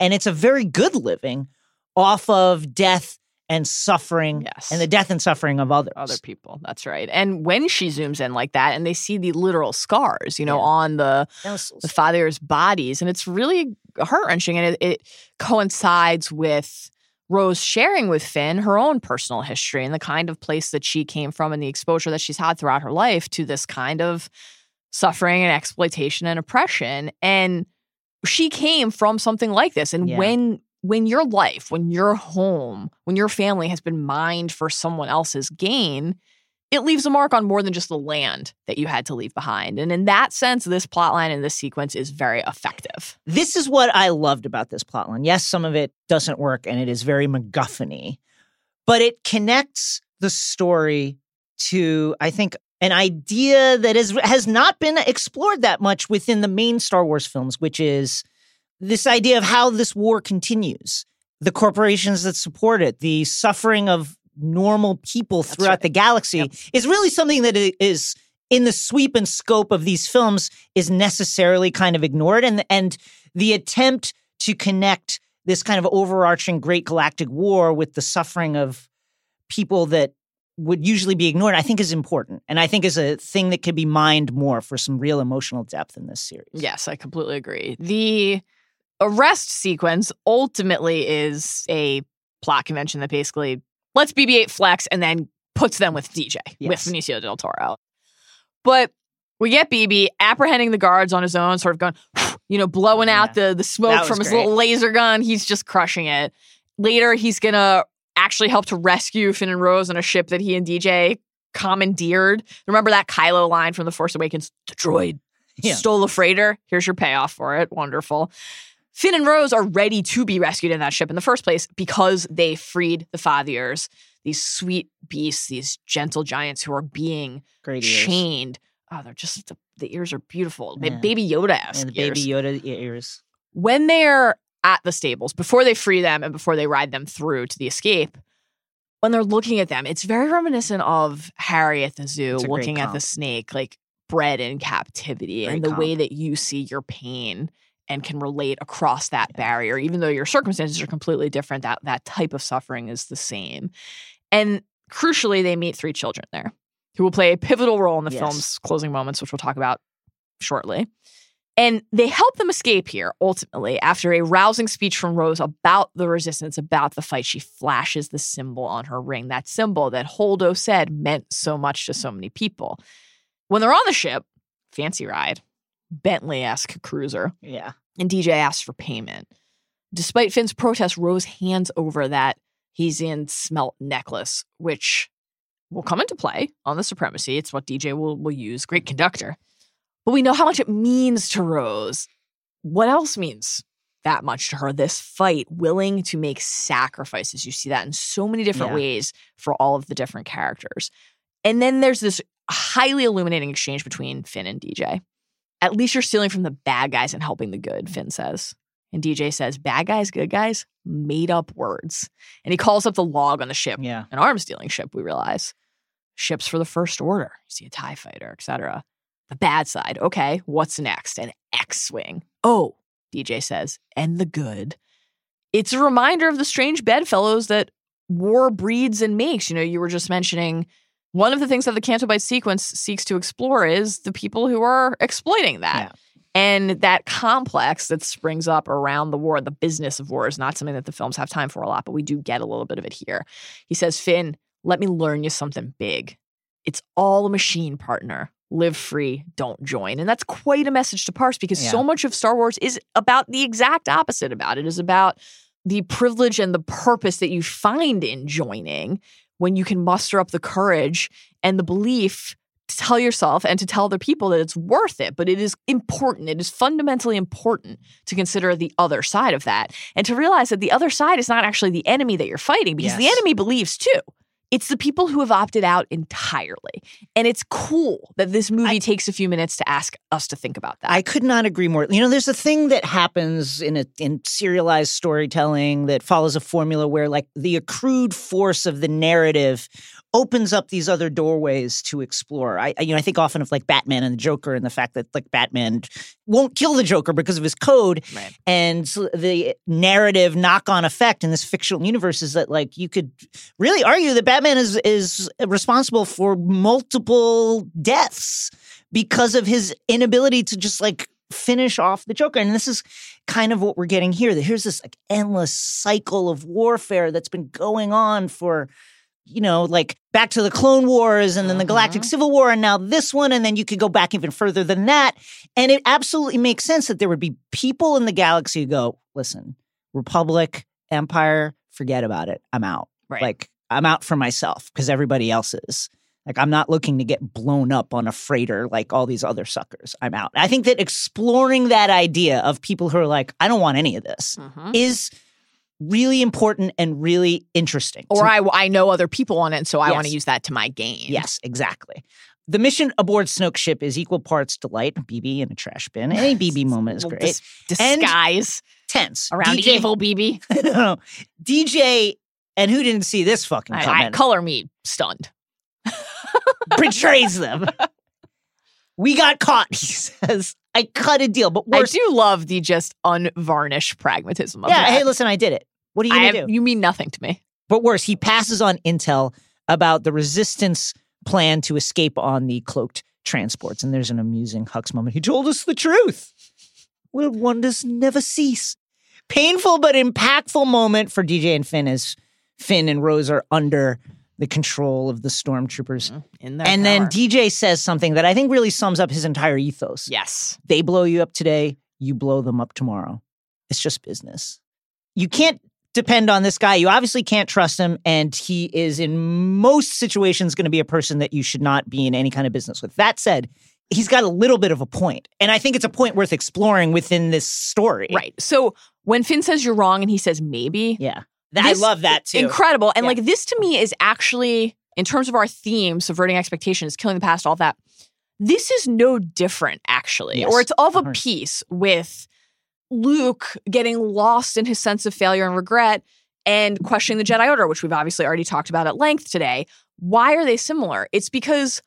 and it's a very good living, off of death and suffering Yes. and the death and suffering of others. Other people. That's right. And when she zooms in like that and they see the literal scars, you know, Yeah. on the the father's bodies. And it's really heart wrenching. And it, it coincides with Rose sharing with Finn her own personal history and the kind of place that she came from and the exposure that she's had throughout her life to this kind of suffering and exploitation and oppression. And she came from something like this. And Yeah. when when your life, when your home, when your family has been mined for someone else's gain, it leaves a mark on more than just the land that you had to leave behind. And in that sense, this plotline and this sequence is very effective. This is what I loved about this plotline. Yes, some of it doesn't work and it is very MacGuffin but it connects the story to, I think, an idea that is, has not been explored that much within the main Star Wars films, which is this idea of how this war continues, the corporations that support it, the suffering of normal people throughout right. the galaxy Yep. is really something that is in the sweep and scope of these films is necessarily kind of ignored and and the attempt to connect this kind of overarching great galactic war with the suffering of people that would usually be ignored i think is important and i think is a thing that could be mined more for some real emotional depth in this series Yes, I completely agree. The arrest sequence ultimately is a plot convention that basically lets BB 8 flex and then puts them with DJ, with Yes. Benicio del Toro. But we get BB apprehending the guards on his own, sort of going, you know, blowing out the, the smoke from his great. little laser gun. He's just crushing it. Later, he's going to actually helped to rescue Finn and Rose on a ship that he and DJ commandeered. Remember that Kylo line from The Force Awakens? The droid Yeah. stole a freighter. Here's your payoff for it. Wonderful. Finn and Rose are ready to be rescued in that ship in the first place because they freed the Fathiers, these sweet beasts, these gentle giants who are being chained. Oh, they're just the, the ears are beautiful. Yeah. Baby Yoda esque. The baby Yoda ears. When they're at the stables, before they free them and before they ride them through to the escape, when they're looking at them, it's very reminiscent of Harry at the zoo looking at the snake, like bred in captivity, Great and the comp. way that you see your pain and can relate across that barrier, even though your circumstances are completely different. That that type of suffering is the same. And crucially, they meet three children there who will play a pivotal role in the Yes. film's closing moments, which we'll talk about shortly. And they help them escape here ultimately after a rousing speech from Rose about the resistance, about the fight. She flashes the symbol on her ring, that symbol that Holdo said meant so much to so many people. When they're on the ship, fancy ride, Bentley esque cruiser, Yeah. and DJ asks for payment. Despite Finn's protest, Rose hands over that Haysian smelt necklace, which will come into play on the supremacy. It's what DJ will, will use. Great conductor. But we know how much it means to Rose. What else means that much to her? This fight, willing to make sacrifices. You see that in so many different Yeah. ways for all of the different characters. And then there's this highly illuminating exchange between Finn and DJ. At least you're stealing from the bad guys and helping the good, Finn says. And DJ says, bad guys, good guys, made up words. And he calls up the log on the ship, Yeah. an arms dealing ship, we realize. Ships for the First Order. You see a TIE fighter, etc. The bad side. Okay, what's next? An X-wing. Oh, DJ says, and the good. It's a reminder of the strange bedfellows that war breeds and makes. You know, you were just mentioning one of the things that the Canto Bight sequence seeks to explore is the people who are exploiting that. Yeah. And that complex that springs up around the war, the business of war, is not something that the films have time for a lot, but we do get a little bit of it here. He says, Finn, let me learn you something big. It's all a machine, partner. Live free, don't join. And that's quite a message to parse because Yeah. so much of Star Wars is about the exact opposite about it, is about the privilege and the purpose that you find in joining when you can muster up the courage and the belief to tell yourself and to tell other people that it's worth it. But it is important. It is fundamentally important to consider the other side of that and to realize that the other side is not actually the enemy that you're fighting because the enemy believes too. It's the people who have opted out entirely. And it's cool that this movie takes a few minutes to ask us to think about that. I could not agree more. You know, there's a thing that happens in a in serialized storytelling that follows a formula where like the accrued force of the narrative opens up these other doorways to explore. I I- you know, I think often of like Batman and the Joker and the fact that like Batman won't kill the Joker because of his code Right. and the narrative knock-on effect in this fictional universe is that like you could really argue that Batman is is responsible for multiple deaths because of his inability to just like finish off the Joker. And this is kind of what we're getting here. That here's this like endless cycle of warfare that's been going on for you know, like back to the Clone Wars and then the Galactic Civil War and now this one. And then you could go back even further than that. And it absolutely makes sense that there would be people in the galaxy who go, listen, Republic, Empire, forget about it. I'm out. Right. Like, I'm out for myself because everybody else is. Like, I'm not looking to get blown up on a freighter like all these other suckers. I'm out. I think that exploring that idea of people who are like, I don't want any of this Mhm. is really important and really interesting. Or I, I know other people on it, so I want to use that to my gain. Yes, exactly. The mission aboard Snoke ship is equal parts delight, BB, and a trash bin. Any BB moment is great. dis- And- disguise Tense around DJ, evil BB. no, DJ, and who didn't see this fucking I, I, comment? color me stunned. betrays them. we got caught. He says, "I cut a deal, but worse, I worse." do love the just unvarnished pragmatism of yeah, that. hey, listen, I did it. What are you I gonna have- do? You mean nothing to me. But worse, he passes on intel about the resistance plan to escape on the cloaked transports. And there's an amusing Hux moment. He told us the truth. Will wonders never cease? Painful but impactful moment for DJ and Finn as Finn and Rose are under the control of the stormtroopers. Mm-hmm. In their And then. DJ says something that I think really sums up his entire ethos. yes, They blow you up today, you blow them up tomorrow. It's just business. You can't depend on this guy. You obviously can't trust him, and he is in most situations going to be a person that you should not be in any kind of business with. That said, he's got a little bit of a point, and I think it's a point worth exploring within this story. Right. So when Finn says you're wrong and he says maybe, Yeah. That, I love that too. incredible. And Yeah. like this to me is actually, in terms of our theme, subverting expectations, killing the past, all that, this is no different actually, Yes, or it's of a piece with Luke getting lost in his sense of failure and regret and questioning the Jedi Order, which we've obviously already talked about at length today. Why are they similar? It's because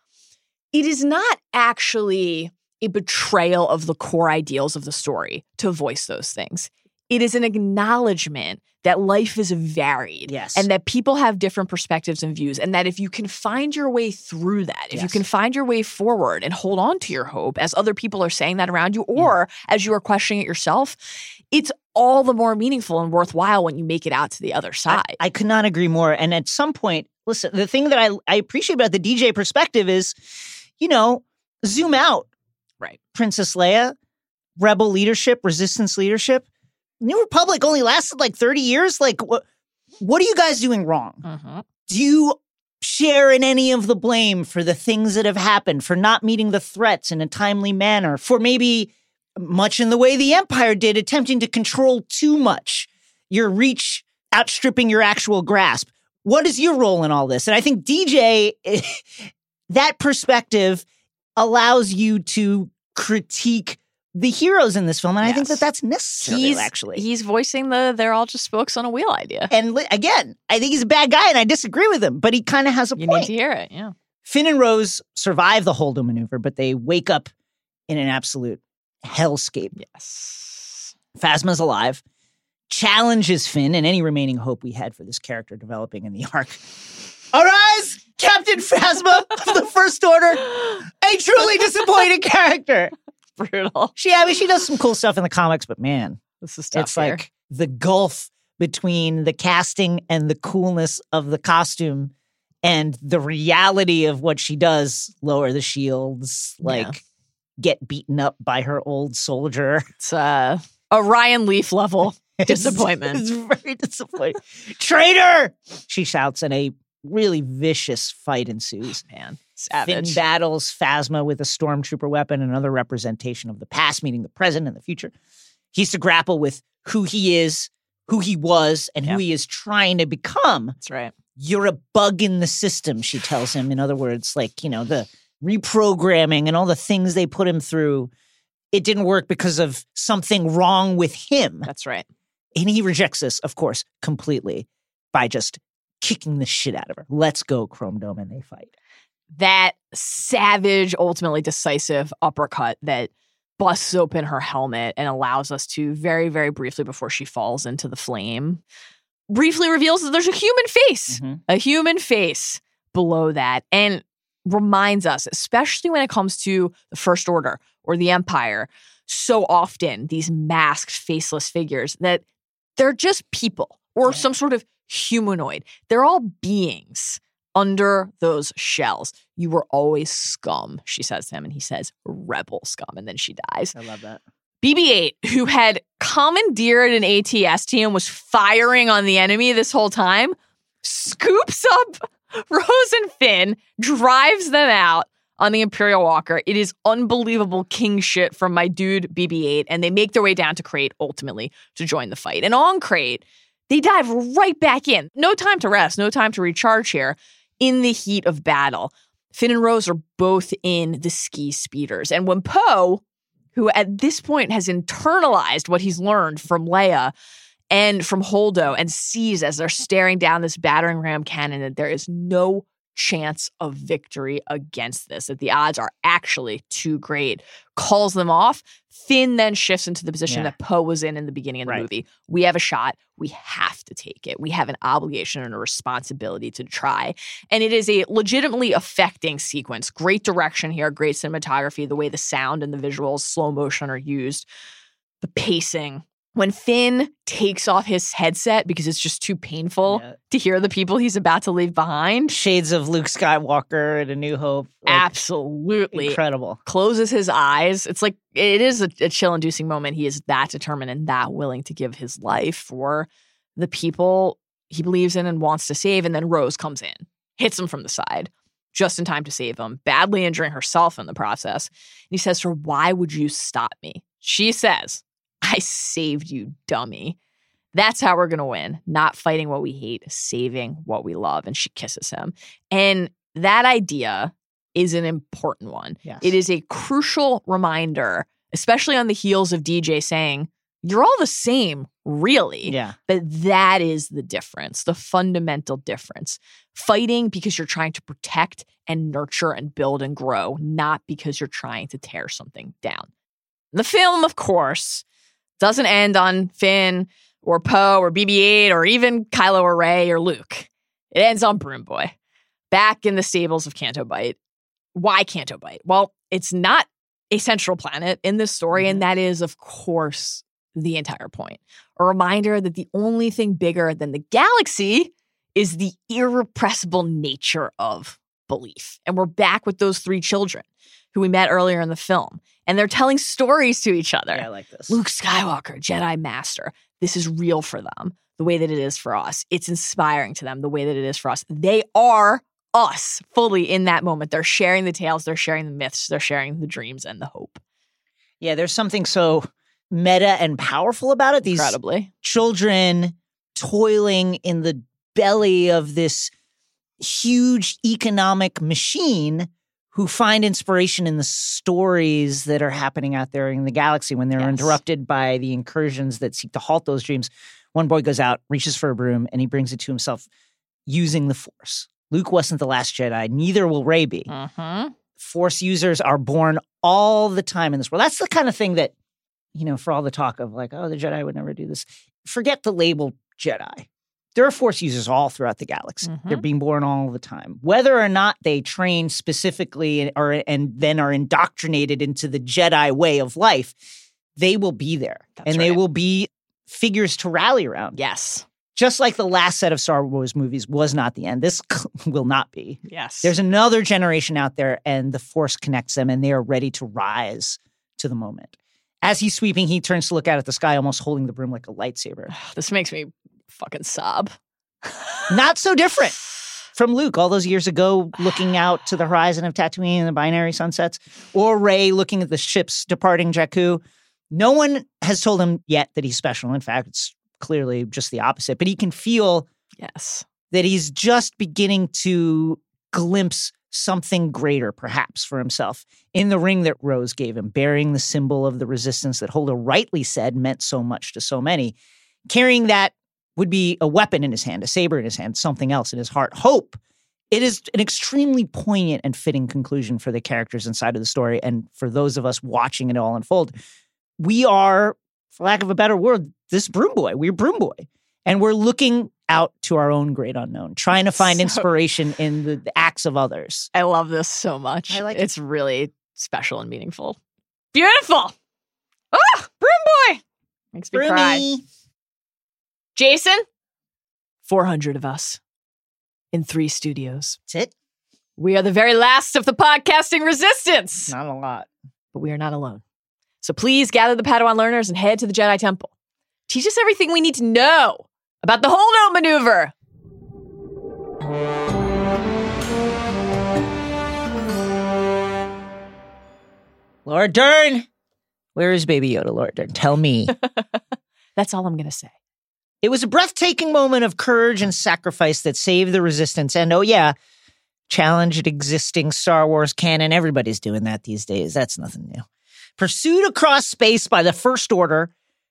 it is not actually a betrayal of the core ideals of the story to voice those things. It is an acknowledgement that life is varied Yes. and that people have different perspectives and views and that if you can find your way through that if you can find your way forward and hold on to your hope as other people are saying that around you or as you are questioning it yourself it's all the more meaningful and worthwhile when you make it out to the other I, side I could not agree more. And at some point, listen, the thing that I, I appreciate about the DJ perspective is, you know, zoom out. Right. Princess Leia, rebel leadership, resistance leadership. New Republic only lasted like 30 years. Like, what, what are you guys doing wrong? Mhm. Do you share in any of the blame for the things that have happened, for not meeting the threats in a timely manner, for maybe much in the way the Empire did, attempting to control too much, your reach outstripping your actual grasp? What is your role in all this? And I think DJ, that perspective allows you to critique the heroes in this film. And I think that that's necessary, he's actually. he's voicing the they're all just spokes on a wheel idea and li- again, I think he's a bad guy and I disagree with him, but he kind of has a you point. need to hear it yeah Finn and Rose survive the Holdo maneuver, but they wake up in an absolute hellscape. yes Phasma's alive, challenges Finn and any remaining hope we had for this character developing in the arc. Arise, Captain Phasma of the First Order, a truly disappointing character. brutal She, I mean, she does some cool stuff in the comics, but man, this is tough it's here. like the gulf between the casting and the coolness of the costume and the reality of what she does lower the shields like Yeah. get beaten up by her old soldier it's uh, a ryan leaf level It's- Disappointment. it's very disappointing traitor she shouts and a really vicious fight ensues man Finn battles Phasma with a stormtrooper weapon, another representation of the past, meaning the present and the future. He's to grapple with who he is, who he was, and Yeah. who he is trying to become. that's right You're a bug in the system, she tells him. In other words, like, you know, the reprogramming and all the things they put him through, it didn't work because of something wrong with him. that's right And he rejects this, of course, completely by just kicking the shit out of her. Let's go, Chrome Dome, and they fight. That savage, ultimately decisive uppercut that busts open her helmet and allows us to very, very briefly before she falls into the flame, briefly reveals that there's a human face, Mhm. a human face below that, and reminds us, especially when it comes to the First Order or the Empire, so often these masked, faceless figures that they're just people or Yeah. some sort of humanoid. They're all beings under those shells. You were always scum, she says to him, and he says, rebel scum, and then she dies. I love that. BB 8, who had commandeered an ATST and was firing on the enemy this whole time, scoops up Rose and Finn, drives them out on the Imperial Walker. It is unbelievable king shit from my dude BB 8, and they make their way down to Crait ultimately to join the fight. And on Crait, they dive right back in. No time to rest, no time to recharge here in the heat of battle. Finn and Rose are both in the ski speeders. And when Poe, who at this point has internalized what he's learned from Leia and from Holdo and sees as they're staring down this battering ram cannon that there is no chance of victory against this, that the odds are actually too great, calls them off. Finn then shifts into the position Yeah. that Poe was in in the beginning of the Right. movie. We have a shot. We have to take it. We have an obligation and a responsibility to try. And it is a legitimately affecting sequence. Great direction here, great cinematography, the way the sound and the visuals, slow motion are used, the pacing. When Finn takes off his headset because it's just too painful Yeah. to hear the people he's about to leave behind, Shades of Luke Skywalker and A New Hope. Like, absolutely incredible. closes his eyes. It's like it is a, a chill inducing moment. He is that determined and that willing to give his life for the people he believes in and wants to save. And then Rose comes in, hits him from the side, just in time to save him, badly injuring herself in the process. And he says to her, Why would you stop me? She says, I saved you, dummy. That's how we're going to win. Not fighting what we hate, saving what we love. And she kisses him. And that idea is an important one. Yes. It is a crucial reminder, especially on the heels of DJ saying, You're all the same, really. Yeah. But that is the difference, the fundamental difference. Fighting because you're trying to protect and nurture and build and grow, not because you're trying to tear something down. The film, of course, doesn't end on Finn or Poe or BB 8 or even Kylo or Rey or Luke. It ends on Broom Boy, back in the stables of Canto Bight. Why Canto Bight? Well, it's not a central planet in this story, and mm-hmm. that is, of course, the entire point. A reminder that the only thing bigger than the galaxy is the irrepressible nature of belief. And we're back with those three children who we met earlier in the film, and they're telling stories to each other. Yeah, I like this. Luke Skywalker, Jedi Master. This is real for them the way that it is for us. It's inspiring to them the way that it is for us. They are us fully in that moment. They're sharing the tales, they're sharing the myths, they're sharing the dreams and the hope. Yeah, there's something so meta and powerful about it. These Incredibly. children toiling in the belly of this huge economic machine who find inspiration in the stories that are happening out there in the galaxy when they're Yes. interrupted by the incursions that seek to halt those dreams. One boy goes out, reaches for a broom, and he brings it to himself using the Force. Luke wasn't the last Jedi, neither will Rey be. Mm-hmm. Force users are born all the time in this world. That's the kind of thing that, you know, for all the talk of like, oh, the Jedi would never do this. Forget the label Jedi. There are Force users all throughout the galaxy. Mm-hmm. They're being born all the time. Whether or not they train specifically and, or, and then are indoctrinated into the Jedi way of life, they will be there. That's and they will be figures to rally around. Yes. Just like the last set of Star Wars movies was not the end. This will not be. Yes. There's another generation out there, and the Force connects them, and they are ready to rise to the moment. As he's sweeping, he turns to look out at the sky, almost holding the broom like a lightsaber. this makes me fucking sob. Not so different from Luke all those years ago, looking out to the horizon of Tatooine and the binary sunsets, or Rey looking at the ships departing Jakku. No one has told him yet that he's special. In fact, it's clearly just the opposite, but he can feel Yes. that he's just beginning to glimpse something greater, perhaps, for himself in the ring that Rose gave him, bearing the symbol of the resistance that Holdo rightly said meant so much to so many. Carrying that would be a weapon in his hand, a saber in his hand, something else in his heart. Hope. It is an extremely poignant and fitting conclusion for the characters inside of the story and for those of us watching it all unfold. We are, for lack of a better word, this broom boy. We're broom boy. And we're looking out to our own great unknown, trying to find So- inspiration in the, the acts of others. I love this so much. I like it. it's really special and meaningful. Beautiful. Ah, broom boy. Makes me cry. Broomy. Jason, 400 of us in three studios. That's it. We are the very last of the podcasting resistance, Not a lot. but we are not alone. So please gather the Padawan learners and head to the Jedi Temple. Teach us everything we need to know about the Holdo maneuver. Laura Dern. Where is Baby Yoda, Laura Dern? Tell me. That's all I'm going to say. It was a breathtaking moment of courage and sacrifice that saved the resistance. And oh, yeah, challenged existing Star Wars canon. Everybody's doing that these days. That's nothing new. Pursued across space by the First Order,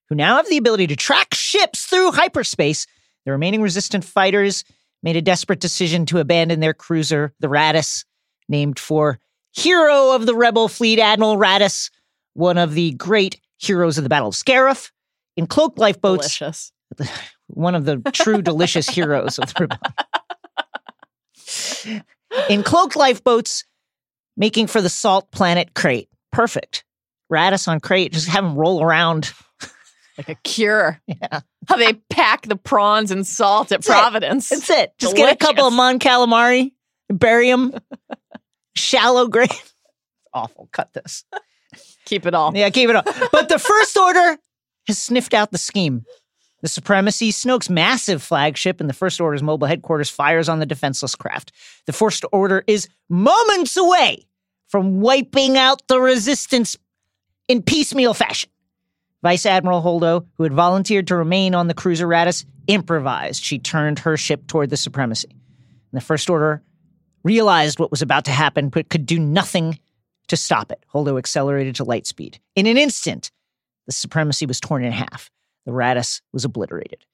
who now have the ability to track ships through hyperspace, the remaining resistant fighters made a desperate decision to abandon their cruiser, the Raddus, named for hero of the rebel fleet, Admiral Raddus, one of the great heroes of the Battle of Scarif. In cloaked lifeboats, Delicious. one of the true delicious heroes of the rebellion. In cloaked lifeboats, making for the salt planet Crait. Perfect. Raddus on Crait, just have them roll around. Like a cure. Yeah. How they pack the prawns and salt at That's it. Providence. That's it. Just get a couple of Delicious. Mon Calamari, bury them, shallow grave. Awful. Cut this. Keep it all. Yeah, keep it all. But the First Order has sniffed out the scheme. The Supremacy, Snoke's massive flagship and the First Order's mobile headquarters, fires on the defenseless craft. The First Order is moments away from wiping out the resistance in piecemeal fashion. Vice Admiral Holdo, who had volunteered to remain on the cruiser Raddus, improvised. She turned her ship toward the Supremacy. And the First Order realized what was about to happen, but could do nothing to stop it. Holdo accelerated to light speed. In an instant, the Supremacy was torn in half. The Raddus was obliterated.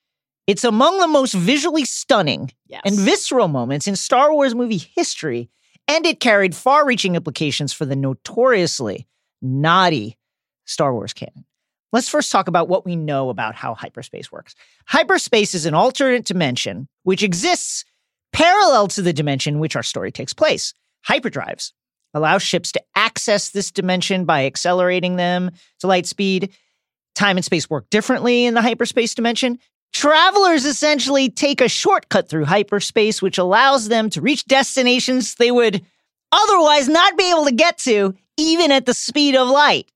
It's among the most visually stunning Yes. and visceral moments in Star Wars movie history, and it carried far reaching implications for the notoriously naughty Star Wars canon. Let's first talk about what we know about how hyperspace works. Hyperspace is an alternate dimension which exists parallel to the dimension in which our story takes place. Hyperdrives allow ships to access this dimension by accelerating them to light speed. Time and space work differently in the hyperspace dimension. Travelers essentially take a shortcut through hyperspace, which allows them to reach destinations they would otherwise not be able to get to, even at the speed of light.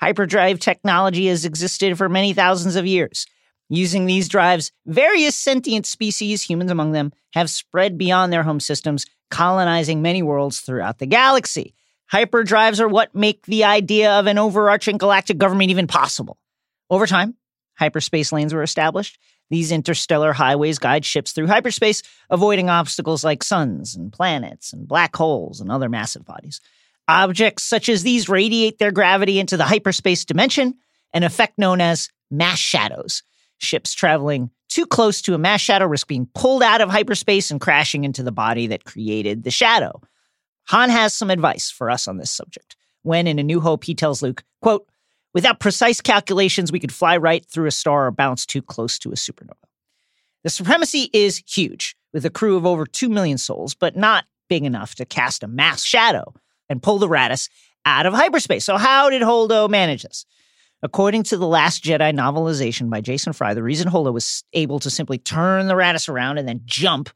Hyperdrive technology has existed for many thousands of years. Using these drives, various sentient species, humans among them, have spread beyond their home systems, colonizing many worlds throughout the galaxy. Hyperdrives are what make the idea of an overarching galactic government even possible. Over time, hyperspace lanes were established. These interstellar highways guide ships through hyperspace, avoiding obstacles like suns and planets and black holes and other massive bodies. Objects such as these radiate their gravity into the hyperspace dimension, an effect known as mass shadows. Ships traveling too close to a mass shadow risk being pulled out of hyperspace and crashing into the body that created the shadow. Han has some advice for us on this subject. When in A New Hope, he tells Luke, quote, Without precise calculations, we could fly right through a star or bounce too close to a supernova. The Supremacy is huge, with a crew of over 2 million souls, but not big enough to cast a mass shadow and pull the Raddus out of hyperspace. So, how did Holdo manage this? According to the Last Jedi novelization by Jason Fry, the reason Holdo was able to simply turn the Raddus around and then jump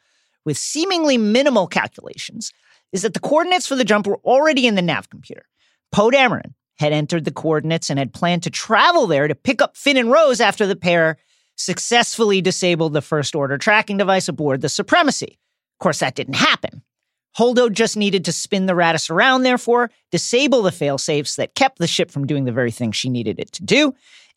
with seemingly minimal calculations is that the coordinates for the jump were already in the nav computer. Poe Dameron had entered the coordinates and had planned to travel there to pick up Finn and Rose after the pair successfully disabled the First Order tracking device aboard the Supremacy. Of course, that didn't happen. Holdo just needed to spin the Raddus around, therefore, disable the failsafes that kept the ship from doing the very thing she needed it to do,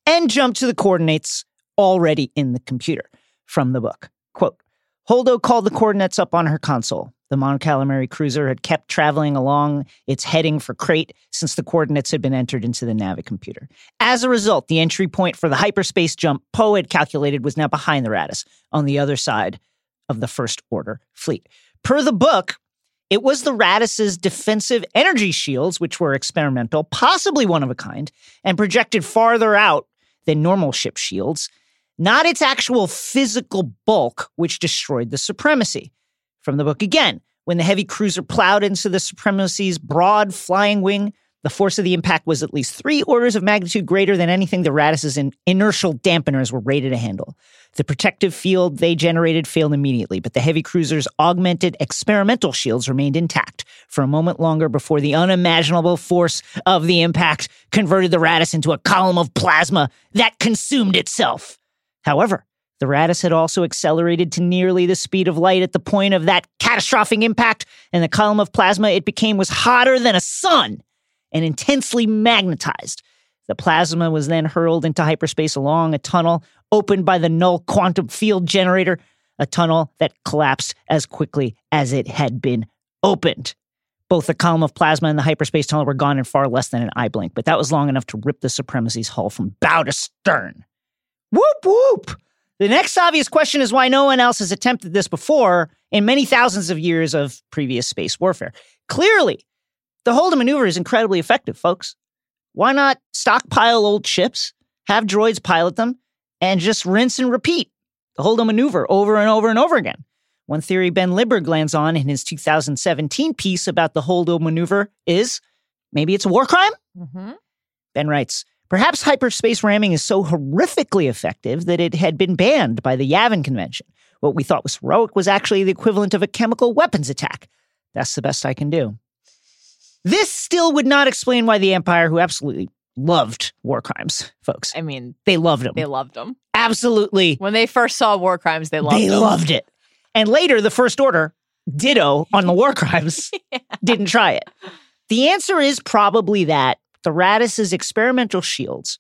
and jump to the coordinates already in the computer from the book. Quote Holdo called the coordinates up on her console. The Mon Calamari cruiser had kept traveling along its heading for Crait since the coordinates had been entered into the Navi computer. As a result, the entry point for the hyperspace jump Poe had calculated was now behind the Raddus, on the other side of the First Order fleet. Per the book, it was the Raddus's defensive energy shields, which were experimental, possibly one of a kind, and projected farther out than normal ship shields, not its actual physical bulk, which destroyed the supremacy. From the book again, when the heavy cruiser plowed into the supremacy's broad flying wing, the force of the impact was at least three orders of magnitude greater than anything the Raddus's inertial dampeners were rated to handle. The protective field they generated failed immediately, but the heavy cruiser's augmented experimental shields remained intact for a moment longer before the unimaginable force of the impact converted the Raddus into a column of plasma that consumed itself. However, the Raddus had also accelerated to nearly the speed of light at the point of that catastrophic impact, and the column of plasma it became was hotter than a sun and intensely magnetized. The plasma was then hurled into hyperspace along a tunnel opened by the null quantum field generator, a tunnel that collapsed as quickly as it had been opened. Both the column of plasma and the hyperspace tunnel were gone in far less than an eye blink, but that was long enough to rip the Supremacy's hull from bow to stern. Whoop whoop! The next obvious question is why no one else has attempted this before in many thousands of years of previous space warfare. Clearly, the Holdo maneuver is incredibly effective, folks. Why not stockpile old ships, have droids pilot them, and just rinse and repeat the Holdo maneuver over and over and over again? One theory Ben Lindbergh lands on in his 2017 piece about the Holdo maneuver is maybe it's a war crime? Mm-hmm. Ben writes, Perhaps hyperspace ramming is so horrifically effective that it had been banned by the Yavin Convention. What we thought was heroic was actually the equivalent of a chemical weapons attack. That's the best I can do. This still would not explain why the Empire, who absolutely loved war crimes, folks, I mean, they loved them. they loved them. absolutely When they first saw war crimes, they loved they them. loved it. And later, the First Order, ditto on the war crimes, didn't try it. The answer is probably that the Raddus's experimental shields,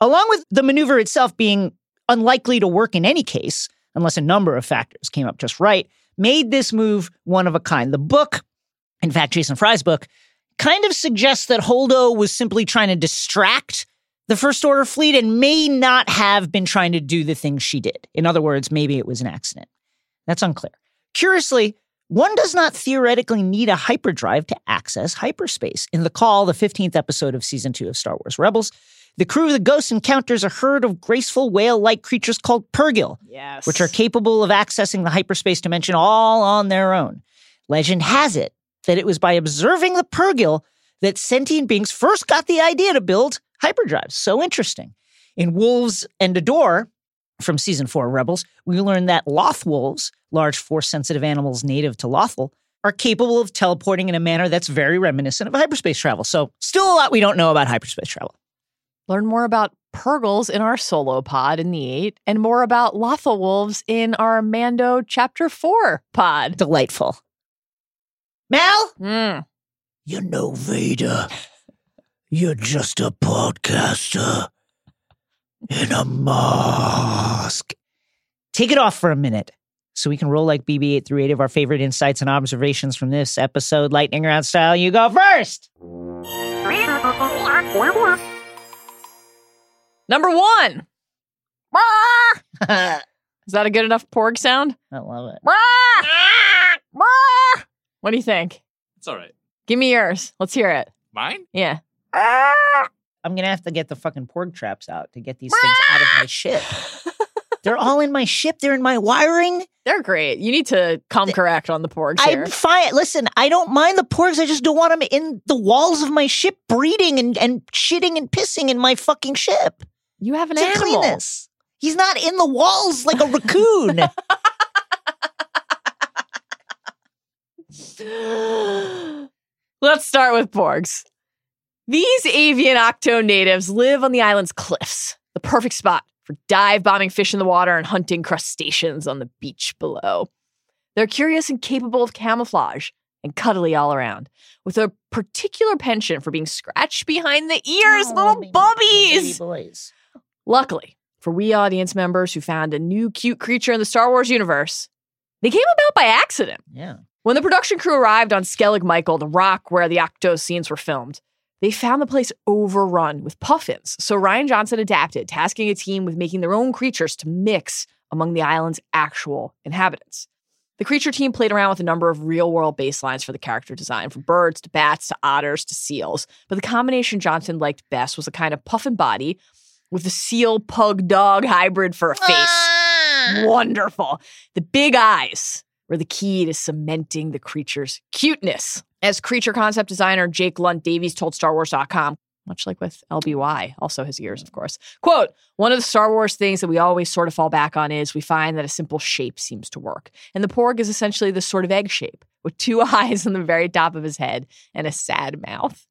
along with the maneuver itself being unlikely to work in any case, unless a number of factors came up just right, made this move one of a kind. The book, in fact, Jason Fry's book, kind of suggests that Holdo was simply trying to distract the First Order fleet and may not have been trying to do the things she did. In other words, maybe it was an accident. That's unclear. Curiously, one does not theoretically need a hyperdrive to access hyperspace. In The Call, the 15th episode of season two of Star Wars Rebels, the crew of the Ghost encounters a herd of graceful whale like creatures called Purrgil, Yes. which are capable of accessing the hyperspace dimension all on their own. Legend has it that it was by observing the Purrgil that sentient beings first got the idea to build hyperdrives. So interesting. In Wolves and a Door, from season four of Rebels, we learn that Loth wolves, large force sensitive animals native to Lothal, are capable of teleporting in a manner that's very reminiscent of hyperspace travel. So, still a lot we don't know about hyperspace travel. Learn more about Purrgils in our solo pod in the eight, and more about Lothal wolves in our Mando chapter four pod. Delightful. Mal? Mm. You know, Vader, you're just a podcaster in a mask. take it off for a minute so we can roll like BB 8 through 8 of our favorite insights and observations from this episode, lightning round style. You go first. Number one. Is that a good enough porg sound? I love it. What do you think? It's all right. Give me yours. Let's hear it. Mine? Yeah. I'm going to have to get the fucking porg traps out to get these things out of my ship. They're all in my ship. They're in my wiring. They're great. You need to come correct on the porgs here. I'm fine. Listen, I don't mind the porgs. I just don't want them in the walls of my ship breeding and, and shitting and pissing in my fucking ship. You have an to animal. clean this. He's not in the walls like a raccoon. Let's start with porgs. These avian Ahch-To natives live on the island's cliffs, the perfect spot for dive bombing fish in the water and hunting crustaceans on the beach below. They're curious and capable of camouflage and cuddly all around, with a particular penchant for being scratched behind the ears, Oh, little baby- bubbies. baby. Luckily, for we audience members who found a new cute creature in the Star Wars universe, they came about by accident. Yeah. When the production crew arrived on Skellig Michael, the rock where the Ahch-To scenes were filmed, they found the place overrun with puffins. So Rian Johnson adapted, tasking a team with making their own creatures to mix among the island's actual inhabitants. The creature team played around with a number of real world baselines for the character design, from birds to bats to otters to seals. But the combination Johnson liked best was a kind of puffin body with a seal pug dog hybrid for a face. Ah! Wonderful. The big eyes were the key to cementing the creature's cuteness. As creature concept designer Jake Lunt Davies told StarWars.com, much like with LBY, also his ears, of course. Quote, one of the Star Wars things that we always sort of fall back on is we find that a simple shape seems to work. And the Porg is essentially this sort of egg shape with two eyes on the very top of his head and a sad mouth.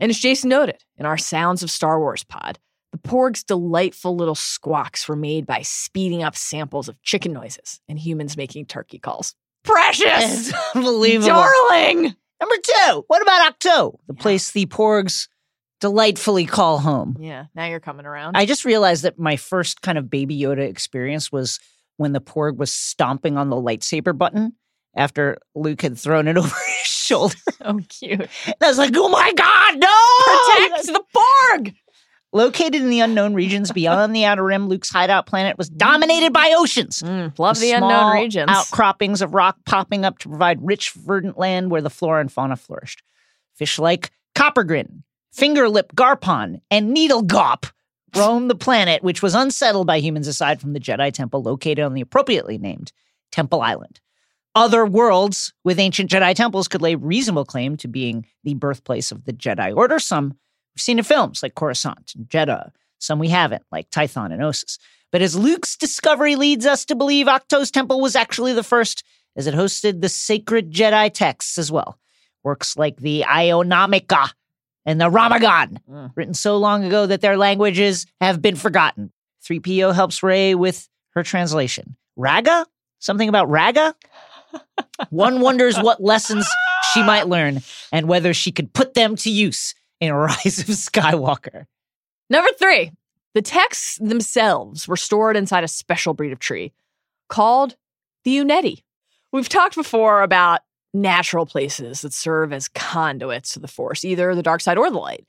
And as Jason noted in our Sounds of Star Wars pod, the Porg's delightful little squawks were made by speeding up samples of chicken noises and humans making turkey calls. Precious! Unbelievable. Darling! Number two, what about Ahch-To, the place the porgs delightfully call home? Yeah, now you're coming around. I just realized that my first kind of Baby Yoda experience was when the porg was stomping on the lightsaber button after Luke had thrown it over his shoulder. oh, cute. And I was like, oh my God, no! Protect the Borg! Located in the unknown regions beyond the Outer Rim, Luke's hideout planet was dominated by oceans. Mm, love the unknown regions. Outcroppings of rock popping up to provide rich, verdant land where the flora and fauna flourished. Fish like coppergrin, fingerlip garpon, and needle gawp roamed the planet, which was unsettled by humans aside from the Jedi Temple located on the appropriately named Temple Island. Other worlds with ancient Jedi temples could lay reasonable claim to being the birthplace of the Jedi Order. Some we've seen in films like Coruscant and Jedha. Some we haven't, like Tython and Ossus. But as Luke's discovery leads us to believe Ahch-To's temple was actually the first, as it hosted the sacred Jedi texts as well. Works like the Aionomica and the Rammahgon, Mm. written so long ago that their languages have been forgotten. 3PO helps Rey with her translation. Raga? Something about Raga? One wonders what lessons she might learn and whether she could put them to use in Rise of Skywalker. Number three, the texts themselves were stored inside a special breed of tree called the Uneti. We've talked before about natural places that serve as conduits to the Force, either the dark side or the light.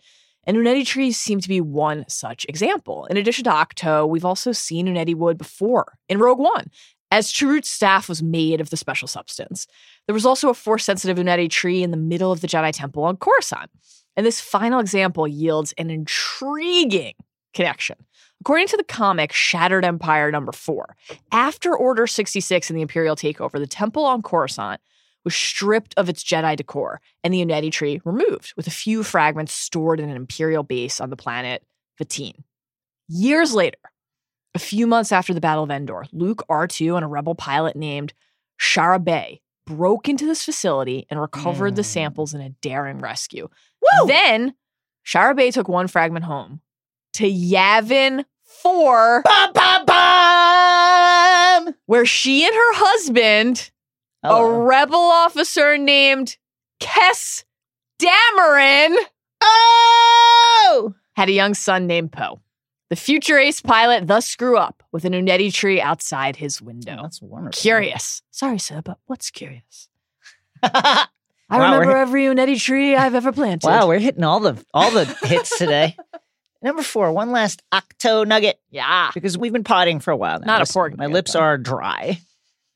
And Uneti trees seem to be one such example. In addition to Ahch-To, we've also seen Uneti wood before in Rogue One, as Chirrut's staff was made of the special substance. There was also a force sensitive Uneti tree in the middle of the Jedi Temple on Coruscant. And this final example yields an intriguing connection. According to the comic Shattered Empire number four, after Order 66 and the Imperial takeover, the temple on Coruscant was stripped of its Jedi decor and the Uneti tree removed, with a few fragments stored in an Imperial base on the planet Vatine. Years later, a few months after the Battle of Endor, Luke R2 and a rebel pilot named Shara Bey broke into this facility and recovered the Mm. samples in a daring rescue. Woo! Then Shara Bey took one fragment home to Yavin 4, Bum, bum, bum! where she and her husband, a rebel officer named Kess Dameron, Oh! had a young son named Poe. The future ace pilot thus grew up with an Uneti tree outside his window. That's wonderful. Curious. Sorry, sir, but what's curious? I Wow, remember every Uneti tree I've ever planted. Wow, we're hitting all the all the hits today. Number four, one last Ahch-To Nugget Yeah. because we've been potting for a while now. Not a pork My nugget, lips though. are dry.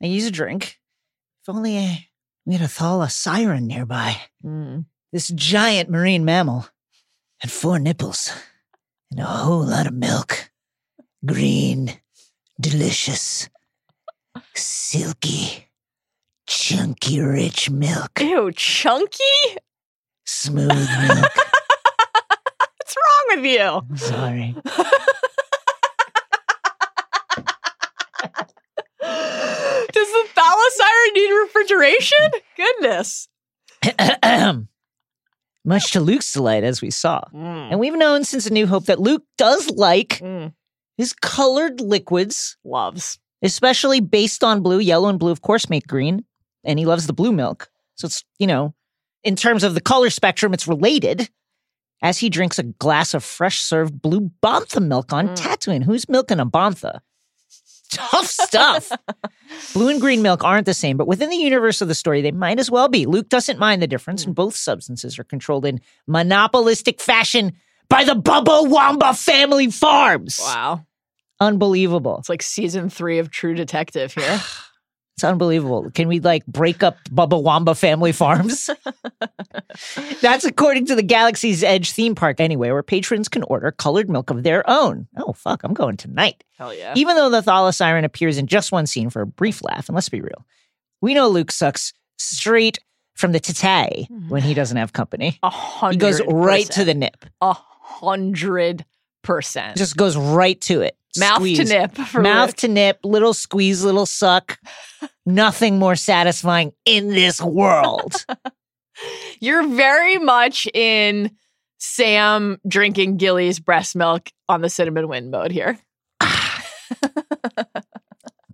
I use a drink. If only we had a Thala siren nearby. Mm. This giant marine mammal had four nipples and a whole lot of milk. Green, delicious, silky, chunky, rich milk. Ew, chunky? Smooth milk. What's wrong with you? I'm Sorry. Does the thala-siren need refrigeration? Goodness. Much to Luke's delight, as we saw. Mm. And we've known since A New Hope that Luke does like Mm. his colored liquids, Loves. especially based on blue. Yellow and blue, of course, make green. And he loves the blue milk. So it's, you know, in terms of the color spectrum, it's related. As he drinks a glass of fresh served blue Bantha milk on Mm. Tatooine. Who's milking a Bantha? Tough stuff. Blue and green milk aren't the same, but within the universe of the story, they might as well be. Luke doesn't mind the difference, and both substances are controlled in monopolistic fashion by the Bubo Wamba family farms. Wow. Unbelievable. It's like season three of True Detective here. It's unbelievable. Can we like break up Bubo Wamba family farms? That's according to the Galaxy's Edge theme park, anyway, where patrons can order colored milk of their own. Oh, fuck, I'm going tonight. Hell yeah. Even though the Thala Siren appears in just one scene for a brief laugh, and let's be real, we know Luke sucks straight from the tatay hmm. when he doesn't have company. A hundred. He goes right to the nip. A hundred percent. Just goes right to it. Mouth Squeeze. to nip. For Mouth Luke. to nip, little squeeze, little suck. Nothing more satisfying in this world. You're very much in Sam drinking Gilly's breast milk on the cinnamon wind mode here.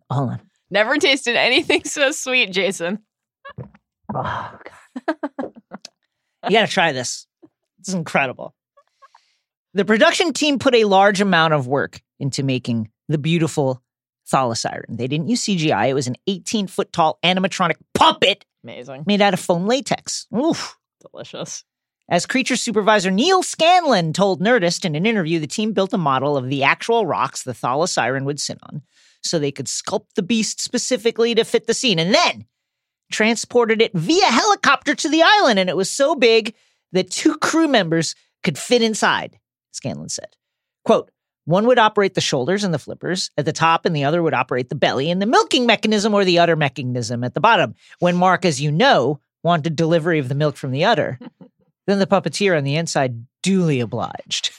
Hold on. Never tasted anything so sweet, Jason. Oh, God. you gotta try this. It's incredible. The production team put a large amount of work into making the beautiful Thala Siren. They didn't use CGI. It was an 18 foot tall animatronic puppet Amazing. made out of foam latex. Oof. Delicious. As creature supervisor Neal Scanlan told Nerdist in an interview, the team built a model of the actual rocks the Thala Siren would sit on so they could sculpt the beast specifically to fit the scene and then transported it via helicopter to the island. And it was so big that two crew members could fit inside, Scanlan said. Quote, one would operate the shoulders and the flippers at the top, and the other would operate the belly and the milking mechanism or the udder mechanism at the bottom. When Mark, as you know, wanted delivery of the milk from the udder, then the puppeteer on the inside duly obliged.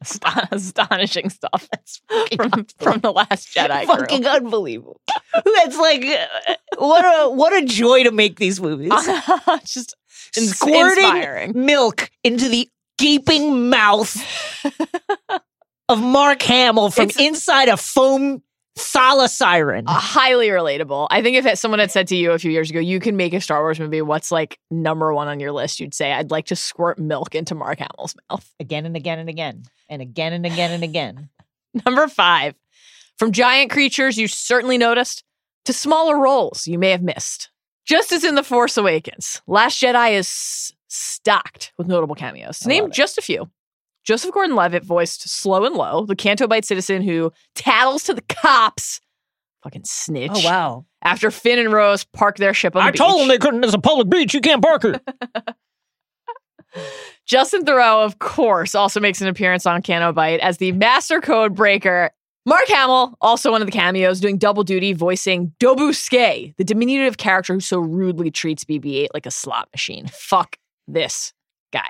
Aston- Astonishing stuff from, from the Last Jedi. Fucking unbelievable. It's like uh, what a what a joy to make these movies. Just Squirting inspiring. milk into the gaping mouth of Mark Hamill from It's- inside a foam thala siren. Uh, highly relatable. I think if someone had said to you a few years ago, you can make a Star Wars movie, what's like number one on your list? You'd say, I'd like to squirt milk into Mark Hamill's mouth. again and again and again and again and again and again. Number five, from giant creatures you certainly noticed to smaller roles you may have missed. Just as in The Force Awakens, Last Jedi is stocked with notable cameos. To I name just a few. Joseph Gordon Levitt voiced Slowen Lo, the Canto Bight citizen who tattles to the cops. Fucking snitch. Oh wow! After Finn and Rose park their ship on the beach. I beach. told them they couldn't. It's a public beach. You can't park it. Justin Theroux, of course, also makes an appearance on Canto Bight as the master code breaker. Mark Hamill, also one of the cameos, doing double duty, voicing Dobbu Scay, the diminutive character who so rudely treats BB 8 like a slot machine. Fuck this guy.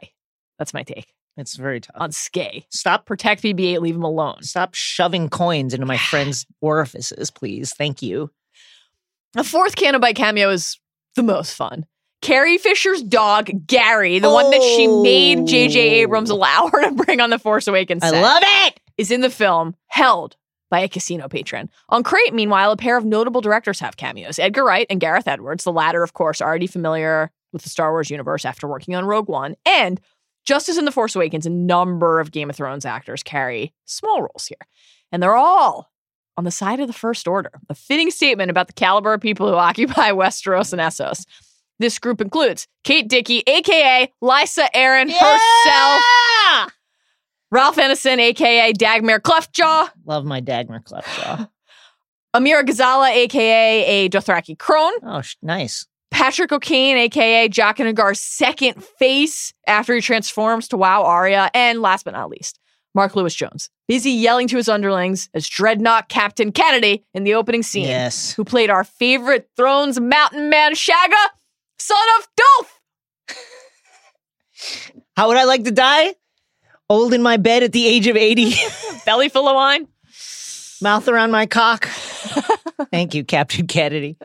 That's my take it's very tough. on Scay. Stop. Protect BB 8, leave him alone. Stop shoving coins into my friends' orifices, please. Thank you. The fourth Canto Bight cameo is the most fun. Carrie Fisher's dog, Gary, the one that she made J.J. Abrams Oh. allow her to bring on the Force Awakens I love it. is in the film held by a casino patron. On Crait, meanwhile, a pair of notable directors have cameos Edgar Wright and Gareth Edwards, the latter, of course, already familiar with the Star Wars universe after working on Rogue One. And just as in The Force Awakens, a number of Game of Thrones actors carry small roles here. And they're all on the side of the First Order, a fitting statement about the caliber of people who occupy Westeros and Essos. This group includes Kate Dickey, aka Lysa Arryn herself, Ralph Ineson, aka Dagmar Cleftjaw, Love my Dagmar Cleftjaw. Amira Ghazala, aka a Dothraki crone, Oh, nice. Patrick O'Kane, aka Jaqen H'ghar's second face after he transforms to WoW Arya, and last but not least, Mark Lewis Jones, busy yelling to his underlings as Dreadnought Captain Canady in the opening scene, Yes. who played our favorite Thrones mountain man Shagga, son of Dolf. How would I like to die? Old in my bed at the age of 80, Belly full of wine. mouth around my cock. Thank you, Captain Canady.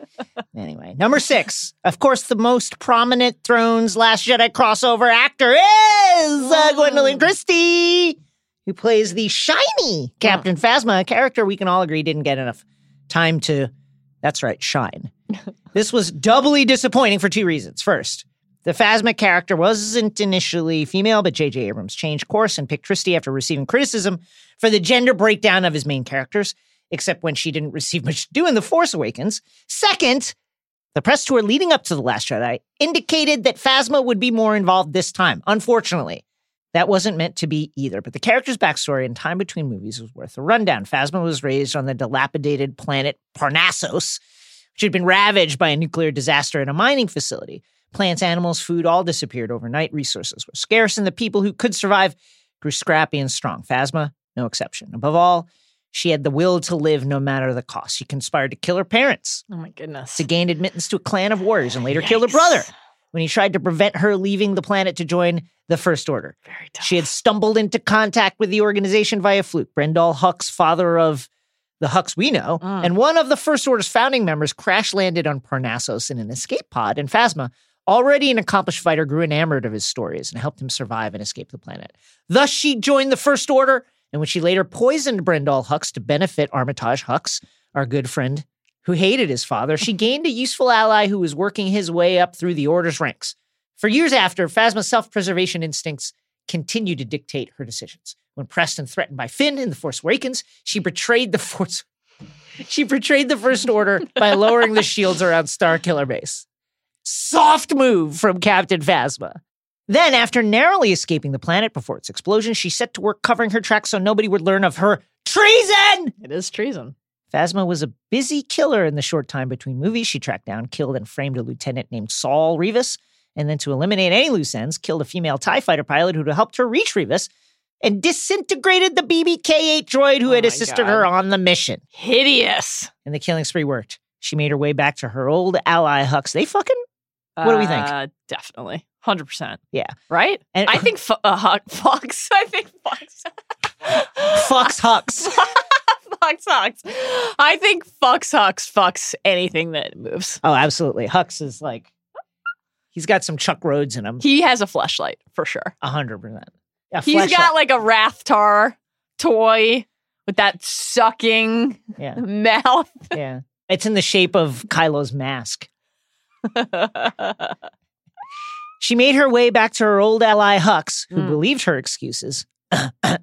Anyway, number six. Of course, the most prominent Thrones Last Jedi crossover actor is uh, Gwendoline Christie, who plays the shiny Captain Phasma, a character we can all agree didn't get enough time to, that's right, shine. this was doubly disappointing for two reasons. First, the Phasma character wasn't initially female, but J.J. Abrams changed course and picked Christie after receiving criticism for the gender breakdown of his main characters, except when she didn't receive much to do in The Force Awakens. Second, the press tour leading up to The Last Jedi indicated that Phasma would be more involved this time. Unfortunately, that wasn't meant to be either, but the character's backstory and time between movies was worth a rundown. Phasma was raised on the dilapidated planet Parnassos, which had been ravaged by a nuclear disaster at a mining facility. Plants, animals, food all disappeared overnight. Resources were scarce, and the people who could survive grew scrappy and strong. Phasma, no exception. Above all, she had the will to live no matter the cost. She conspired to kill her parents Oh my goodness. to gain admittance to a clan of warriors and later killed her brother when he tried to prevent her leaving the planet to join the First Order. Very tough. She had stumbled into contact with the organization via fluke. Brendol Hux, father of the Hux we know, Mm. and one of the First Order's founding members crash landed on Parnassos in an escape pod, and Phasma, already an accomplished fighter, grew enamored of his stories and helped him survive and escape the planet. Thus, she joined the First Order, and when she later poisoned Brendol Hux to benefit Armitage Hux, our good friend who hated his father, she gained a useful ally who was working his way up through the Order's ranks. For years after, Phasma's self preservation instincts continued to dictate her decisions. When pressed and threatened by Finn in The Force Awakens, she betrayed the Force. She betrayed the First Order by lowering the shields around Starkiller Base. Soft move from Captain Phasma. Then, after narrowly escaping the planet before its explosion, she set to work covering her tracks so nobody would learn of her treason. It is treason. Phasma was a busy killer in the short time between movies. She tracked down, killed, and framed a lieutenant named Saul Revis. And then, to eliminate any loose ends, killed a female TIE fighter pilot who had helped her reach Revis and disintegrated the BBK 8 droid who Oh had assisted God. her on the mission. Hideous. And the killing spree worked. She made her way back to her old ally, Hux. They fucking. What do we think? Uh, definitely. 100%. Yeah. Right? And- I think fu- uh, Fox. I think Fox. Fucks Hux. Fox Hux. I think Fox Hux fucks anything that moves. Oh, absolutely. Hux is like. He's got some Chuck Rhoades in him. He has a flashlight for sure. A hundred percent. He's got like a Rathtar toy with that sucking Yeah. mouth. Yeah. It's in the shape of Kylo's mask. She made her way back to her old ally Hux, who Mm. believed her excuses,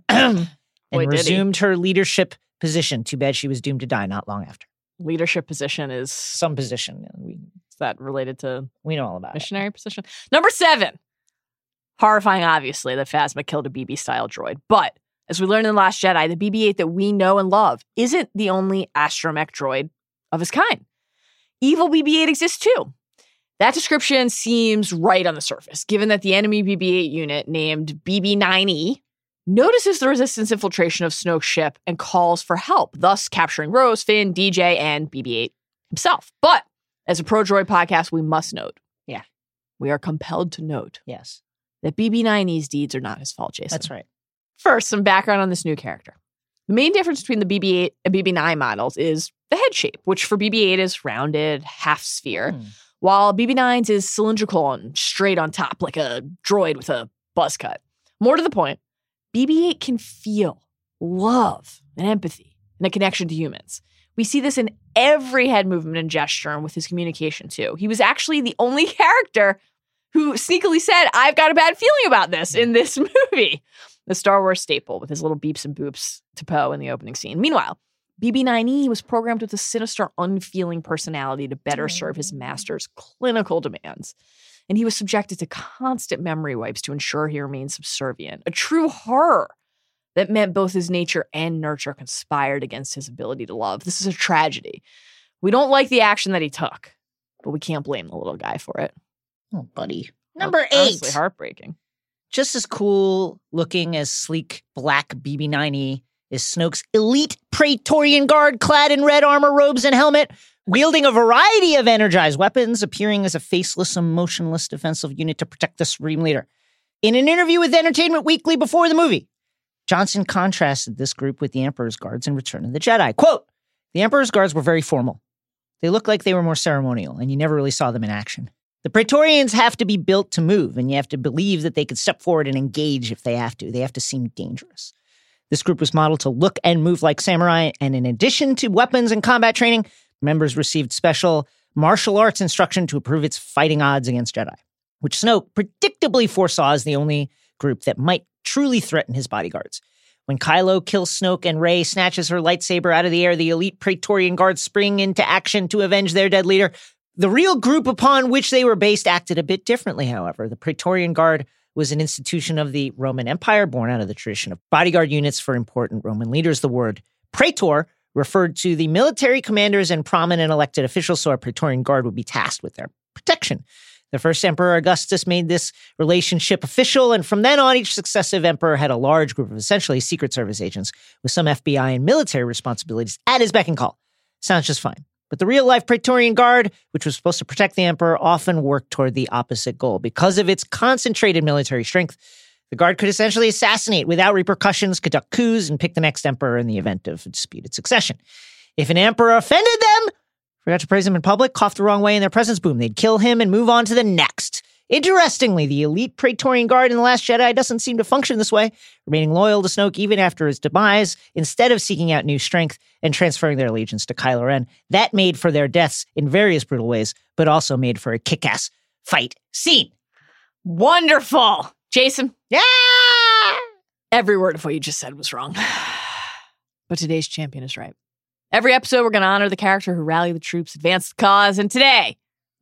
and Boy, resumed her leadership position. Too bad she was doomed to die not long after. Leadership position is, is Some position. We, that related to we know all about it. missionary position? Number seven. Horrifying, obviously, that Phasma killed a BB style droid. But as we learned in The Last Jedi, the BB 8 that we know and love isn't the only astromech droid of his kind. Evil BB 8 exists too. That description seems right on the surface, given that the enemy BB 8 unit named BB 9E notices the resistance infiltration of Snoke's ship and calls for help, thus capturing Rose, Finn, DJ, and BB 8 himself. But as a pro droid podcast, we must note. Yeah. We are compelled to note Yes, that BB9E's deeds are not his fault, Jason. that's right. First, some background on this new character. The main difference between the BB 8 and BB9 models is the head shape, which for BB 8 is rounded, half sphere, Hmm. While BB9's is cylindrical and straight on top, like a droid with a buzz cut. More to the point, BB 8 can feel love and empathy and a connection to humans. We see this in every head movement and gesture and with his communication too. He was actually the only character who sneakily said, I've got a bad feeling about this in this movie. The Star Wars staple with his little beeps and boops to Poe in the opening scene. Meanwhile, BB9E was programmed with a sinister, unfeeling personality to better serve his master's clinical demands. And he was subjected to constant memory wipes to ensure he remained subservient. A true horror that meant both his nature and nurture conspired against his ability to love. This is a tragedy. We don't like the action that he took, but we can't blame the little guy for it. Oh, buddy. Number eight. Honestly, heartbreaking. just as cool looking as sleek black BB-9E is Snoke's elite Praetorian Guard clad in red armor, robes, and helmet, wielding a variety of energized weapons, appearing as a faceless, emotionless defensive unit to protect the Supreme Leader. In an interview with Entertainment Weekly before the movie, Johnson contrasted this group with the Emperor's Guards in Return of the Jedi. Quote, the Emperor's Guards were very formal. They looked like they were more ceremonial, and you never really saw them in action. The Praetorians have to be built to move, and you have to believe that they could step forward and engage if they have to. They have to seem dangerous. This group was modeled to look and move like samurai, and in addition to weapons and combat training, members received special martial arts instruction to improve its fighting odds against Jedi, which Snoke predictably foresaw as the only group that might truly threaten his bodyguards. When Kylo kills Snoke and Rey snatches her lightsaber out of the air, the elite Praetorian Guards spring into action to avenge their dead leader. The real group upon which they were based acted a bit differently, however. The Praetorian Guard was an institution of the Roman Empire born out of the tradition of bodyguard units for important Roman leaders. The word praetor referred to the military commanders and prominent elected officials, so a Praetorian Guard would be tasked with their protection. The first emperor Augustus made this relationship official, and from then on, each successive emperor had a large group of essentially Secret Service agents with some FBI and military responsibilities at his beck and call. Sounds just fine. But the real life Praetorian Guard, which was supposed to protect the emperor, often worked toward the opposite goal. Because of its concentrated military strength, the Guard could essentially assassinate without repercussions, conduct coups, and pick the next emperor in the event of a disputed succession. If an emperor offended them, forgot to praise him in public, coughed the wrong way in their presence, boom, they'd kill him and move on to the next. Interestingly, the elite Praetorian Guard in The Last Jedi doesn't seem to function this way, remaining loyal to Snoke even after his demise, instead of seeking out new strength and transferring their allegiance to Kylo Ren. That made for their deaths in various brutal ways, but also made for a kick ass fight scene. Wonderful. Jason, Yeah! every word of what you just said was wrong. But today's champion is right. Every episode, we're going to honor the character who rallied the troops, advanced the cause, and today,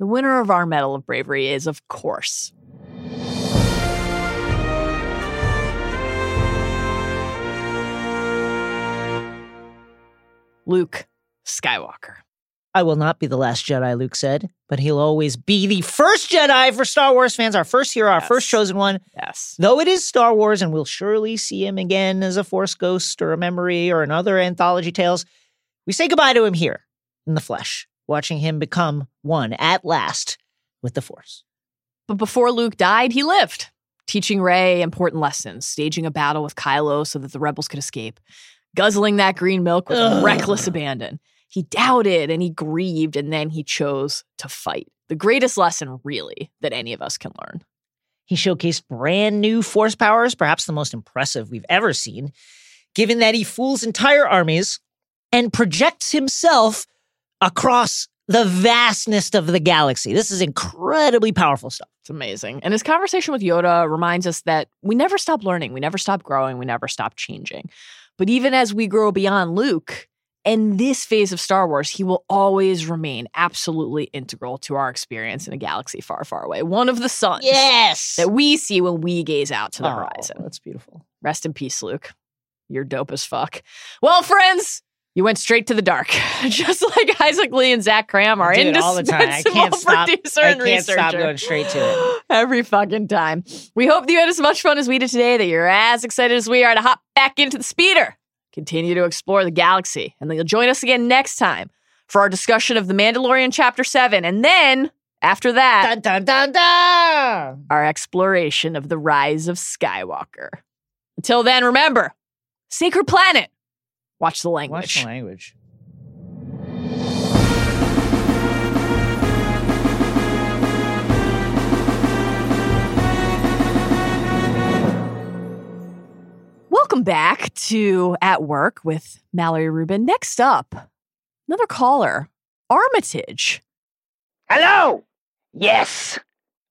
the winner of our Medal of Bravery is, of course, Luke Skywalker. I will not be the last Jedi, Luke said, but he'll always be the first Jedi for Star Wars fans, our first hero, our Yes. first chosen one. Yes. Though it is Star Wars, and we'll surely see him again as a Force ghost or a memory or in other anthology tales, we say goodbye to him here in the flesh, watching him become one at last with the Force. But before Luke died, he lived, teaching Rey important lessons, staging a battle with Kylo so that the rebels could escape, guzzling that green milk with Ugh. reckless abandon. He doubted and he grieved, and then he chose to fight. The greatest lesson, really, that any of us can learn. He showcased brand new Force powers, perhaps the most impressive we've ever seen. given that he fools entire armies and projects himself across the vastness of the galaxy. This is incredibly powerful stuff. It's amazing. And his conversation with Yoda reminds us that we never stop learning, we never stop growing, we never stop changing. But even as we grow beyond Luke, in this phase of Star Wars, he will always remain absolutely integral to our experience in a galaxy far, far away. One of the suns Yes. that we see when we gaze out to the Oh, horizon. That's beautiful. Rest in peace, Luke. You're dope as fuck. Well, friends, you went straight to the dark, just like Isaac Lee and Zach Kram, are I do it all the time. I indispensable can't stop. producer I and can't researcher. stop going straight to it. Every fucking time. We hope that you had as much fun as we did today, that you're as excited as we are to hop back into the speeder, continue to explore the galaxy, and that you'll join us again next time for our discussion of The Mandalorian Chapter 7. And then, after that, dun, dun, dun. our exploration of the rise of Skywalker. Until then, remember Sacred Planet. Watch the language. Watch the language. Welcome back to At Work with Mallory Rubin. Next up, another caller, Armitage. Hello! Yes.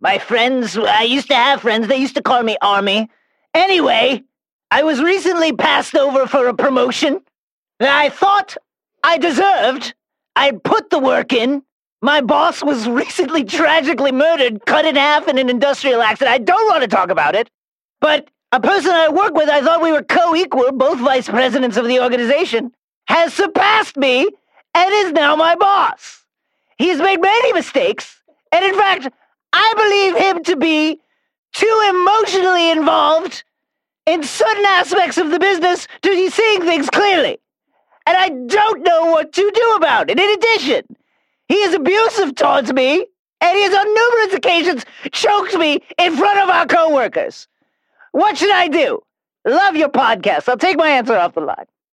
My friends, I used to have friends. They used to call me Army. Anyway, I was recently passed over for a promotion that I thought I deserved. I'd put the work in. My boss was recently tragically murdered, cut in half in an industrial accident. I don't want to talk about it. But a person I work with, I thought we were co equal, both vice presidents of the organization, has surpassed me and is now my boss. He has made many mistakes, and in fact, I believe him to be too emotionally involved in certain aspects of the business to be seeing things clearly. And I don't know what to do about it. In addition, he is abusive towards me, and he has on numerous occasions choked me in front of our coworkers. What should I do? Love your podcast. I'll take my answer off the line.